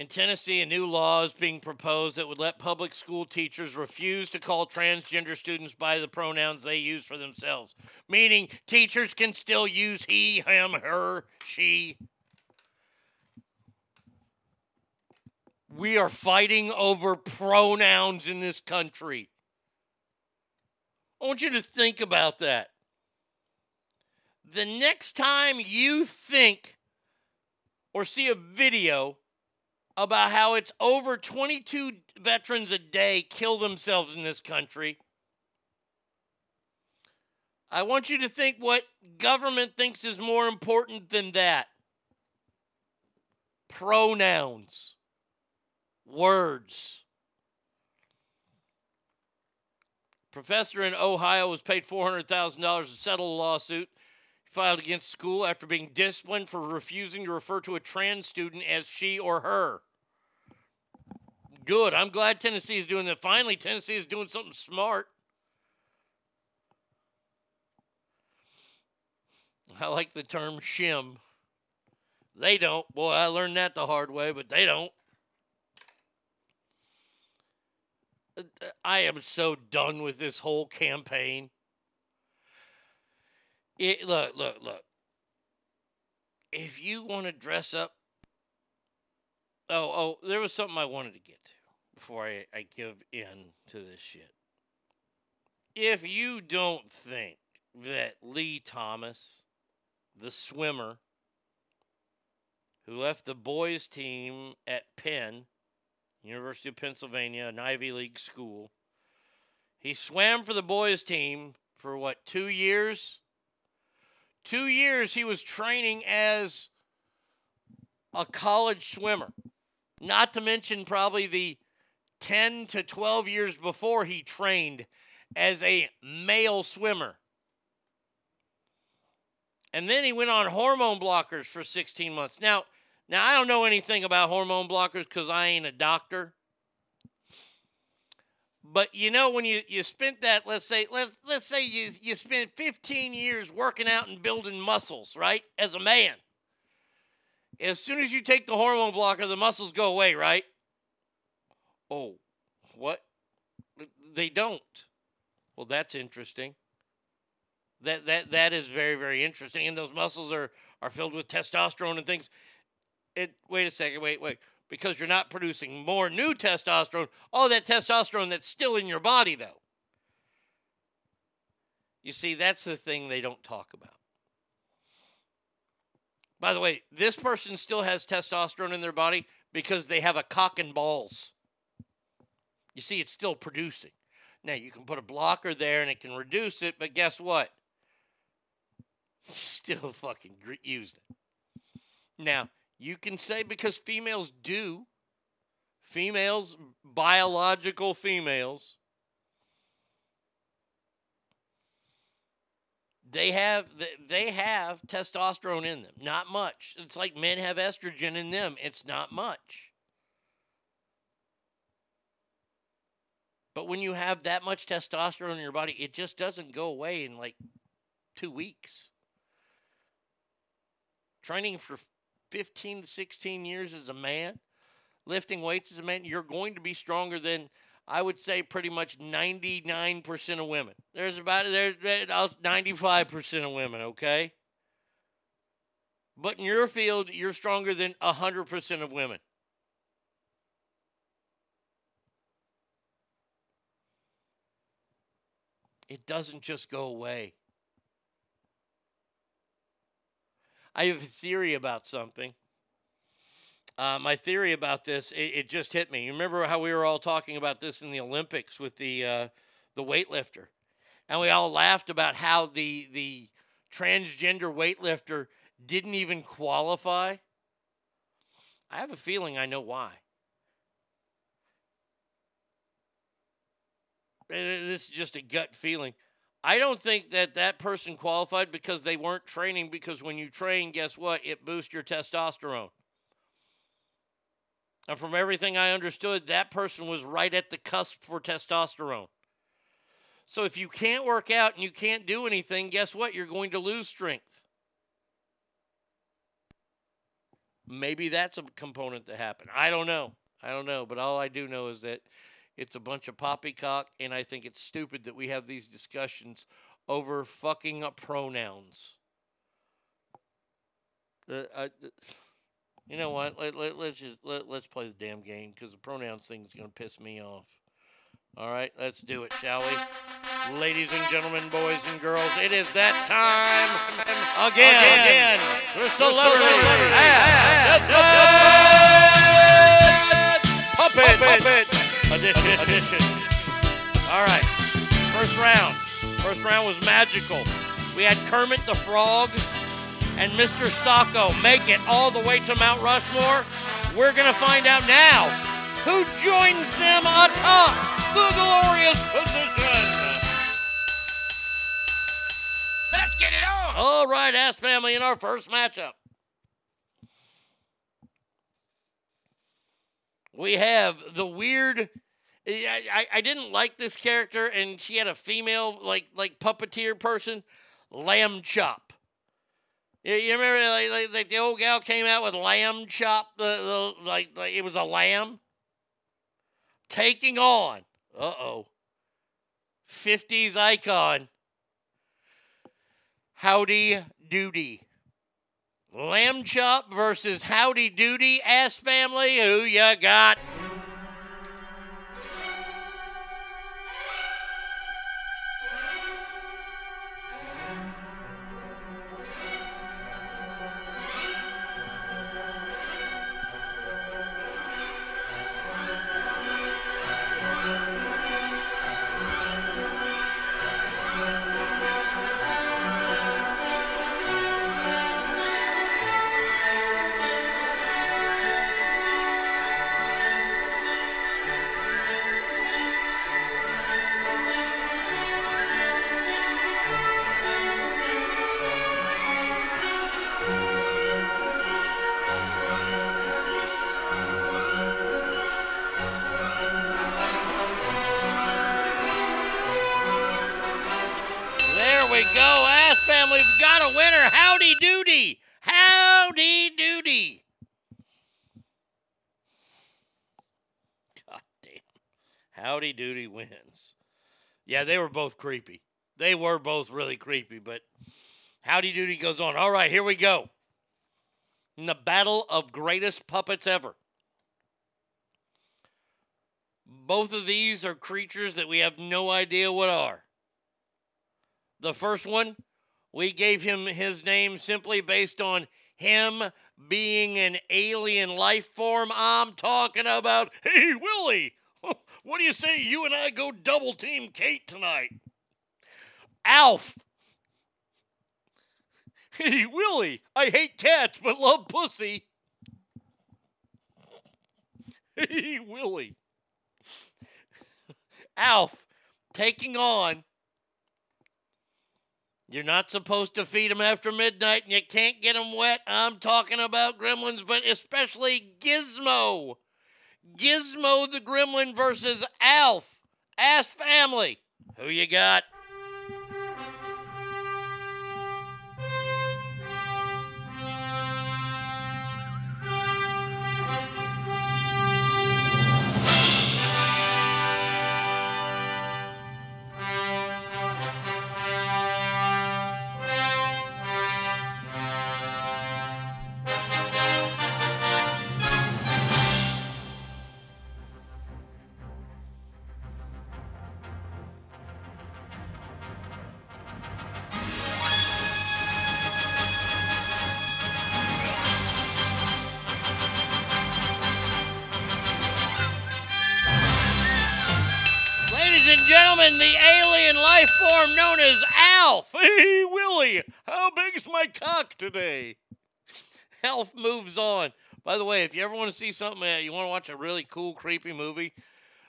In Tennessee, a new law is being proposed that would let public school teachers refuse to call transgender students by the pronouns they use for themselves, meaning teachers can still use he, him, her, she. We are fighting over pronouns in this country. I want you to think about that. The next time you think or see a video about how it's over 22 veterans a day kill themselves in this country. I want you to think what government thinks is more important than that pronouns, words. Professor in Ohio was paid $400,000 to settle a lawsuit filed against school after being disciplined for refusing to refer to a trans student as she or her. Good. I'm glad Tennessee is doing that. Finally, Tennessee is doing something smart. I like the term shim. They don't. Boy, I learned that the hard way, but they don't. I am so done with this whole campaign. It, look, look, look. If you want to dress up, oh, oh, there was something I wanted to get to before I, I give in to this shit. If you don't think that Lee Thomas, the swimmer, who left the boys' team at Penn, University of Pennsylvania, an Ivy League school, he swam for the boys' team for what, two years? Two years he was training as a college swimmer. Not to mention probably the 10 to 12 years before he trained as a male swimmer. And then he went on hormone blockers for 16 months. Now, now I don't know anything about hormone blockers because I ain't a doctor. But you know when you, you spent that let's say let's let's say you you spent 15 years working out and building muscles, right? As a man. As soon as you take the hormone blocker, the muscles go away, right? Oh, what? They don't. Well, that's interesting. That that that is very very interesting and those muscles are are filled with testosterone and things. It wait a second, wait, wait because you're not producing more new testosterone. All that testosterone that's still in your body, though. You see, that's the thing they don't talk about. By the way, this person still has testosterone in their body because they have a cock and balls. You see, it's still producing. Now, you can put a blocker there and it can reduce it, but guess what? Still fucking use it. Now, you can say because females do, females, biological females, they have they have testosterone in them. Not much. It's like men have estrogen in them. It's not much. But when you have that much testosterone in your body, it just doesn't go away in like 2 weeks. Training for 15 to 16 years as a man, lifting weights as a man, you're going to be stronger than I would say pretty much 99% of women. There's about there's 95% of women, okay? But in your field, you're stronger than 100% of women. It doesn't just go away. I have a theory about something. Uh, my theory about this, it, it, just hit me. You remember how we were all talking about this in the Olympics with the uh, the weightlifter, and we all laughed about how the the transgender weightlifter didn't even qualify. I have a feeling I know why. This is just a gut feeling. I don't think that that person qualified because they weren't training. Because when you train, guess what? It boosts your testosterone. And from everything I understood, that person was right at the cusp for testosterone. So if you can't work out and you can't do anything, guess what? You're going to lose strength. Maybe that's a component that happened. I don't know. I don't know. But all I do know is that it's a bunch of poppycock, and I think it's stupid that we have these discussions over fucking pronouns. Uh, I, you know what? Let, let, let's just let, let's play the damn game because the pronouns thing is going to piss me off. All right, let's do it, shall we? Ladies and gentlemen, boys and girls, it is that time again. Again, the celebrity, puppet, puppet, edition, edition. All right, first round. First round was magical. We had Kermit the Frog and Mr. Socko make it all the way to Mount Rushmore. We're gonna find out now who joins them atop the glorious position. Let's get it on. All right, Ass Family in our first matchup. We have the weird. I, I, I didn't like this character, and she had a female like like puppeteer person, Lamb Chop. You, you remember like, like, like the old gal came out with lamb chop, the, the like, like it was a lamb taking on. Uh oh. 50s icon. Howdy Doody. Lamb Chop versus Howdy Doody Ass Family. Who you got? Yeah, they were both creepy. They were both really creepy, but Howdy Doody goes on. All right, here we go. In the battle of greatest puppets ever. Both of these are creatures that we have no idea what are. The first one, we gave him his name simply based on him being an alien life form. I'm talking about, hey, Willie, what do you say you and I go double team Kate tonight? Alf. Hey, Willie, I hate cats but love pussy. Hey, Willie. Alf taking on. You're not supposed to feed them after midnight and you can't get them wet. I'm talking about gremlins, but especially Gizmo. Gizmo the Gremlin versus Alf. Ass Family. Who you got? Alf moves on. By the way, if you ever want to see something, uh, you want to watch a really cool, creepy movie,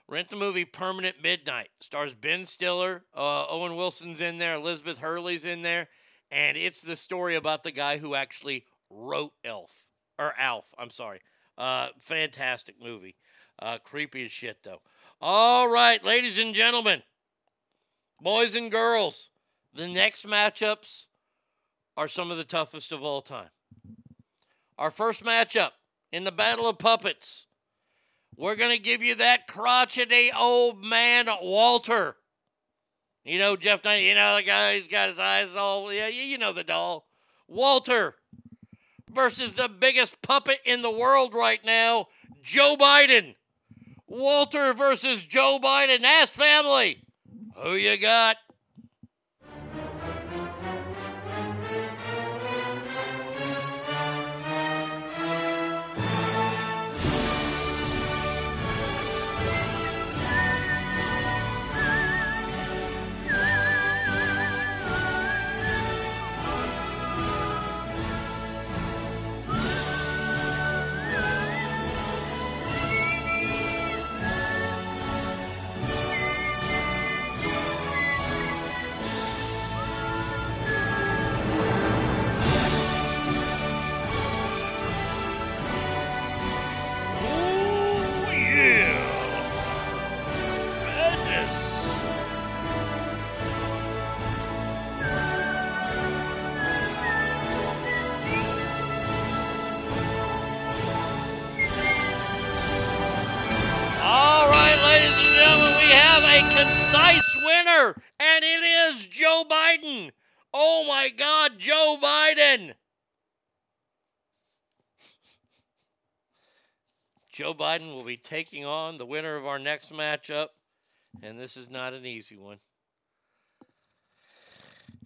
rent the movie Permanent Midnight. Stars Ben Stiller, uh, Owen Wilson's in there, Elizabeth Hurley's in there, and it's the story about the guy who actually wrote Elf or Alf. I'm sorry. Uh, fantastic movie. Uh, creepy as shit though. All right, ladies and gentlemen, boys and girls, the next matchups are some of the toughest of all time. Our first matchup in the Battle of Puppets, we're going to give you that crotchety old man, Walter. You know, Jeff you know, the guy who's got his eyes all, yeah, you know the doll. Walter versus the biggest puppet in the world right now, Joe Biden. Walter versus Joe Biden. Ask family. Who you got? Concise winner, and it is Joe Biden. Oh my God, Joe Biden. Joe Biden will be taking on the winner of our next matchup, and this is not an easy one.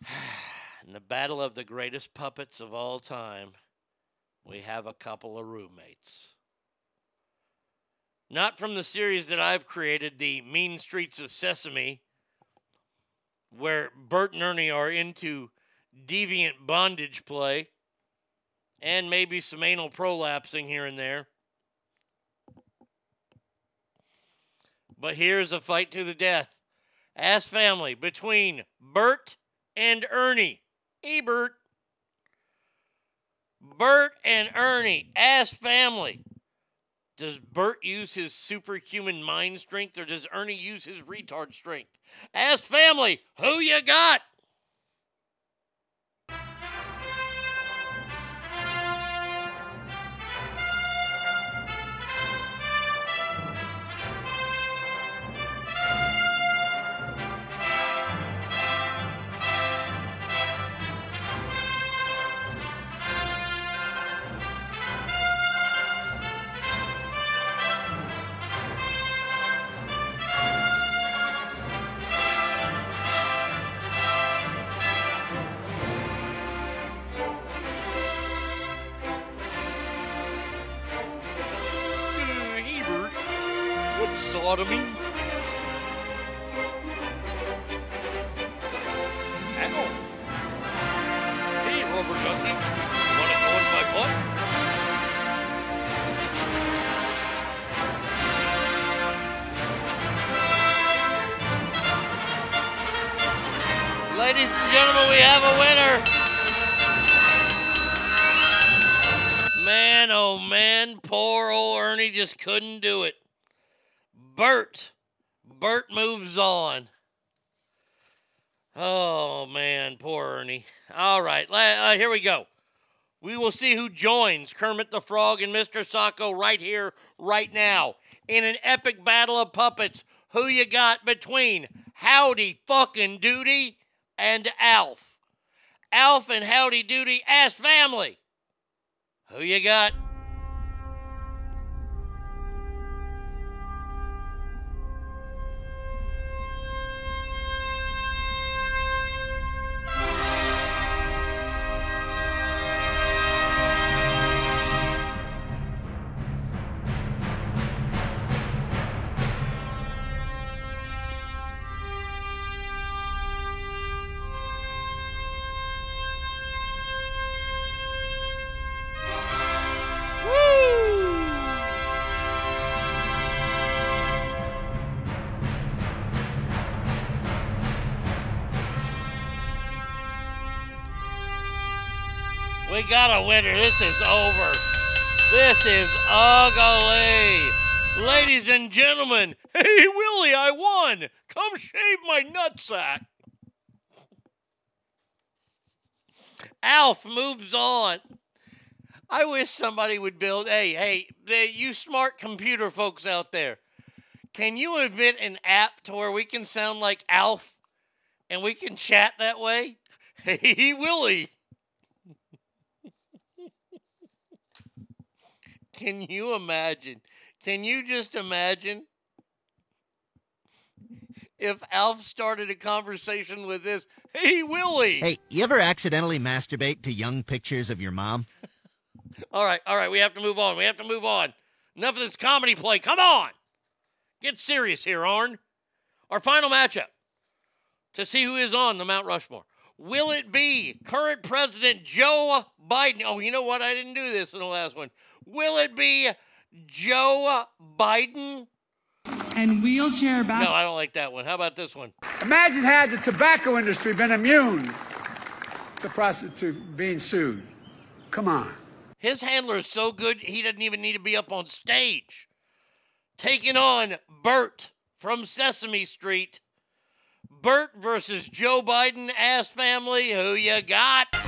In the battle of the greatest puppets of all time, we have a couple of roommates. Not from the series that I've created, the Mean Streets of Sesame, where Bert and Ernie are into deviant bondage play and maybe some anal prolapsing here and there. But here's a fight to the death. Ass family between Bert and Ernie. Ebert. Bert. Bert and Ernie, ass family. Does Bert use his superhuman mind strength or does Ernie use his retard strength? Ask family, who you got? What's sodomy? Ow. Hey, rubber ducky. Wanna go in my butt? Ladies and gentlemen, we have a winner. Man, oh man, poor old Ernie just couldn't do it. Bert. Bert moves on. Oh man, poor Ernie. All right, uh, here we go. We will see who joins Kermit the Frog and Mr. Socko right here, right now, in an epic battle of puppets. Who you got between Howdy fucking Doody and Alf? Alf and Howdy Doody ass family. Who you got? Got a winner. This is over. This is ugly. Ladies and gentlemen, hey Willie, I won. Come shave my nutsack. Alf moves on. I wish somebody would build. Hey, hey, the, you smart computer folks out there, can you invent an app to where we can sound like Alf and we can chat that way? Hey, Willie. Can you imagine? Can you just imagine if Alf started a conversation with this? Hey, Willie. Hey, you ever accidentally masturbate to young pictures of your mom? All right, all right, we have to move on. We have to move on. Enough of this comedy play. Come on. Get serious here, Arn. Our final matchup to see who is on the Mount Rushmore. Will it be current President Joe Biden? Oh, you know what? I didn't do this in the last one. Will it be Joe Biden? And wheelchair basketball. No. I don't like that one. How about this one? Imagine had the tobacco industry been immune to prostitute being sued. Come on. His handler is so good, he doesn't even need to be up on stage. Taking on Bert from Sesame Street. Bert versus Joe Biden ass family. Who you got?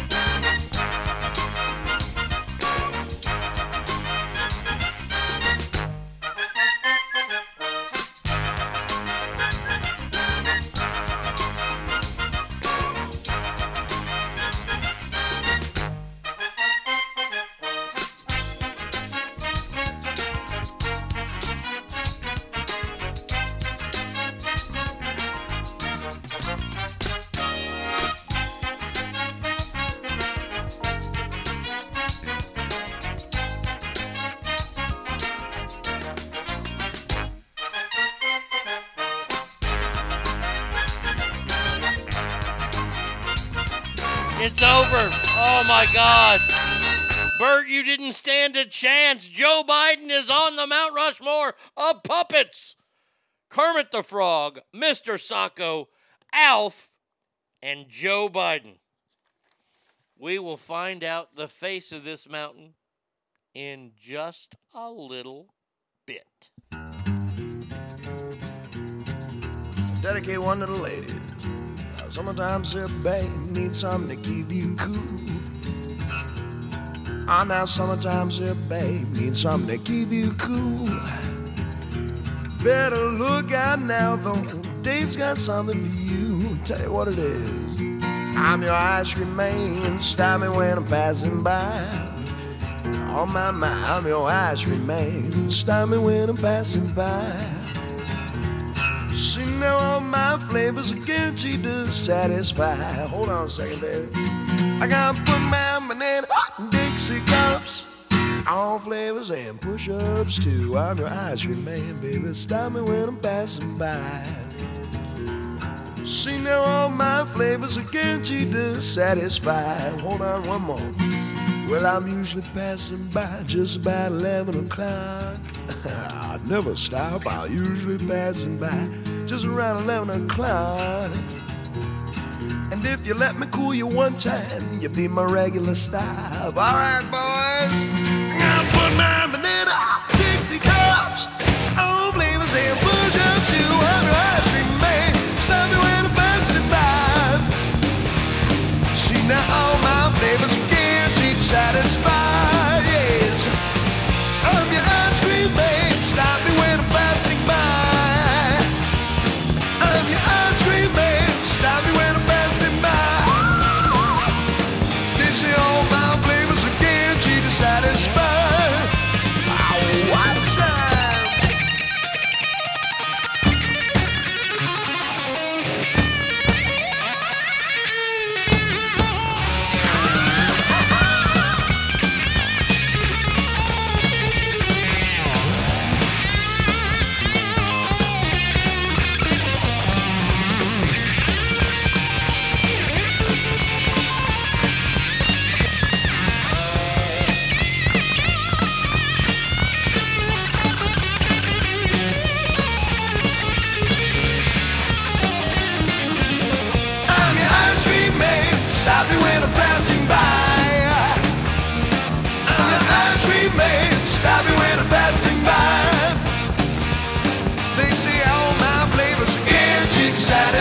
Didn't stand a chance. Joe Biden is on the Mount Rushmore of puppets. Kermit the Frog, Mr. Socko, Alf, and Joe Biden. We will find out the face of this mountain in just a little bit. Dedicate one to the ladies. Summertime sip, babe, need something to keep you cool. Ah, now summertime sip, babe, need something to keep you cool. Better look out now, though. Dave's got something for you. Tell you what it is. I'm your ice cream man. Stop me when I'm passing by. Oh my, my, I'm your ice cream man. Stop me when I'm passing by. See now all my flavors are guaranteed to satisfy. Hold on a second, baby. I gotta put my banana cups. All flavors and push-ups too. I'm your ice cream man, baby. Stop me when I'm passing by. See now all my flavors are guaranteed to satisfy. Hold on one more. Well, I'm usually passing by just about 11 o'clock. I never stop, I'm usually passing by just around 11 o'clock. And if you let me cool you one time, you'll be my regular stop. All right, boys. I gotta put my banana Dixie cups. All flavors and push up to I'm your ice cream man. Stop me when I'm by. See now all my flavors are guaranteed to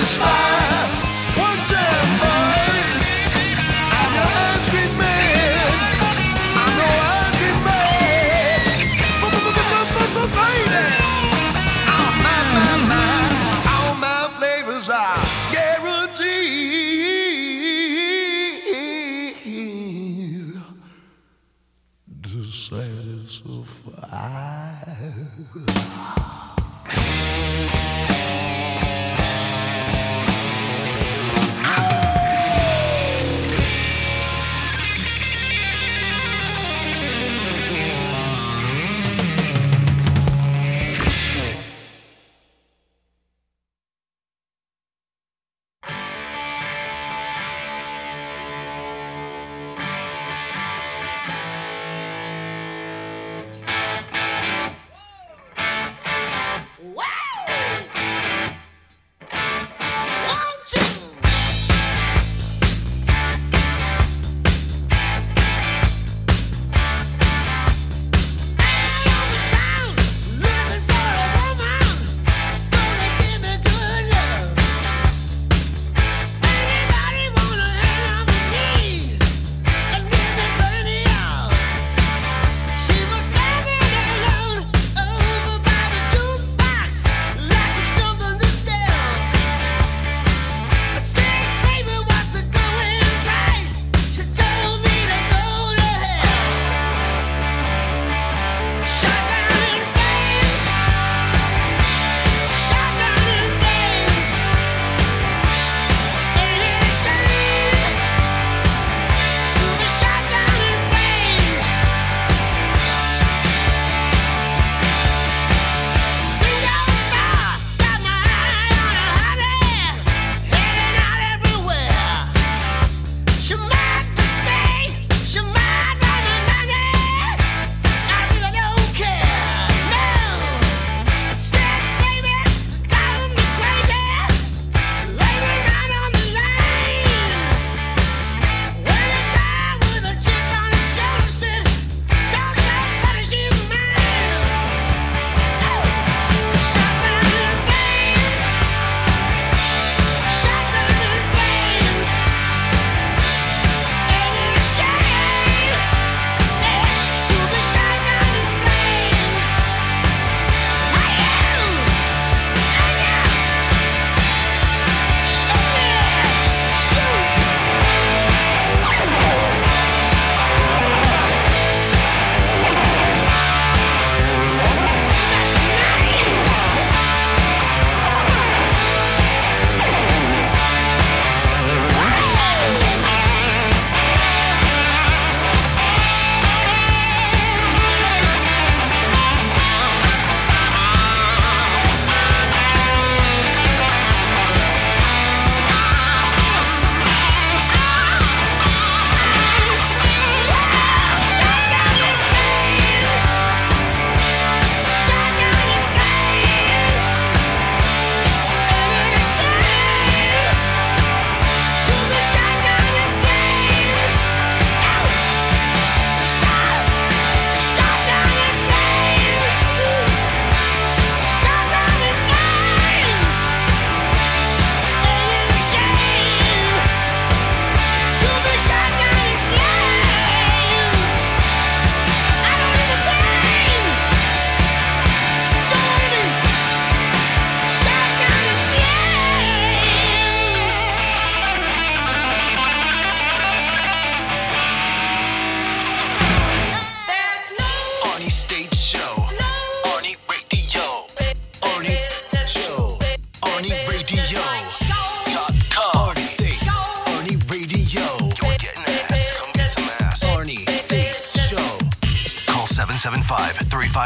to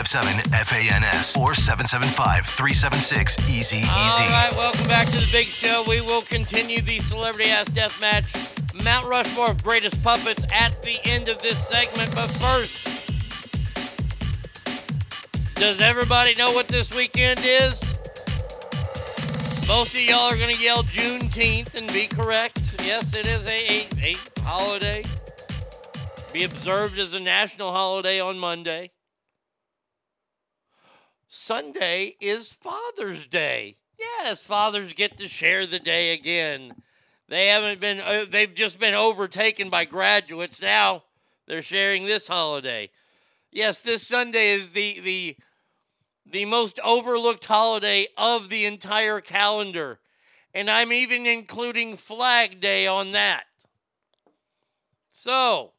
775-357-FANS or 775-376-EASY-EASY. All right, welcome back to the big show. We will continue the celebrity ass death match, Mount Rushmore of greatest puppets at the end of this segment. But first, does everybody know what this weekend is? Most of y'all are going to yell Juneteenth and be correct. Yes, it is a, a, a holiday. be observed as a national holiday on Monday. Sunday is Father's Day. Yes, fathers get to share the day again. They haven't been, uh, they've just been overtaken by graduates. Now they're sharing this holiday. Yes, this Sunday is the, the, the most overlooked holiday of the entire calendar. And I'm even including Flag Day on that. So,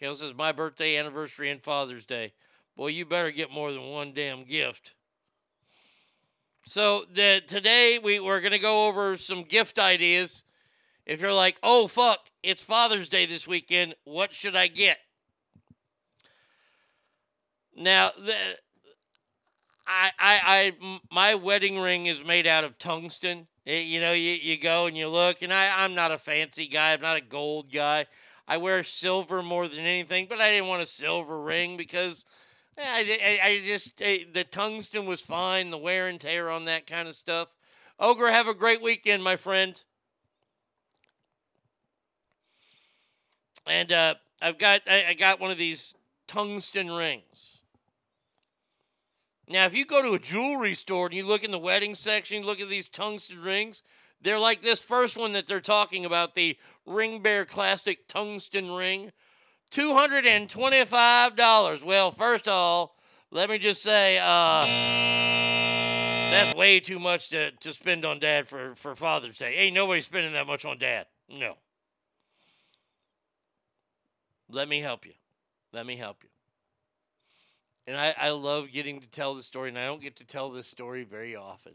Kale says, My birthday, anniversary, and Father's Day. Boy, you better get more than one damn gift. So, the, today we, we're going to go over some gift ideas. If you're like, oh, fuck, it's Father's Day this weekend, what should I get? Now, the, I, I, I, my wedding ring is made out of tungsten. It, you know, you, you go and you look, and I, I'm not a fancy guy. I'm not a gold guy. I wear silver more than anything, but I didn't want a silver ring because I, I, I just, eh, the tungsten was fine, the wear and tear on that kind of stuff. Ogre, have a great weekend, my friend. And uh, I've got, I, I got one of these tungsten rings. Now, if you go to a jewelry store and you look in the wedding section, you look at these tungsten rings, they're like this first one that they're talking about, the Ring Bear Classic Tungsten Ring. $225. Well, first of all, let me just say, uh, that's way too much to, to spend on dad for, for Father's Day. Ain't nobody spending that much on dad. No. Let me help you. Let me help you. And I, I love getting to tell the story, and I don't get to tell this story very often.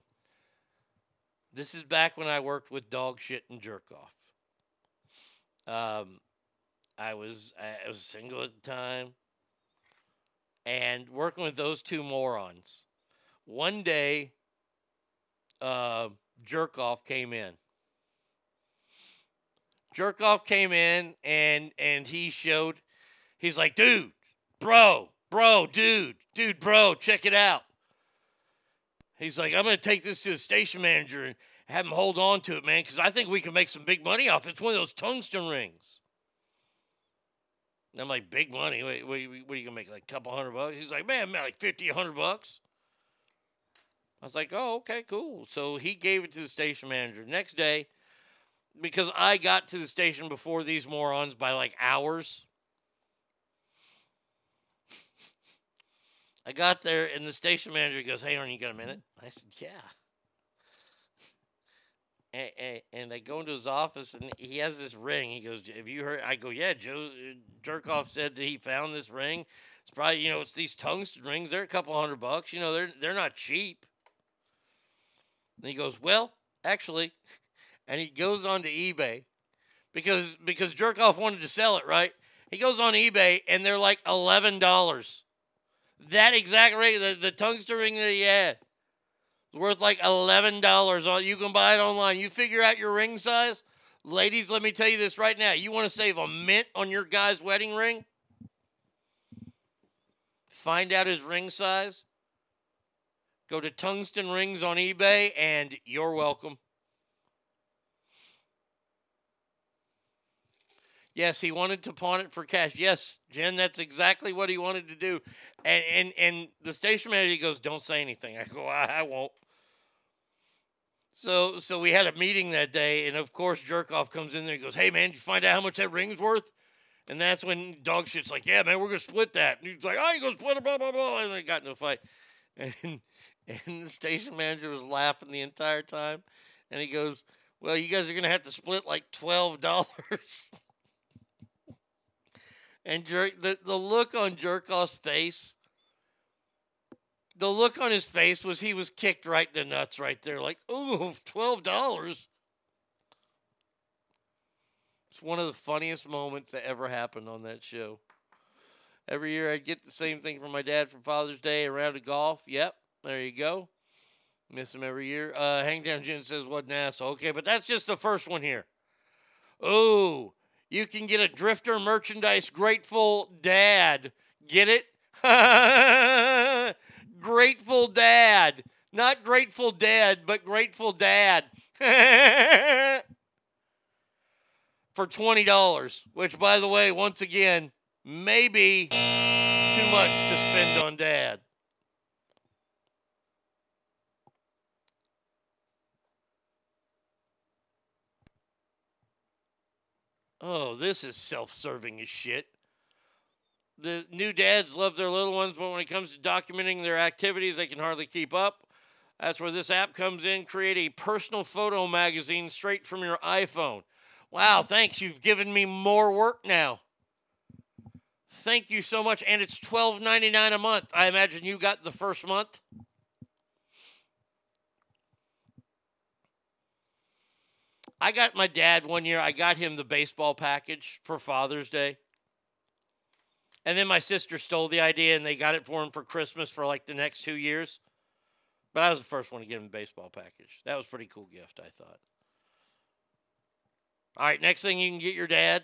This is back when I worked with dog shit and jerk off. Um, I was I was single at the time, and working with those two morons. One day, uh, jerk off came in. Jerkoff came in, and and he showed. He's like, dude, bro, bro, dude, dude, bro, check it out. He's like, I'm to take this to the station manager and have him hold on to it, man, because I think we can make some big money off it. It's one of those tungsten rings. I'm like, big money? Wait, wait, what are you to make, like a couple hundred bucks? He's like, man, like 50, 100 bucks. I was like, oh, okay, cool. So he gave it to the station manager. Next day, because I got to the station before these morons by like hours, I got there and the station manager goes, Hey, Arnie, you got a minute? I said, Yeah. And, and, and I go into his office and he has this ring. He goes, Have you heard? I go, Yeah, Joe uh, Jerkoff said that he found this ring. It's probably, you know, it's these tungsten rings. They're a couple hundred bucks. You know, they're, they're not cheap. And he goes, Well, actually, and he goes on to eBay because because Jerkoff wanted to sell it, right? He goes on eBay and they're like eleven dollars. That exact rate, the, the tungsten ring that he had, was worth like eleven dollars. On you can buy it online. You figure out your ring size, ladies. Let me tell you this right now. You want to save a mint on your guy's wedding ring? Find out his ring size. Go to tungsten rings on eBay, and you're welcome. Yes, he wanted to pawn it for cash. Yes, Jen, that's exactly what he wanted to do. And and and the station manager goes, "Don't say anything." I go, "I, I won't." So so we had a meeting that day, and of course Jerkoff comes in there and goes, "Hey man, did you find out how much that ring's worth?" And that's when dog shit's like, "Yeah man, we're gonna split that." And he's like, "I ain't gonna split it." Blah blah blah. And they got into a fight, and and the station manager was laughing the entire time, and he goes, "Well, you guys are gonna have to split like twelve dollars." And jerk the, the look on Jerkoff's face, the look on his face was he was kicked right in the nuts right there. Like, ooh, $12. It's one of the funniest moments that ever happened on that show. Every year I'd get the same thing from my dad for Father's Day, a round of golf. Yep, there you go. Miss him every year. Uh, Hangdown Jen says, what an asshole. Okay, but that's just the first one here. Oh, you can get a Drifter merchandise Grateful Dad. Get it? Grateful Dad. Not Grateful Dead, but Grateful Dad. for $20, which, by the way, once again, may be too much to spend on dad. Oh, this is self serving as shit. The new dads love their little ones, but when it comes to documenting their activities, they can hardly keep up. That's where this app comes in. Create a personal photo magazine straight from your iPhone. Wow, thanks. You've given me more work now. Thank you so much. And it's $12.99 a month. I imagine you got the first month. I got my dad one year, I got him the baseball package for Father's Day. And then my sister stole the idea and they got it for him for Christmas for like the next two years. But I was the first one to get him the baseball package. That was a pretty cool gift, I thought. All right, next thing you can get your dad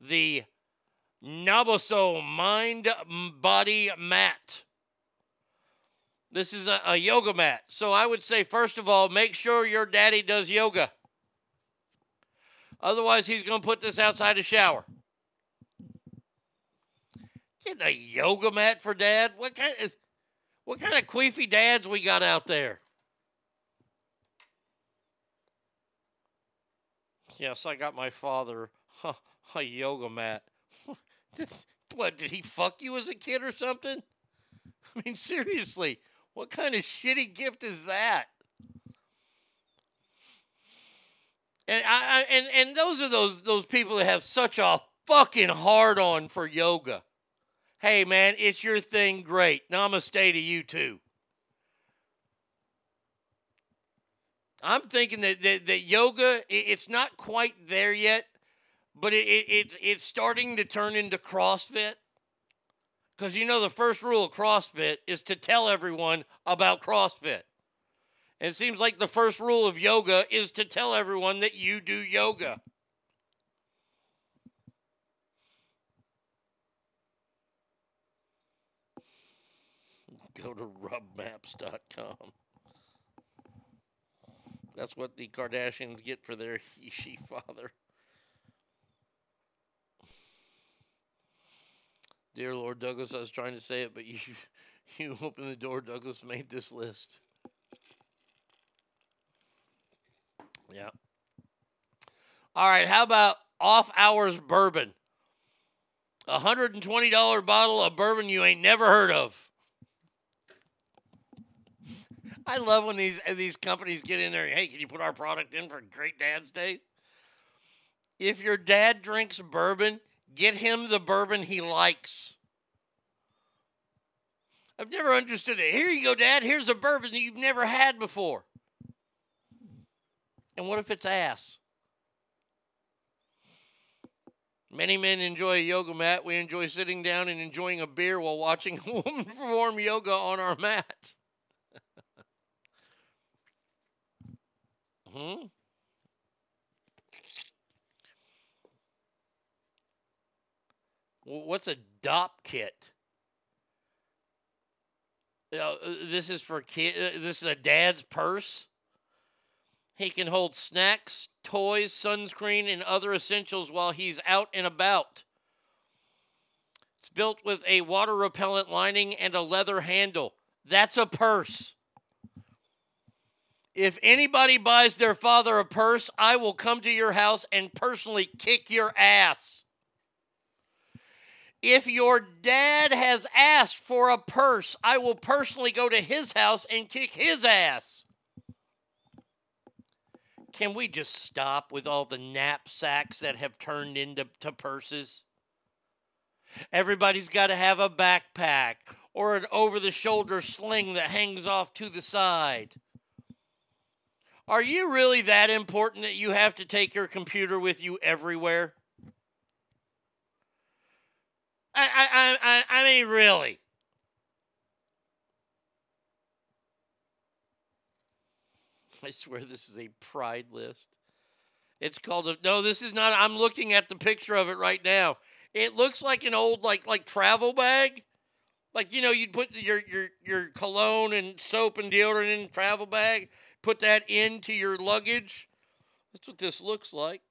the Naboso Mind mm, Body Mat. This is a, a yoga mat. So I would say, first of all, make sure your daddy does yoga. Otherwise, he's going to put this outside the shower. Getting a yoga mat for dad? What kind of what kind of queefy dads we got out there? Yes, I got my father huh, a yoga mat. what did he fuck you as a kid or something? I mean, seriously, what kind of shitty gift is that? And I, and and those are those those people that have such a fucking hard on for yoga. Hey man, it's your thing, great. Namaste to you too. I'm thinking that, that, that yoga, it's not quite there yet, but it, it, it's, it's starting to turn into CrossFit. Because you know, the first rule of CrossFit is to tell everyone about CrossFit. And it seems like the first rule of yoga is to tell everyone that you do yoga. Go to rubmaps.com. That's what the Kardashians get for their he she father. Dear Lord Douglas, I was trying to say it, but you you opened the door. Douglas made this list. Yeah. All right. How about off hours bourbon? A hundred and twenty dollar bottle of bourbon you ain't never heard of. I love when these these companies get in there. Hey, can you put our product in for Great Dad's Day? If your dad drinks bourbon, get him the bourbon he likes. I've never understood it. Here you go, Dad. Here's a bourbon that you've never had before. And what if it's ass? Many men enjoy a yoga mat. We enjoy sitting down and enjoying a beer while watching a woman perform yoga on our mat. hmm? What's a Dopp kit? You know, uh, this is for kid. Uh, this is a dad's purse. He can hold snacks, toys, sunscreen, and other essentials while he's out and about. It's built with a water repellent lining and a leather handle. That's a purse. If anybody buys their father a purse, I will come to your house and personally kick your ass. If your dad has asked for a purse, I will personally go to his house and kick his ass. Can we just stop with all the knapsacks that have turned into to purses? Everybody's got to have a backpack or an over the shoulder sling that hangs off to the side. Are you really that important that you have to take your computer with you everywhere? I, I, I, I mean, really. I swear this is a pride list. It's called a no. This is not. I'm looking at the picture of it right now. It looks like an old like like travel bag, like you know you'd put your your your cologne and soap and deodorant in a travel bag. Put that into your luggage. That's what this looks like.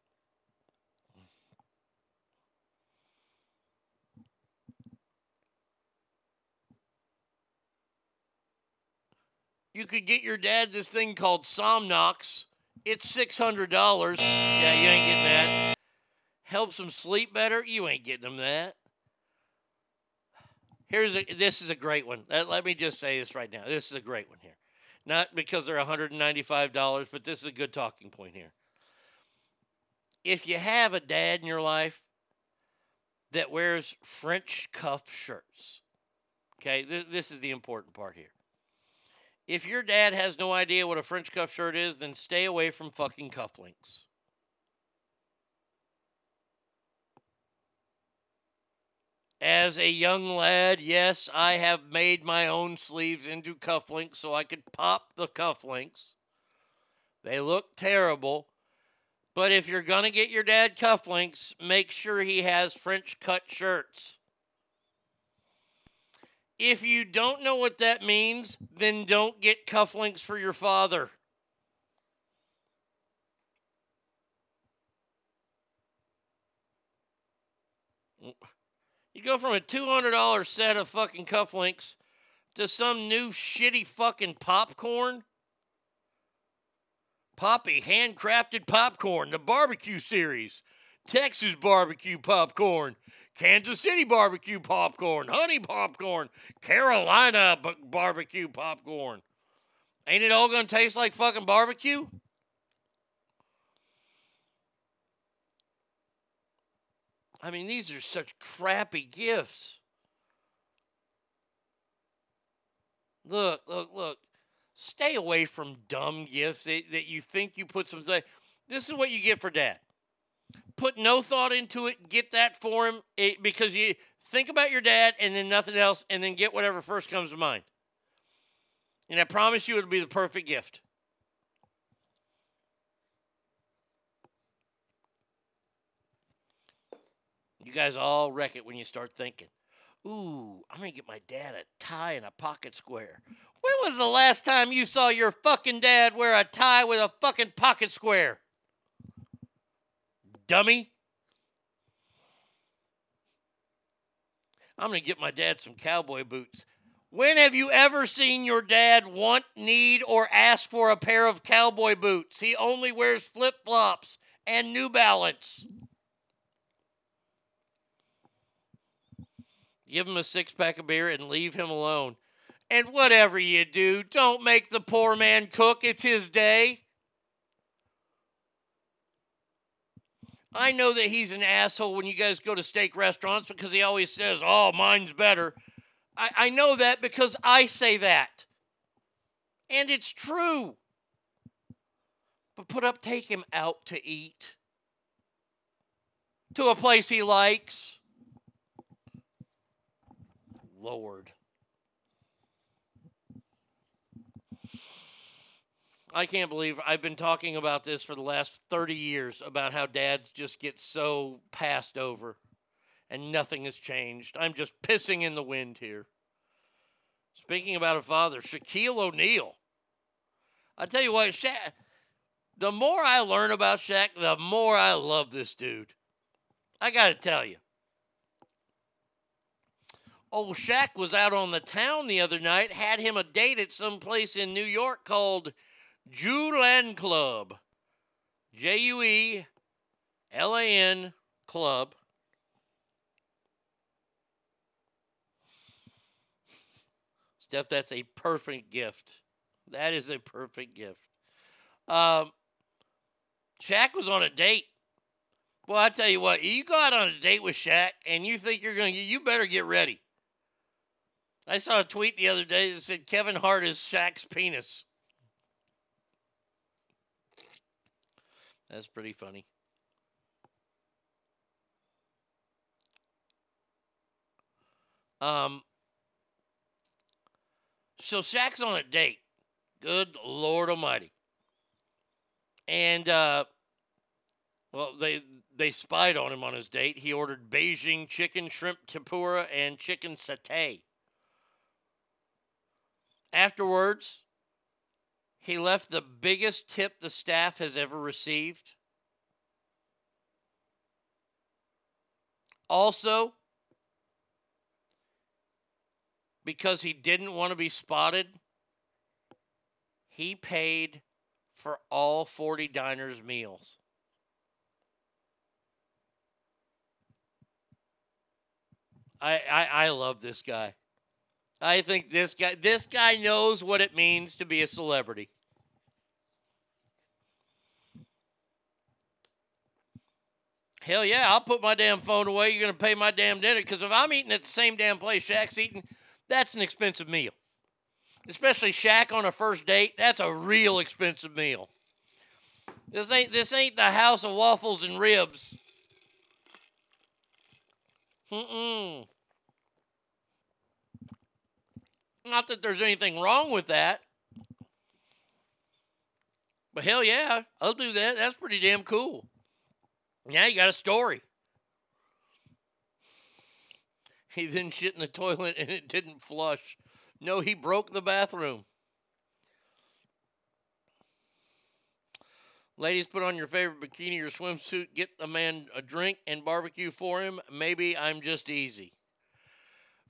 You could get your dad this thing called Somnox. It's six hundred dollars. Yeah, you ain't getting that. Helps him sleep better. You ain't getting him that. Here's a. This is a great one. Let, me just say this right now. This is a great one here. Not because they're one hundred and ninety-five dollars, but this is a good talking point here. If you have a dad in your life that wears French cuff shirts, okay, th- this is the important part here. If your dad has no idea what a French cuff shirt is, then stay away from fucking cufflinks. As a young lad, yes, I have made my own sleeves into cufflinks so I could pop the cufflinks. They look terrible. But if you're going to get your dad cufflinks, make sure he has French cut shirts. If you don't know what that means, then don't get cufflinks for your father. You go from a $200 set of fucking cufflinks to some new shitty fucking popcorn. Poppy handcrafted popcorn, the barbecue series, Texas barbecue popcorn, Kansas City barbecue popcorn, honey popcorn, Carolina b- barbecue popcorn. Ain't it all gonna taste like fucking barbecue? I mean, these are such crappy gifts. Look, look, look. Stay away from dumb gifts that, that you think you put some. This is what you get for dad. Put no thought into it. Get that for him it, because you think about your dad and then nothing else, and then get whatever first comes to mind. And I promise you, it'll be the perfect gift. You guys all wreck it when you start thinking, ooh, I'm to get my dad a tie and a pocket square. When was the last time you saw your fucking dad wear a tie with a fucking pocket square? Dummy. I'm going to get my dad some cowboy boots. When have you ever seen your dad want, need, or ask for a pair of cowboy boots? He only wears flip flops and New Balance. Give him a six pack of beer and leave him alone. And whatever you do, don't make the poor man cook. It's his day. I know that he's an asshole when you guys go to steak restaurants because he always says, oh, mine's better. I, I know that because I say that. And it's true. But put up, take him out to eat to a place he likes. Lord. I can't believe I've been talking about this for the last 30 years about how dads just get so passed over and nothing has changed. I'm just pissing in the wind here. Speaking about a father, Shaquille O'Neal. I tell you what, Shaq, the more I learn about Shaq, the more I love this dude. I got to tell you. Old Shaq was out on the town the other night, had him a date at some place in New York called Juelan Club. J U E L A N Club. Steph, that's a perfect gift. That is a perfect gift. Um, Shaq was on a date. Well, I tell you what, you go out on a date with Shaq and you think you're going to, you better get ready. I saw a tweet the other day that said Kevin Hart is Shaq's penis. That's pretty funny. Um, so Shaq's on a date. Good Lord Almighty. And uh, well, they they spied on him on his date. He ordered Beijing chicken, shrimp tempura, and chicken satay. Afterwards, he left the biggest tip the staff has ever received. Also, because he didn't want to be spotted, He paid for all 40 diners' meals. I, I I love this guy. I think this guy this guy knows what it means to be a celebrity. Hell yeah, I'll put my damn phone away. You're gonna pay my damn dinner because if I'm eating at the same damn place Shaq's eating, that's an expensive meal. Especially Shaq on a first date, that's a real expensive meal. This ain't this ain't the house of waffles and ribs. Mm-mm. Not that there's anything wrong with that. But hell yeah, I'll do that. That's pretty damn cool. Now you got a story. He then shit in the toilet and it didn't flush. No, he broke the bathroom. Ladies, put on your favorite bikini or swimsuit, get a man a drink and barbecue for him. Maybe I'm just easy.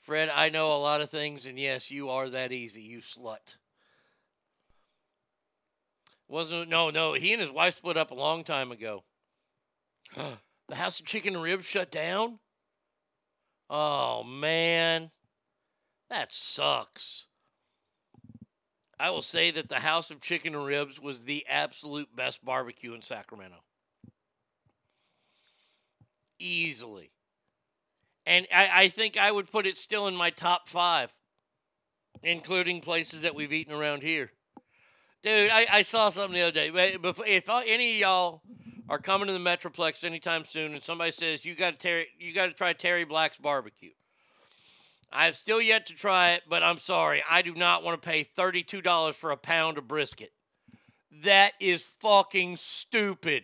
Fred, I know a lot of things, and yes, you are that easy, you slut. Wasn't no, no. He and his wife split up a long time ago. The House of Chicken and Ribs shut down. Oh man, that sucks. I will say that the House of Chicken and Ribs was the absolute best barbecue in Sacramento. Easily. And I, I think I would put it still in my top five, including places that we've eaten around here. Dude, I, I saw something the other day. If, any of y'all are coming to the Metroplex anytime soon and somebody says you got to you got to try Terry Black's barbecue, I've still yet to try it, but I'm sorry. I do not want to pay $32 for a pound of brisket. That is fucking stupid.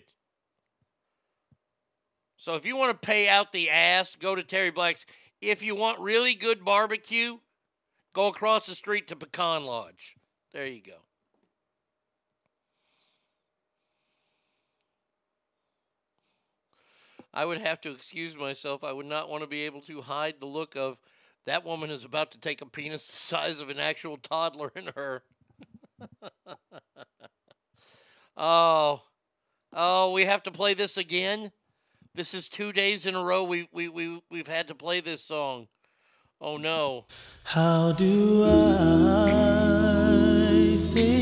So if you want to pay out the ass, go to Terry Black's. If you want really good barbecue, go across the street to Pecan Lodge. There you go. I would have to excuse myself. I would not want to be able to hide the look of that woman is about to take a penis the size of an actual toddler in her. oh, oh, we have to play this again. This is two days in a row we we we we've had to play this song. Oh no. How do I say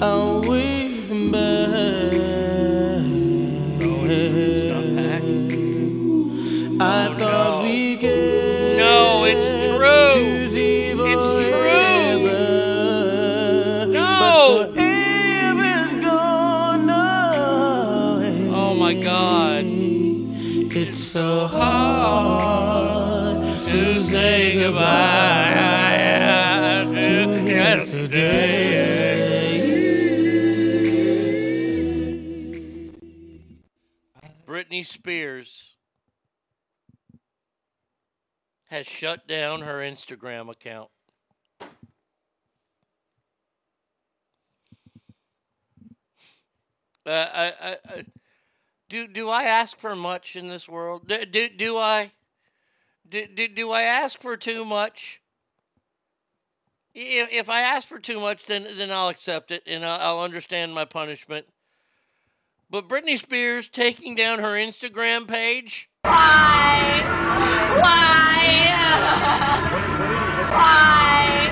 laugh, outweigh the bad. I oh, thought we get No, it's true. It's true. No. Oh my God. It's so Spears has shut down her Instagram account. Uh, I, I, I, do do I ask for much in this world? Do do, do I? Do, do, do I ask for too much? If, if I ask for too much, then then I'll accept it and I'll, I'll understand my punishment. But Britney Spears taking down her Instagram page. Why? Why? Why?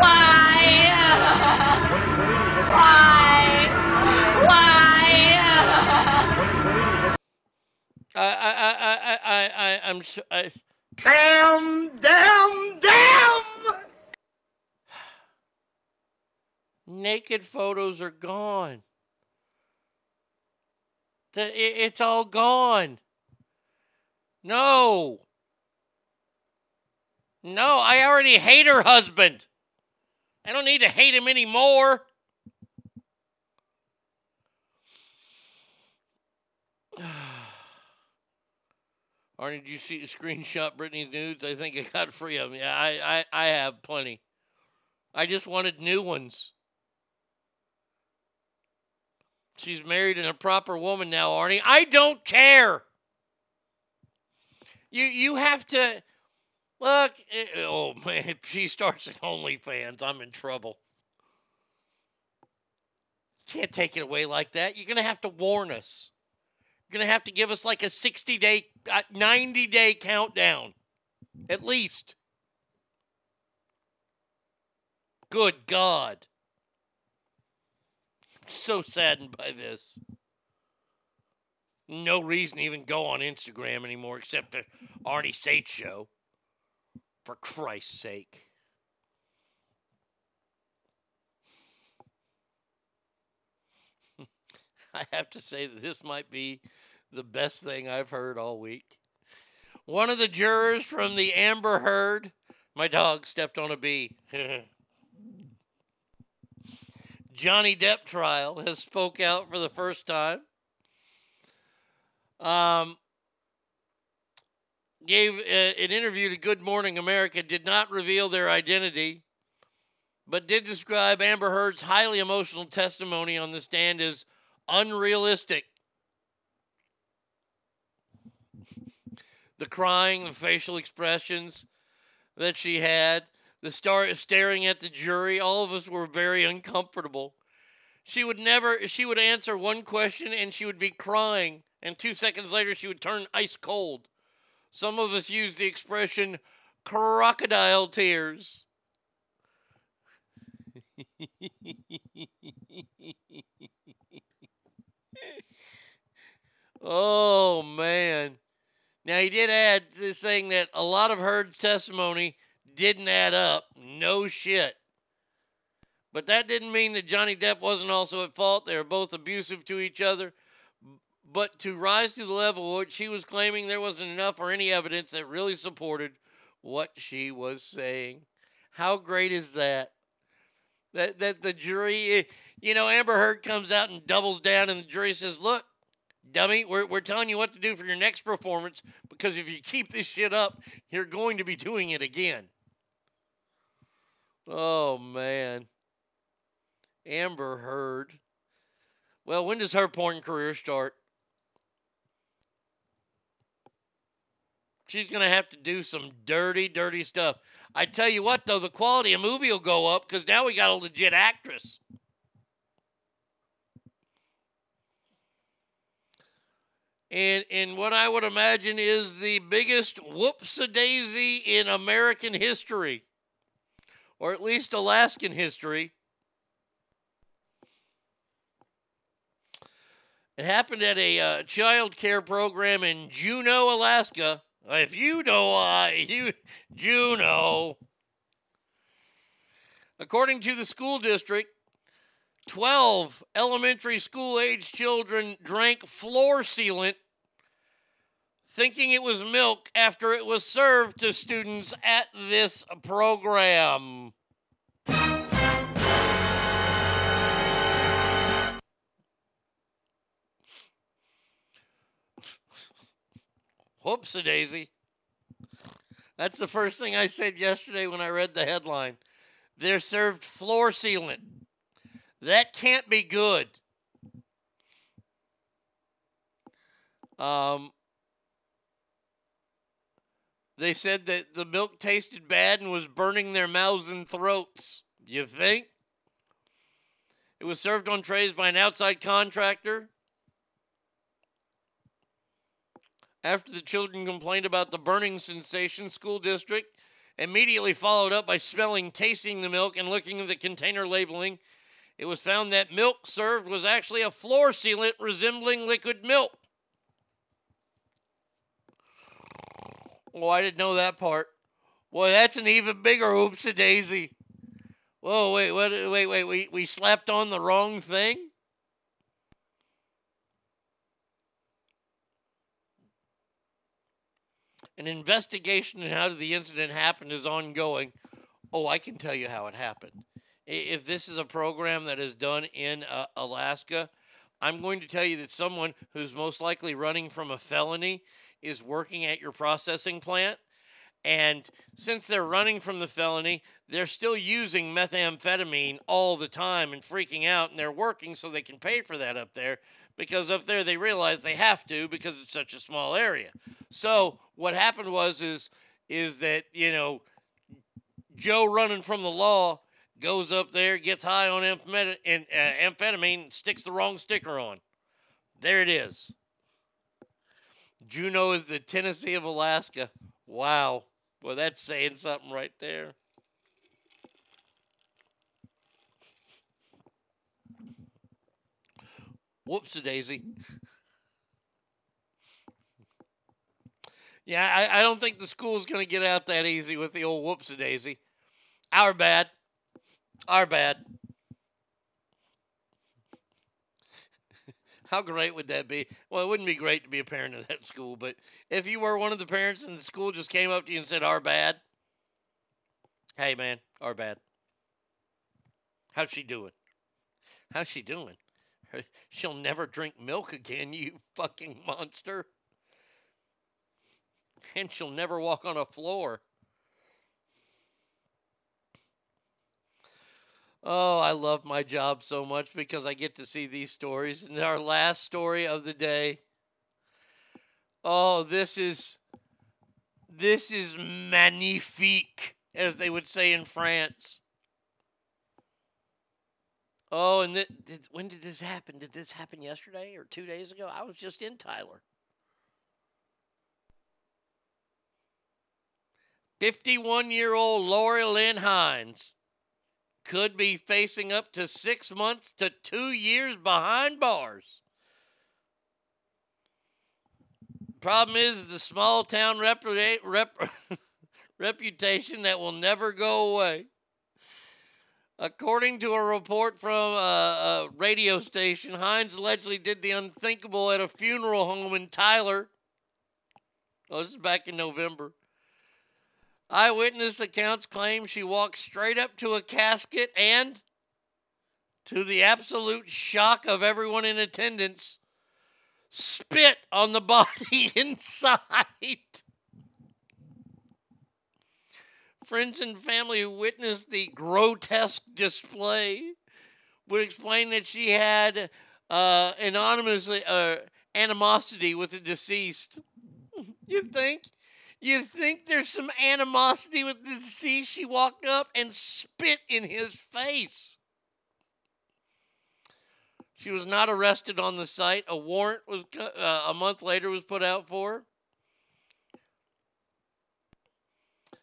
Why? Why? I I I I I I I'm I, Damn! Damn! Damn! naked photos are gone. The, it, it's all gone. No. No, I already hate her husband. I don't need to hate him anymore. Arnie, did you see the screenshot Britney's nudes? I think I got free of them. Yeah, I, I, I have plenty. I just wanted new ones. She's married and a proper woman now, Arnie. I don't care. You you have to look. eh, Oh man, if she starts at OnlyFans, I'm in trouble. Can't take it away like that. You're gonna have to warn us. You're gonna have to give us like a 60 day, uh, 90 day countdown, at least. Good God. So saddened by this. No reason to even go on Instagram anymore except the Arnie State show. For Christ's sake. I have to say that this might be the best thing I've heard all week. One of the jurors from the Amber Heard, my dog stepped on a bee. Johnny Depp trial has spoke out for the first time. Um, gave uh, an interview to Good Morning America, did not reveal their identity, but did describe Amber Heard's highly emotional testimony on the stand as unrealistic. The crying, the facial expressions that she had, the star is staring at the jury, all of us were very uncomfortable. She would never she would answer one question and she would be crying and 2 seconds later she would turn ice cold. Some of us used the expression crocodile tears. oh man. Now he did add to saying that a lot of Heard's testimony didn't add up. No shit. But that didn't mean that Johnny Depp wasn't also at fault. They were both abusive to each other. But to rise to the level what she was claiming, there wasn't enough or any evidence that really supported what she was saying. How great is that? That that the jury, eh, you know, Amber Heard comes out and doubles down, and the jury says, "Look, dummy, we're we're telling you what to do for your next performance because if you keep this shit up, you're going to be doing it again." Oh man, Amber Heard. Well, when does her porn career start? She's going to have to do some dirty, dirty stuff. I tell you what, though, the quality of movie will go up because now we got a legit actress. And, and what I would imagine is the biggest whoops a daisy in American history, or at least Alaskan history. It happened at a uh, child care program in Juneau, Alaska. If you know, uh, you Juneau. According to the school district, 12 elementary school age children drank floor sealant thinking it was milk after it was served to students at this program. Whoops a daisy. That's the first thing I said yesterday when I read the headline. They're served floor sealant. That can't be good. Um, they said that the milk tasted bad and was burning their mouths and throats. You think? It was served on trays by an outside contractor. After the children complained about the burning sensation, school district immediately followed up by smelling, tasting the milk, and looking at the container labeling. It was found that milk served was actually a floor sealant resembling liquid milk. Oh, I didn't know that part. Boy, that's an even bigger oops a daisy. Whoa, wait, what, wait, wait, we, we slapped on the wrong thing? An investigation into how the incident happened is ongoing. Oh, I can tell you how it happened. If this is a program that is done in uh, Alaska, I'm going to tell you that someone who's most likely running from a felony is working at your processing plant And since they're running from the felony, they're still using methamphetamine all the time and freaking out, and they're working so they can pay for that up there because up there they realize they have to because it's such a small area. So what happened was is is that you know Joe running from the law goes up there, gets high on amphetamine, and, uh, amphetamine, sticks the wrong sticker on. There it is. Juneau is the Tennessee of Alaska. Wow. Well, that's saying something right there. Whoops a daisy. Yeah, I, I don't think the school's going to get out that easy with the old whoops a daisy. Our bad. Our bad. How great would that be? Well, it wouldn't be great to be a parent of that school, but if you were one of the parents and the school just came up to you and said, Our bad, hey man, our bad. How's she doing? How's she doing? She'll never drink milk again, you fucking monster. And she'll never walk on a floor. Oh, I love my job so much because I get to see these stories. And our last story of the day. Oh, this is this is magnifique, as they would say in France. Oh, and th- did, when did this happen? Did this happen yesterday or two days ago? I was just in Tyler. 51 year old Lori Lynn Hines could be facing up to six months to two years behind bars. Problem is the small town reputa- rep- reputation that will never go away. According to a report from a, a radio station, Hines allegedly did the unthinkable at a funeral home in Tyler. Oh, this is back in November. Eyewitness accounts claim she walked straight up to a casket and, to the absolute shock of everyone in attendance, spit on the body inside. Friends and family who witnessed the grotesque display would explain that she had uh, anonymously uh, animosity with the deceased. you think? You think there's some animosity with the deceased? She walked up and spit in his face. She was not arrested on the site. A warrant was uh, a month later was put out for her.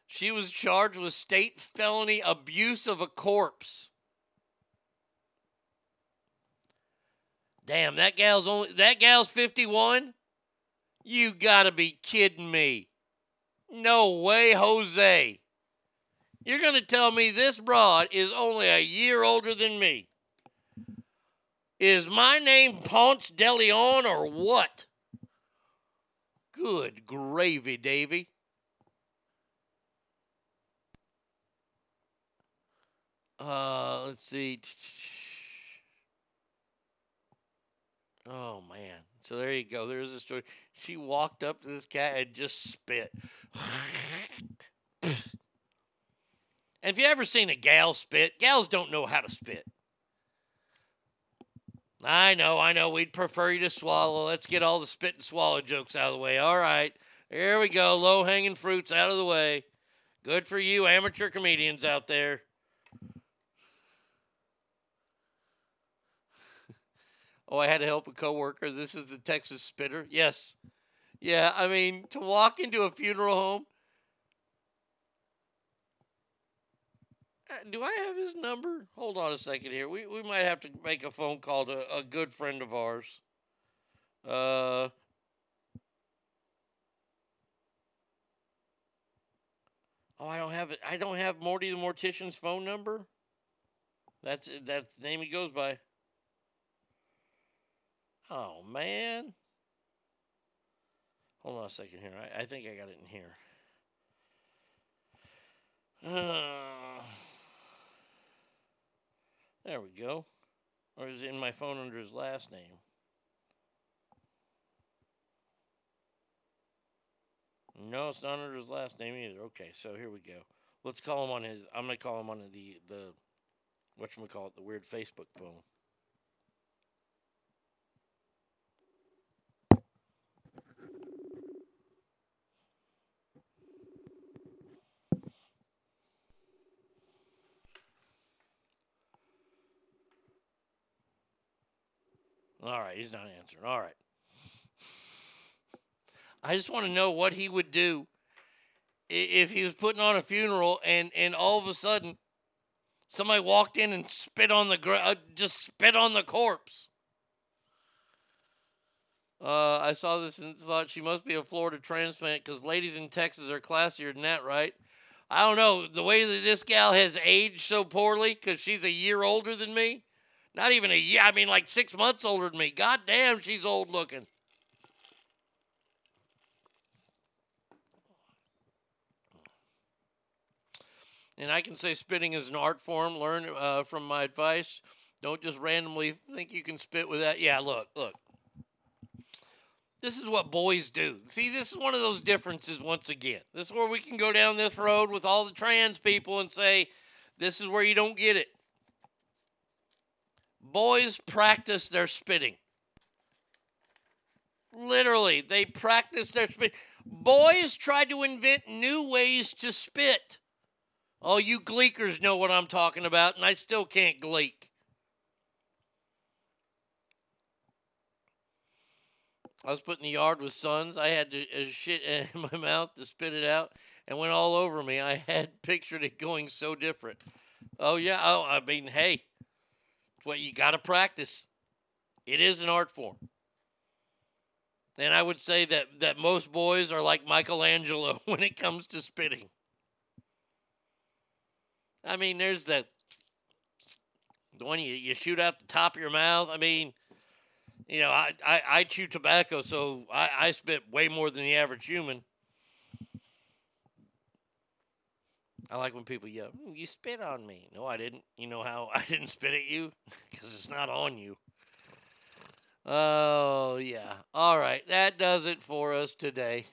She was charged with state felony abuse of a corpse. Damn, that gal's only that gal's 51? You got to be kidding me. No way, Jose. You're going to tell me this broad is only a year older than me. Is my name Ponce de Leon or what? Good gravy, Davy. Uh, let's see. Oh man. So there you go. There's a story. She walked up to this cat and just spit. and if you ever seen a gal spit, gals don't know how to spit. I know, I know. We'd prefer you to swallow. Let's get all the spit and swallow jokes out of the way. All right. Here we go. Low hanging fruits out of the way. Good for you, amateur comedians out there. Oh, I had to help a coworker. This is the Texas spitter. Yes. Yeah, I mean, to walk into a funeral home. Uh, Do I have his number? Hold on a second here. We, we might have to make a phone call to a good friend of ours. Uh, oh, I don't have it. I don't have Morty the Mortician's phone number. That's that's the name he goes by. Oh man. Hold on a second here. I, I think I got it in here. Uh, there we go. Or is it in my phone under his last name? No, it's not under his last name either. Okay, so here we go. Let's call him on his. I'm gonna call him on the the what we call it, the weird Facebook phone. All right, he's not answering. All right. I just want to know what he would do if he was putting on a funeral and and all of a sudden somebody walked in and spit on the gr- uh, just spit on the corpse. Uh, I saw this and thought she must be a Florida transplant because ladies in Texas are classier than that, right? I don't know the way that this gal has aged so poorly because she's a year older than me. Not even a year. I mean, like six months older than me. God damn, she's old looking. And I can say spitting is an art form. Learn uh, from my advice. Don't just randomly think you can spit with that. Yeah, look, look. This is what boys do. See, this is one of those differences once again. This is where we can go down this road with all the trans people and say, this is where you don't get it. Boys practice their spitting. Literally, they practice their spit. Boys try to invent new ways to spit. All you gleekers know what I'm talking about, and I still can't gleek. I was put in the yard with sons. I had to uh, shit in my mouth to spit it out, and went all over me. I had pictured it going so different. Oh yeah. Oh, I mean, hey, it's what you got to practice. It is an art form. And I would say that, that most boys are like Michelangelo when it comes to spitting. I mean, there's that the one you, you shoot out the top of your mouth. I mean, you know, I, I, I chew tobacco, so I, I spit way more than the average human. I like when people yell, "Mm, You spit on me. No, I didn't. You know how I didn't spit at you? Because it's not on you. Oh, yeah. All right. That does it for us today.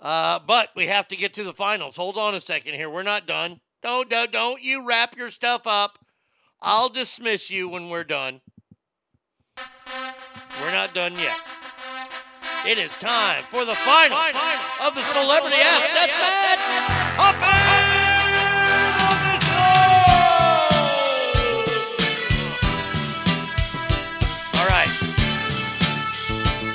Uh, but we have to get to the finals. Hold on a second here. We're not done. Don't, don't, don't you wrap your stuff up. I'll dismiss you when we're done. We're not done yet. It is time for the final, of the Celebrity Ask Deathmatch. All right.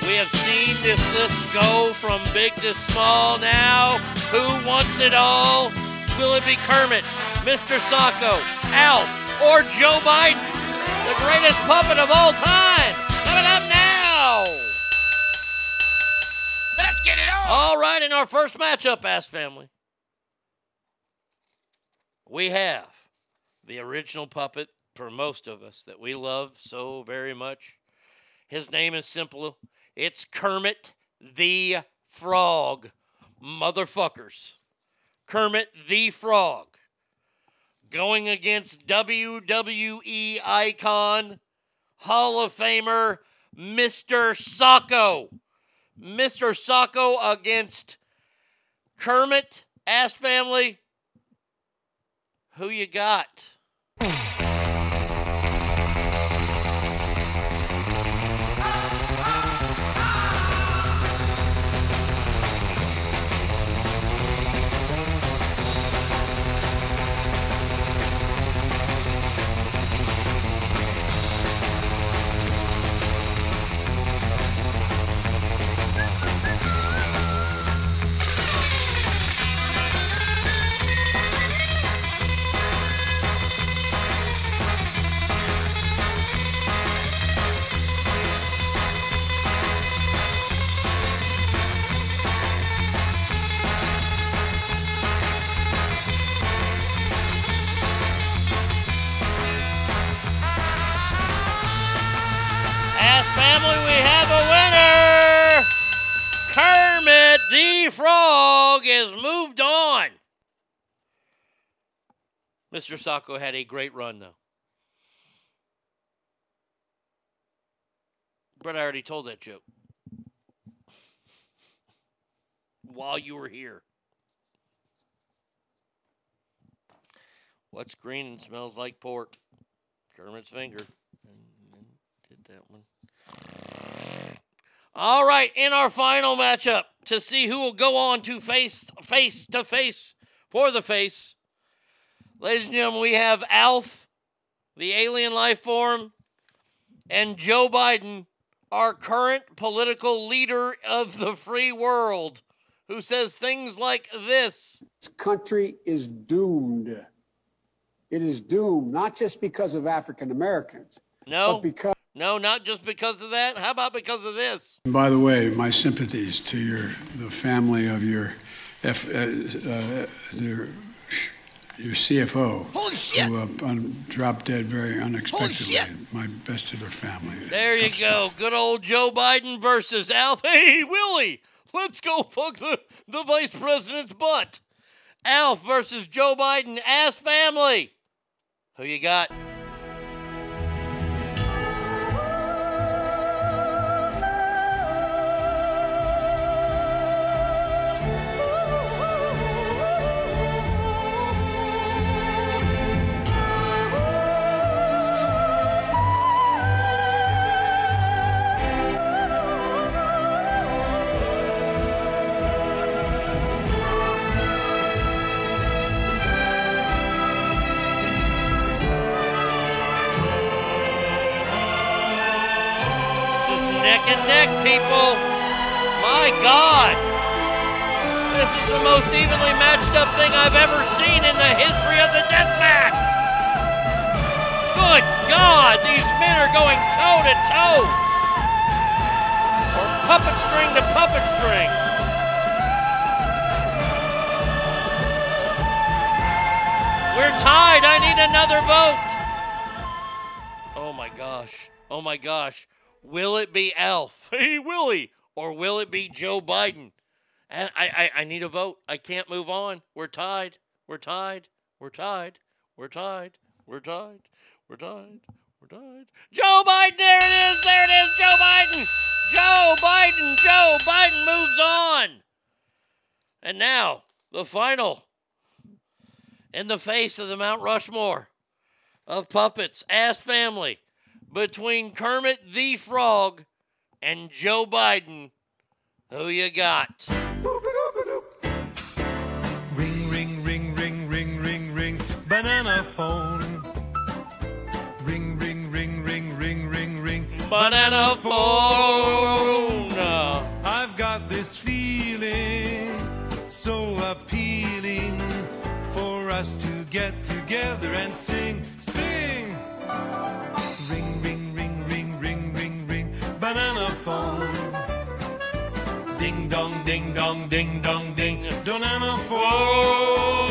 We have seen this list go from big to small now. Who wants it all? Will it be Kermit, Mr. Socko, Alf, or Joe Biden? The greatest puppet of all time. Coming up now. All right, in our first matchup, Ass Family, we have the original puppet for most of us that we love so very much. His name is simple. It's Kermit the Frog. Motherfuckers. Kermit the Frog. Going against WWE icon, Hall of Famer, Mr. Socko. Mr. Socko against Kermit. Ass family. Who you got? Mr. Socko had a great run, though. But I already told that joke. while you were here. What's green and smells like pork? Kermit's finger. Did that one. All right, in our final matchup to see who will go on to face face to face for the face. Ladies and gentlemen, we have Alf, the alien life form, and Joe Biden, our current political leader of the free world, who says things like this. This country is doomed. It is doomed, not just because of African Americans, No. but because No, not just because of that. How about because of this? By the way, my sympathies to your the family of your F, uh, uh, their, your CFO, Holy shit! who uh, un, dropped dead very unexpectedly. shit! My best to their family. There you go. Good old Joe Biden versus Alf. Hey, Willie, let's go fuck the, the vice president's butt. Alf versus Joe Biden. Ass family. Who you got? I've ever seen in the history of the death match. Good God, these men are going toe to toe. Or puppet string to puppet string. We're tied. I need another vote. Oh my gosh. Oh my gosh. Will it be Alf? Hey, Willie. Or will it be Joe Biden? And I, I, I need a vote. I can't move on. We're tied. We're tied. We're tied. We're tied. We're tied. We're tied. We're tied. Joe Biden, there it is. There it is. Joe Biden. Joe Biden. Joe Biden moves on. And now, the final. In the face of the Mount Rushmore of puppets, ass family, between Kermit the Frog and Joe Biden. Who you got? Ring, Banana phone. I've got this feeling so appealing for us to get together and sing, sing. Ring, ring, ring, ring, ring, ring, ring, banana phone. Ding dong, ding dong, ding dong, ding, banana phone.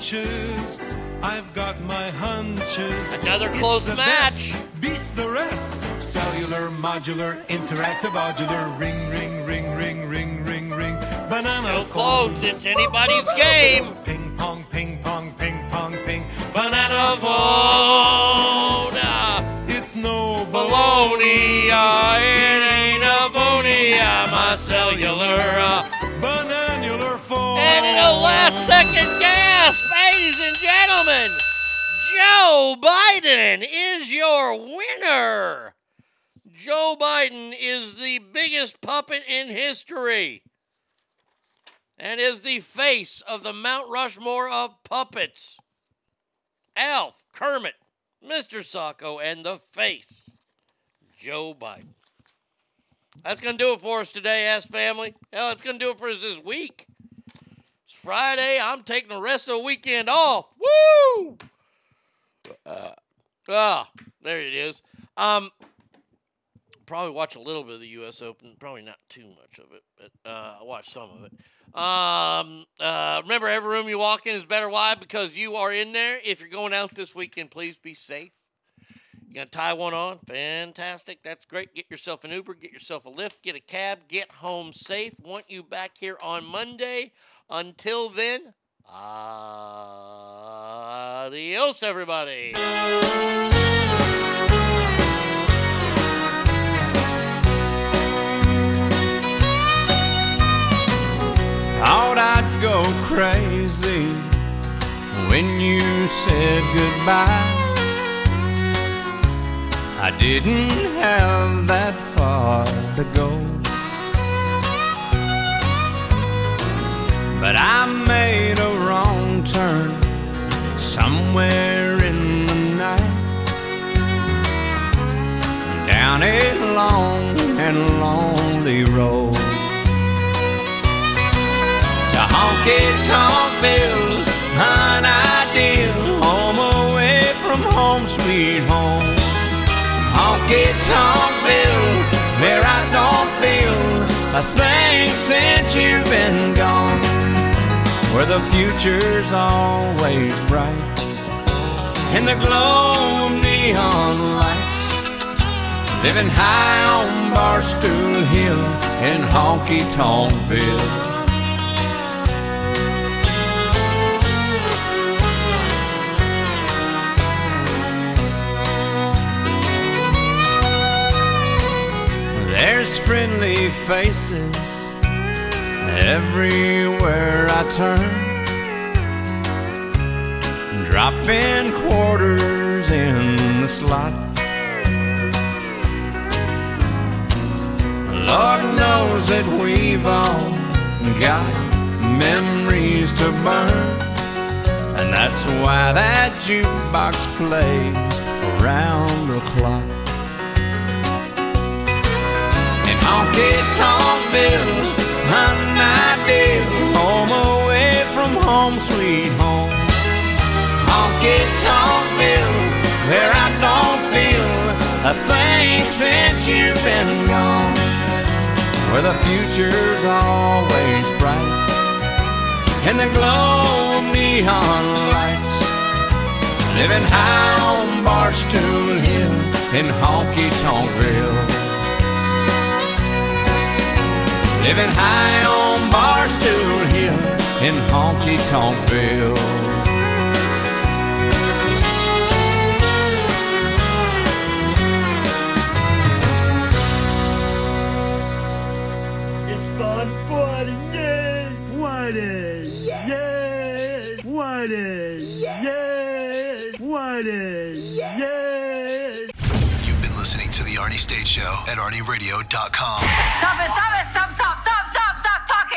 It bunches. I've got my hunches. Another close match. best, beats the rest. Cellular, modular, interactive, modular. Ring, ring, ring, ring, ring, ring, ring. Banana Still close. It's anybody's game. Ping pong, ping pong, ping pong, ping. Banana phone. It's no baloney. It ain't a phony. I'm a cellular. uh, Bananular phone. And in a last second and gentlemen, Joe Biden is your winner. Joe Biden is the biggest puppet in history and is the face of the Mount Rushmore of puppets. Alf, Kermit, Mr. Socko, and the face, Joe Biden. That's going to do it for us today, Ass Family. Hell, it's going to do it for us this week. Friday. I'm taking the rest of the weekend off. Woo! Uh, ah, there it is. Um, probably watch a little bit of the U.S. Open. Probably not too much of it, but uh, I watched some of it. Um, uh, remember, every room you walk in is better. Why? Because you are in there. If you're going out this weekend, please be safe. You gonna tie one on? Fantastic. That's great. Get yourself an Uber, get yourself a Lyft, get a cab, get home safe. Want you back here on Monday. Until then, adios, everybody. Thought I'd go crazy when you said goodbye. I didn't have that far to go. But I made a wrong turn somewhere in the night. Down a long and lonely road to honky tonkville, an ideal home away from home, sweet home. Honky tonkville, where I don't feel a thing since you've been gone. Where the future's always bright in the glow of neon lights. Living high on Barstool Hill in honky tonkville. There's friendly faces everywhere I turn. Dropping quarters in the slot. Lord knows that we've all got memories to burn. And that's why that jukebox plays around the clock. In honky an ideal home away from home, sweet home. Honky tonkville, where I don't feel a thing since you've been gone. Where the future's always bright in the glow of neon lights. Living high on Barstool Hill in honky tonkville. Living high on Barstool Hill in honky tonkville. It's fun for the yeah. What is yeah? What is yeah? What is yeah? You've been listening to the Arnie State Show at ArnieRadio.com. Stop it, stop it, stop,